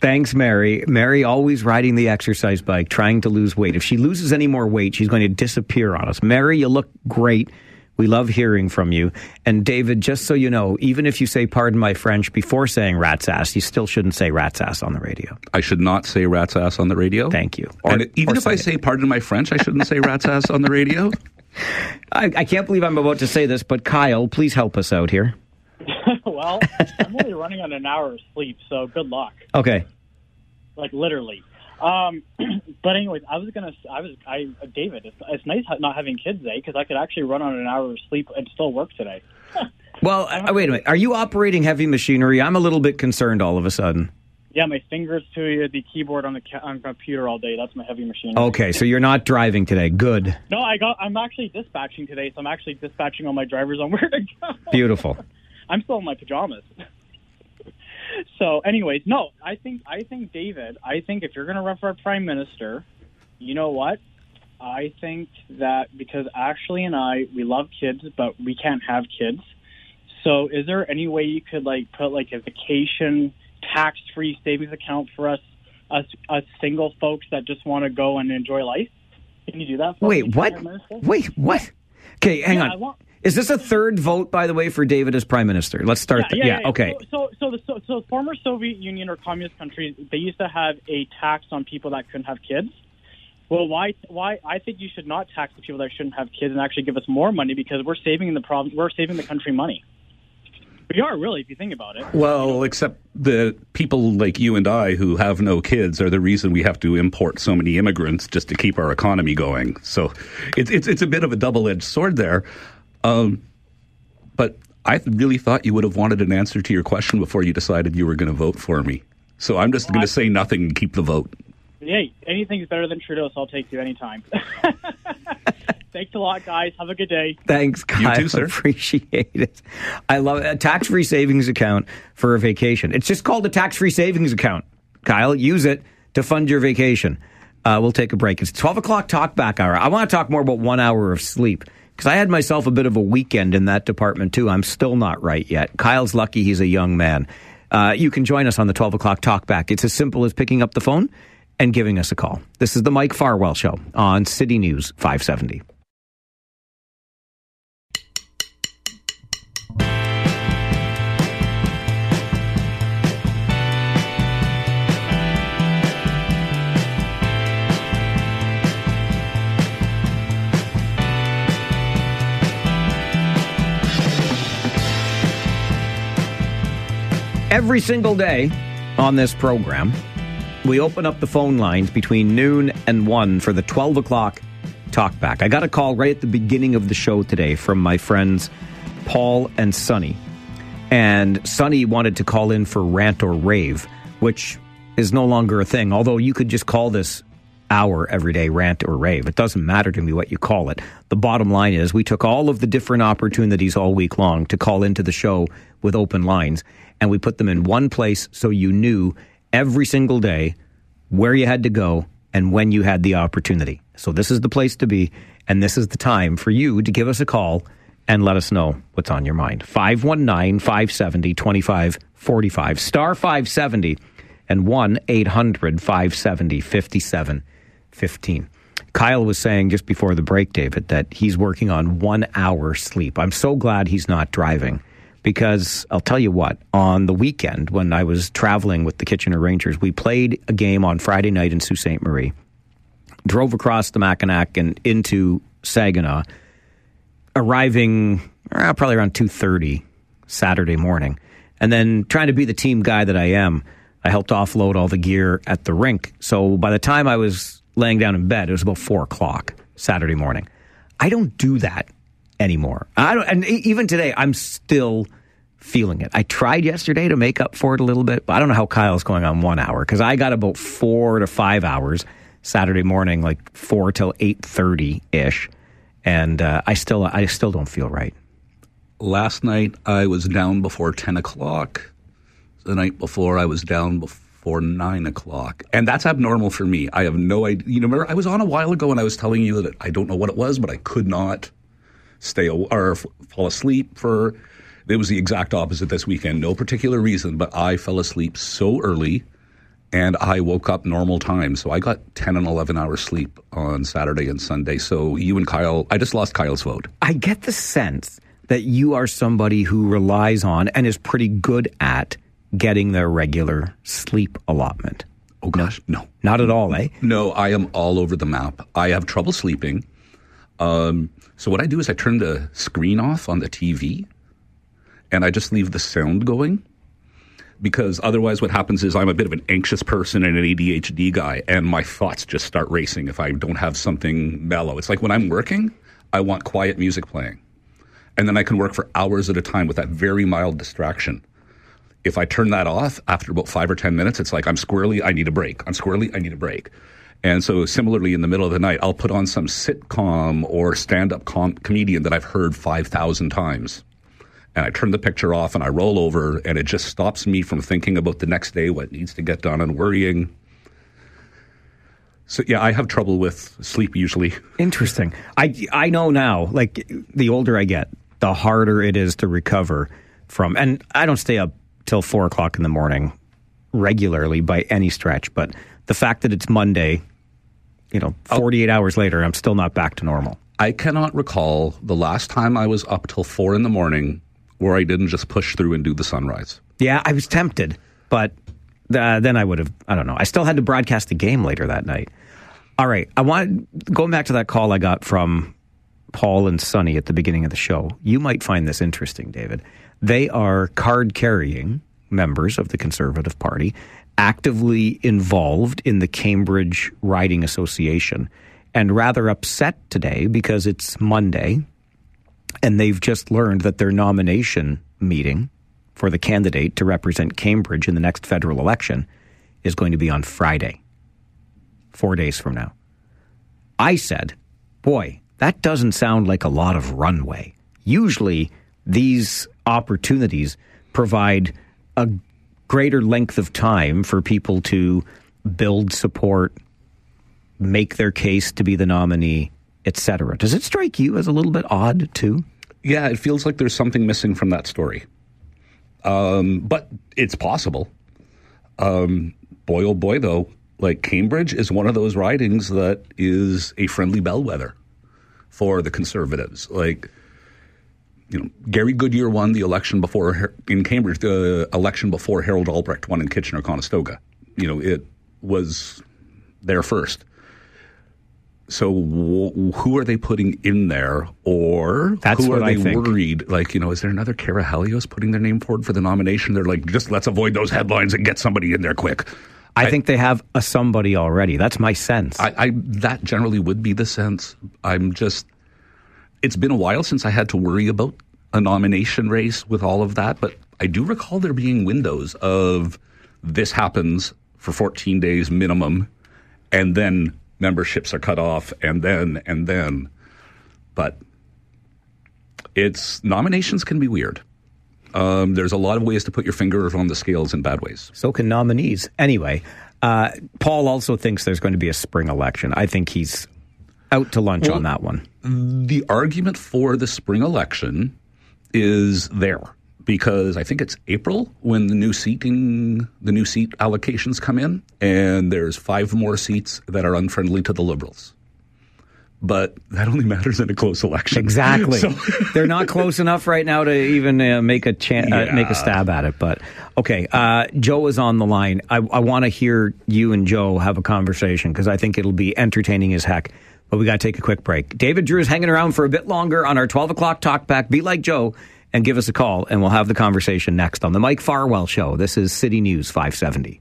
Thanks, Mary. Mary always riding the exercise bike, trying to lose weight. If she loses any more weight, she's going to disappear on us. Mary, you look great. We love hearing from you. And David, just so you know, even if you say pardon my French before saying rat's ass, you still shouldn't say rat's ass on the radio. I should not say rat's ass on the radio. Thank you. and even or if I say say pardon my French, I shouldn't say rat's ass on the radio. I, I can't believe I'm about to say this, but Kyle, please help us out here. well, I'm only running on an hour of sleep, so good luck. Okay. Like literally. Um, but anyways, I was gonna, I was, I, David, it's, it's nice not having kids, eh? Because I could actually run on an hour of sleep and still work today. Well, uh, wait a minute. Are you operating heavy machinery? I'm a little bit concerned all of a sudden. Yeah, my fingers to the keyboard on the ca- on computer all day. That's my heavy machine. Okay, so you're not driving today. Good. No, I got. I'm actually dispatching today, so I'm actually dispatching all my drivers on where to go. Beautiful. I'm still in my pajamas. so, anyways, no, I think I think David. I think if you're going to run for prime minister, you know what? I think that because Ashley and I we love kids, but we can't have kids. So, is there any way you could like put like a vacation tax-free savings account for us, us, us single folks that just want to go and enjoy life? Can you do that? For us? Wait, what? Wait, what? Okay, hang Yeah, on. I want- Is this a third vote, by the way, for David as prime minister? Let's start. Yeah, th- yeah, yeah. okay. So, so, so, the, so, so former Soviet Union or communist countries, they used to have a tax on people that couldn't have kids. Well, why? Why? I think you should not tax the people that shouldn't have kids and actually give us more money because we're saving the problem. We're saving the country money. We are really, if you think about it. Well, except the people like you and I who have no kids are the reason we have to import so many immigrants just to keep our economy going. So it's it's, it's a bit of a double edged sword there. Um, but I really thought you would have wanted an answer to your question before you decided you were going to vote for me. So I'm just going to say nothing and keep the vote. Hey, anything's better than Trudeau, so I'll take you anytime. Thanks a lot, guys. Have a good day. Thanks, Kyle. too, sir. Appreciate it. I love it. A tax-free savings account for a vacation. It's just called a tax-free savings account. Kyle, use it to fund your vacation. Uh, we'll take a break. It's 12 o'clock talk back hour. I want to talk more about one hour of sleep because I had myself a bit of a weekend in that department too. I'm still not right yet. Kyle's lucky he's a young man. Uh, you can join us on the 12 o'clock talk back. It's as simple as picking up the phone and giving us a call. This is the Mike Farwell Show on City News 570. Every single day on this program, we open up the phone lines between noon and 1 for the 12 o'clock talkback. I got a call right at the beginning of the show today from my friends Paul and Sonny. And Sonny wanted to call in for rant or rave, which is no longer a thing, although you could just call this hour every day rant or rave. It doesn't matter to me what you call it. The bottom line is we took all of the different opportunities all week long to call into the show with open lines and we put them in one place so you knew every single day where you had to go and when you had the opportunity. So this is the place to be and this is the time for you to give us a call and let us know what's on your mind. 519 570 2545 star 570 and 1 800 570 5715. Kyle was saying just before the break, David, that he's working on one hour sleep. I'm so glad he's not driving because I'll tell you what, on the weekend when I was traveling with the Kitchener Rangers, we played a game on Friday night in Sault Ste. Marie, drove across the Mackinac and into Saginaw, arriving uh, probably around 2.30 Saturday morning. And then trying to be the team guy that I am, I helped offload all the gear at the rink. So by the time I was laying down in bed, it was about 4 o'clock Saturday morning. I don't do that anymore. I don't, and even today, I'm still feeling it. I tried yesterday to make up for it a little bit, but I don't know how Kyle's going on one hour because I got about four to five hours Saturday morning, like four till eight thirty ish, and uh, I still I still don't feel right. Last night I was down before 10 o'clock. The night before I was down before 9 o'clock. And that's abnormal for me. I have no idea. You know, remember, I was on a while ago and I was telling you that I don't know what it was, but I could not stay or fall asleep for. It was the exact opposite this weekend. No particular reason, but I fell asleep so early and I woke up normal time. So I got 10 and 11 hours sleep on Saturday and Sunday. So you and Kyle, I just lost Kyle's vote. I get the sense that you are somebody who relies on and is pretty good at getting their regular sleep allotment. Oh gosh, no. Not at all, eh? No, I am all over the map. I have trouble sleeping. Um, so what I do is I turn the screen off on the TV and I just leave the sound going. Because otherwise, what happens is I'm a bit of an anxious person and an ADHD guy, and my thoughts just start racing if I don't have something mellow. It's like when I'm working, I want quiet music playing. And then I can work for hours at a time with that very mild distraction. if I turn that off after about five or 10 minutes, it's like I'm squirrely, I need a break. I'm squirrely, I need a break. And so, similarly, in the middle of the night, I'll put on some sitcom or stand up com- comedian that I've heard 5,000 times. And I turn the picture off and I roll over, and it just stops me from thinking about the next day, what needs to get done, and worrying. So, yeah, I have trouble with sleep usually. Interesting. I, I know now, like, the older I get, the harder it is to recover from. And I don't stay up till four o'clock in the morning regularly by any stretch, but the fact that it's Monday, you know, 48 hours later, I'm still not back to normal. I cannot recall the last time I was up till four in the morning where I didn't just push through and do the sunrise. Yeah, I was tempted, but uh, then I would have, I don't know. I still had to broadcast the game later that night. All right. I want going back to that call I got from Paul and Sonny at the beginning of the show. You might find this interesting, David. They are card carrying members of the Conservative Party, actively involved in the Cambridge Riding Association, and rather upset today because it's Monday and they've just learned that their nomination meeting for the candidate to represent Cambridge in the next federal election is going to be on Friday, four days from now. I said, boy, that doesn't sound like a lot of runway. Usually, these opportunities provide a greater length of time for people to build support, make their case to be the nominee, etc. Does it strike you as a little bit odd too? Yeah, it feels like there's something missing from that story. Um, but it's possible. Um, boy, oh boy, though, like Cambridge is one of those ridings that is a friendly bellwether for the conservatives. Like, you know, Gary Goodyear won the election before in Cambridge, the election before Harold Albrecht won in Kitchener Conestoga. You know, it was there first. So w- who are they putting in there, or That's who are they worried? Like, you know, is there another Cara Helios putting their name forward for the nomination? They're like, just let's avoid those headlines and get somebody in there quick. I, think they have a somebody already. That's my sense. I, I that generally would be the sense. I'm just. It's been a while since I had to worry about a nomination race with all of that, but I do recall there being windows of this happens for 14 days minimum, and then memberships are cut off, and then and then. But it's nominations can be weird. Um, there's a lot of ways to put your finger on the scales in bad ways. So can nominees. Anyway, uh, Paul also thinks there's going to be a spring election. I think he's out to lunch Well, on that one. The argument for the spring election is there because I think it's April when the new seating, the new seat allocations come in, and there's five more seats that are unfriendly to the Liberals. But that only matters in a close election. Exactly. So- They're not close enough right now to even uh, make a chan- uh, make a stab at it. But okay, uh, Joe is on the line. I, I want to hear you and Joe have a conversation because I think it'll be entertaining as heck. But we got to take a quick break. David Drewe is hanging around for a bit longer on our 12 o'clock talk back. Be like Joe and give us a call, and we'll have the conversation next on the Mike Farwell Show. This is City News 570.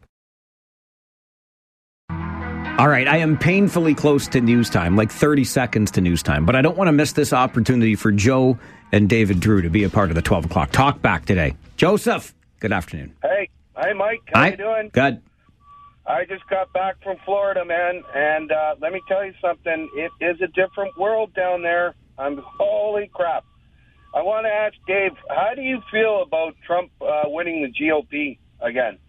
All right, I am painfully close to news time, like 30 seconds to news time, but I don't want to miss this opportunity for Joe and David Drewe to be a part of the 12 o'clock talk back today. Joseph, good afternoon. Hey, hi Mike, how Hi. you doing? Good. I just got back from Florida, man, and uh, let me tell you something. It is a different world down there. I'm holy crap. I want to ask Dave, how do you feel about Trump uh, winning the GOP again?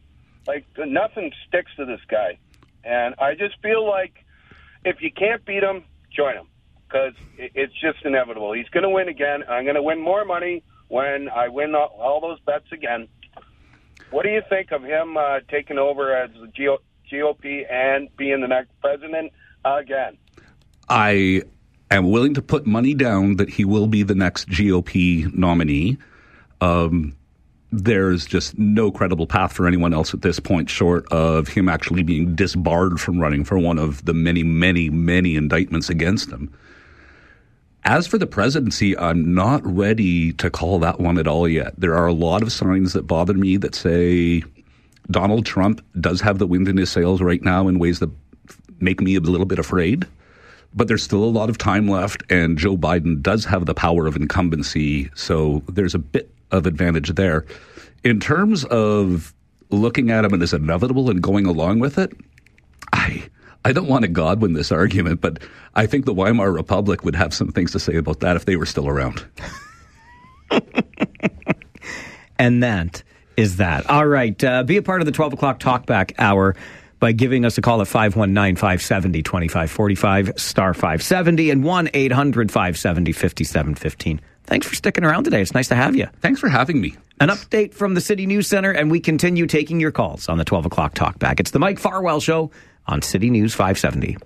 Like nothing sticks to this guy, and I just feel like if you can't beat him, join him because it's just inevitable. He's going to win again. I'm going to win more money when I win all, those bets again. What do you think of him uh, taking over as the GO- GOP and being the next president again? I am willing to put money down that he will be the next GOP nominee. Um, there's just no credible path for anyone else at this point, short of him actually being disbarred from running for one of the many, many, many indictments against him. As for the presidency, I'm not ready to call that one at all yet. There are a lot of signs that bother me that say Donald Trump does have the wind in his sails right now in ways that make me a little bit afraid. But there's still a lot of time left, and Joe Biden does have the power of incumbency, so there's a bit of advantage there. in terms of looking at him as inevitable and going along with it, I I don't want to God win this argument, but I think the Weimar Republic would have some things to say about that if they were still around. and that is that. All right. Uh, be a part of the 12 o'clock talkback hour by giving us a call at 519 570 2545, star 570, and 1 800 570 5715. Thanks for sticking around today. It's nice to have you. Thanks for having me. An update from the City News Center, and we continue taking your calls on the 12 o'clock talkback. It's the Mike Farwell Show on City News 570.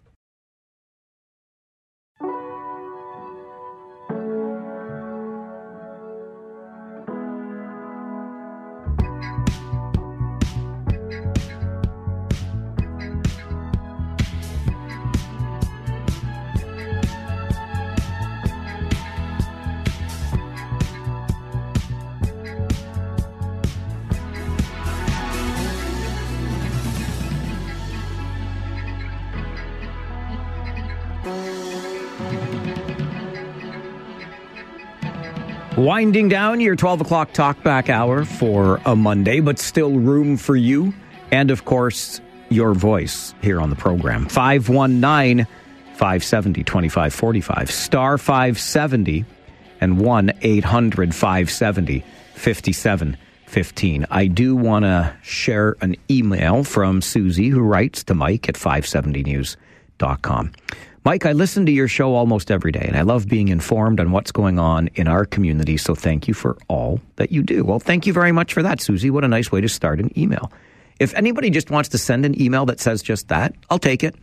Winding down your 12 o'clock talkback hour for a Monday, but still room for you. And of course, your voice here on the program. 519 570 2545, star 570, and 1 800 570 5715. I do want to share an email from Susie who writes to Mike at 570news.com. Mike, I listen to your show almost every day, and I love being informed on what's going on in our community. So thank you for all that you do. Well, thank you very much for that, Susie. What a nice way to start an email. If anybody just wants to send an email that says just that, I'll take it.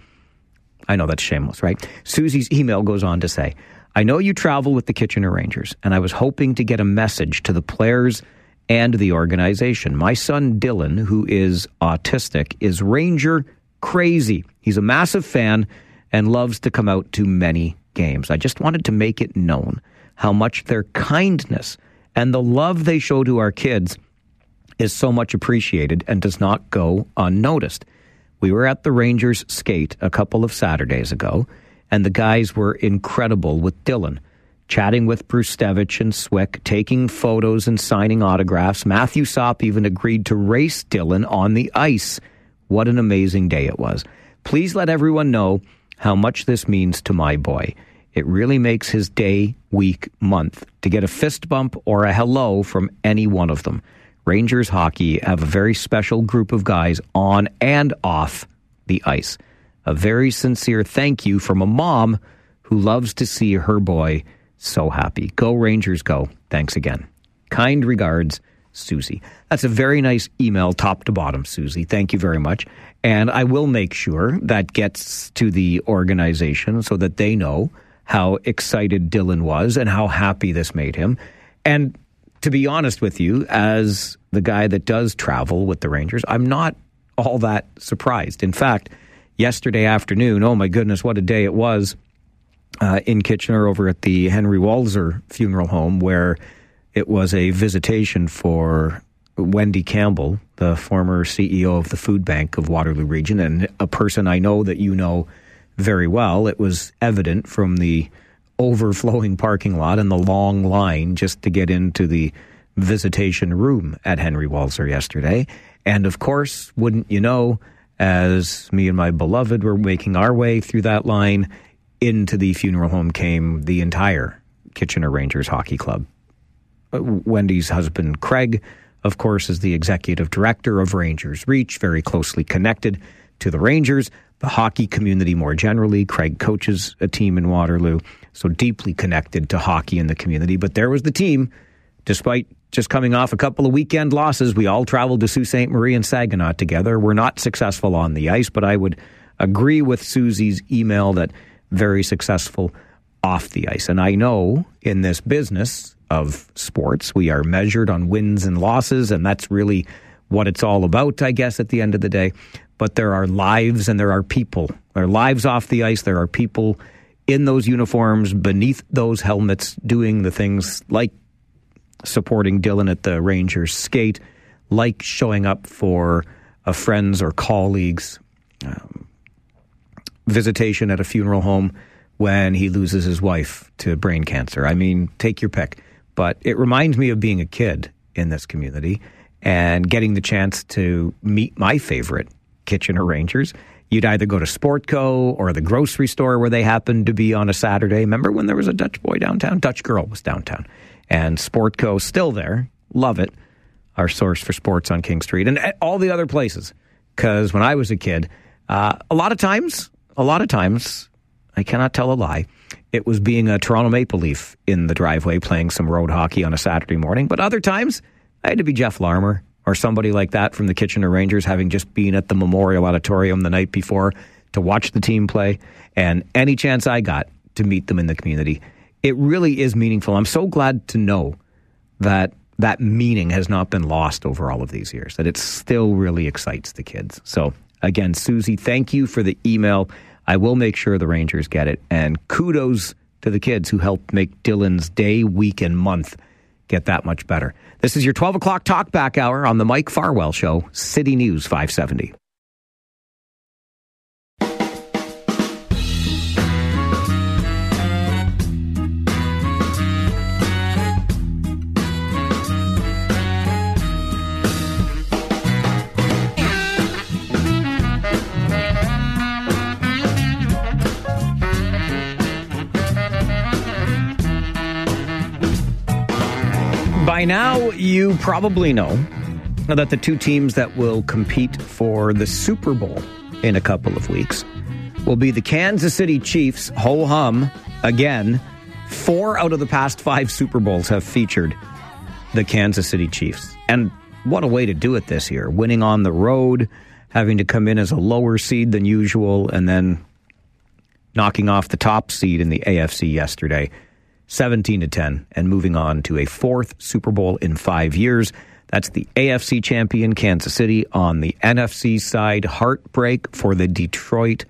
I know that's shameless, right? Susie's email goes on to say, I know you travel with the Kitchener Rangers, and I was hoping to get a message to the players and the organization. My son Dylan, who is autistic, is Ranger crazy. He's a massive fan and loves to come out to many games. I just wanted to make it known how much their kindness and the love they show to our kids is so much appreciated and does not go unnoticed. We were at the Rangers skate a couple of Saturdays ago, and the guys were incredible with Dylan, chatting with Brzustewicz and Swick, taking photos and signing autographs. Matthew Sop even agreed to race Dylan on the ice. What an amazing day it was. Please let everyone know how much this means to my boy. It really makes his day, week, month to get a fist bump or a hello from any one of them. Rangers hockey have a very special group of guys on and off the ice. A very sincere thank you from a mom who loves to see her boy so happy. Go Rangers, go. Thanks again. Kind regards, Susie. That's a very nice email, top to bottom, Susie. Thank you very much. And I will make sure that gets to the organization so that they know how excited Dylan was and how happy this made him. And to be honest with you, as the guy that does travel with the Rangers, I'm not all that surprised. In fact, yesterday afternoon, oh my goodness, what a day it was uh, in Kitchener over at the Henry Walser funeral home, where it was a visitation for Wendy Campbell, the former CEO of the Food Bank of Waterloo Region, and a person I know that you know very well. It was evident from the overflowing parking lot and the long line just to get into the visitation room at Henry Walser yesterday. And of course, wouldn't you know, as me and my beloved were making our way through that line into the funeral home came the entire Kitchener Rangers Hockey Club. Wendy's husband, Craig, of course, is the executive director of Rangers Reach, very closely connected to the Rangers, the hockey community more generally. Craig coaches a team in Waterloo, so deeply connected to hockey in the community. But there was the team, despite just coming off a couple of weekend losses. We all traveled to Sault Ste. Marie and Saginaw together. We're not successful on the ice, but I would agree with Susie's email that very successful off the ice. And I know in this business, of sports. We are measured on wins and losses, and that's really what it's all about, I guess, at the end of the day. But there are lives and there are people. There are lives off the ice. There are people in those uniforms, beneath those helmets, doing the things like supporting Dylan at the Rangers skate, like showing up for a friend's or colleague's um, visitation at a funeral home when he loses his wife to brain cancer. I mean, take your pick but it reminds me of being a kid in this community. and getting the chance to meet my favorite Kitchener Rangers. You'd either go to Sportco or the grocery store where they happened to be on a Saturday. Remember when there was a Dutch boy downtown? Dutch girl was downtown. And Sportco still there. Love it. Our source for sports on King Street and all the other places. Because when I was a kid, uh, a lot of times, a lot of times, I cannot tell a lie. It was being a Toronto Maple Leaf in the driveway playing some road hockey on a Saturday morning. But other times, I had to be Jeff Larmer or somebody like that from the Kitchener Rangers, having just been at the Memorial Auditorium the night before to watch the team play. And any chance I got to meet them in the community, it really is meaningful. I'm so glad to know that that meaning has not been lost over all of these years, that it still really excites the kids. So, again, Susie, thank you for the email. I will make sure the Rangers get it. And kudos to the kids who helped make Dylan's day, week, and month get that much better. This is your 12 o'clock talkback hour on the Mike Farwell Show, City News 570. By now, you probably know that the two teams that will compete for the Super Bowl in a couple of weeks will be the Kansas City Chiefs, ho hum, again. Four out of the past five Super Bowls have featured the Kansas City Chiefs. And what a way to do it this year. Winning on the road, having to come in as a lower seed than usual, and then knocking off the top seed in the AFC yesterday. 17 to 10 and moving on to a fourth Super Bowl in 5 years. That's the AFC champion Kansas City on the NFC side. Heartbreak for the Detroit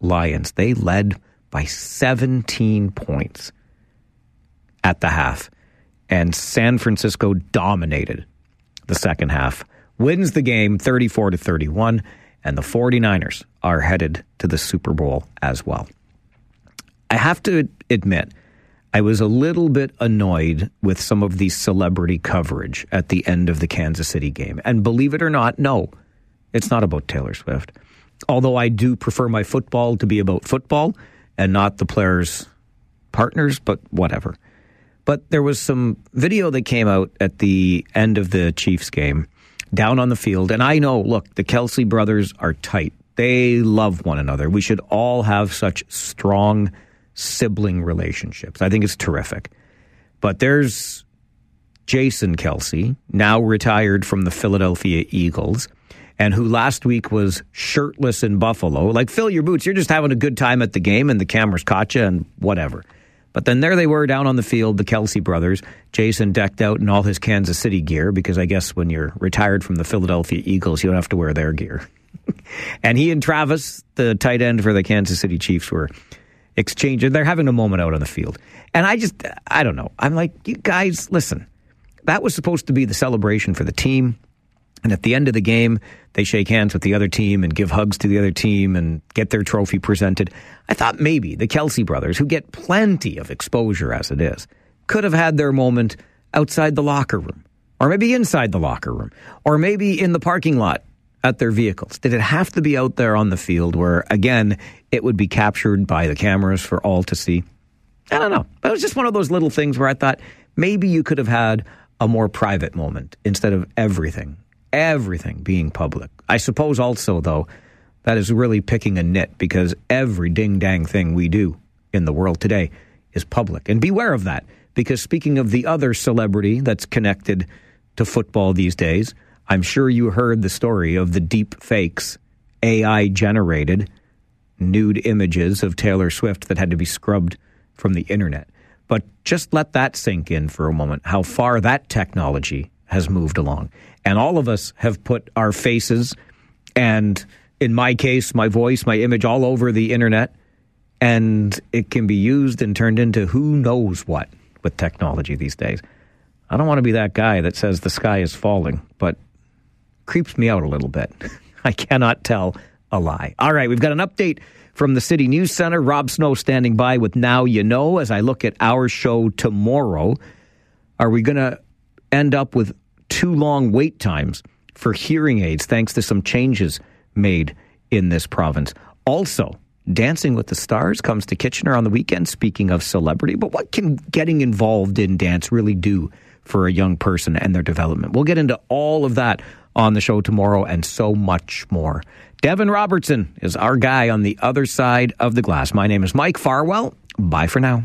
Lions. They led by 17 points at the half and San Francisco dominated the second half. Wins the game 34 to 31 and the 49ers are headed to the Super Bowl as well. I have to admit I was a little bit annoyed with some of the celebrity coverage at the end of the Kansas City game. And believe it or not, no, it's not about Taylor Swift. Although I do prefer my football to be about football and not the players' partners, but whatever. But there was some video that came out at the end of the Chiefs game down on the field. And I know, look, the Kelce brothers are tight. They love one another. We should all have such strong sibling relationships. I think it's terrific. But there's Jason Kelce, now retired from the Philadelphia Eagles, and who last week was shirtless in Buffalo. Like, fill your boots. You're just having a good time at the game, and the cameras caught you, and whatever. But then there they were down on the field, the Kelce brothers. Jason decked out in all his Kansas City gear because I guess when you're retired from the Philadelphia Eagles, you don't have to wear their gear. and he and Travis, the tight end for the Kansas City Chiefs, were exchanging. They're having a moment out on the field. And I just, I don't know. I'm like, you guys, listen, that was supposed to be the celebration for the team. And at the end of the game, they shake hands with the other team and give hugs to the other team and get their trophy presented. I thought maybe the Kelce brothers, who get plenty of exposure as it is, could have had their moment outside the locker room, or maybe inside the locker room, or maybe in the parking lot at their vehicles? Did it have to be out there on the field where, again, it would be captured by the cameras for all to see? I don't know. But it was just one of those little things where I thought maybe you could have had a more private moment instead of everything, everything being public. I suppose also, though, that is really picking a nit because every ding dang thing we do in the world today is public. And beware of that because speaking of the other celebrity that's connected to football these days, I'm sure you heard the story of the deep fakes, AI generated nude images of Taylor Swift that had to be scrubbed from the internet. But just let that sink in for a moment, how far that technology has moved along. And all of us have put our faces and, in my case, my voice, my image all over the internet. And it can be used and turned into who knows what with technology these days. I don't want to be that guy that says the sky is falling, but creeps me out a little bit. I cannot tell a lie. All right, we've got an update from the City News Center. Rob Snow standing by with Now You Know as I look at our show tomorrow. Are we going to end up with too long wait times for hearing aids thanks to some changes made in this province. Also, Dancing with the Stars comes to Kitchener on the weekend, speaking of celebrity. But what can getting involved in dance really do for a young person and their development? We'll get into all of that on the show tomorrow and so much more. Devin Robertson is our guy on the other side of the glass. My name is Mike Farwell. Bye for now.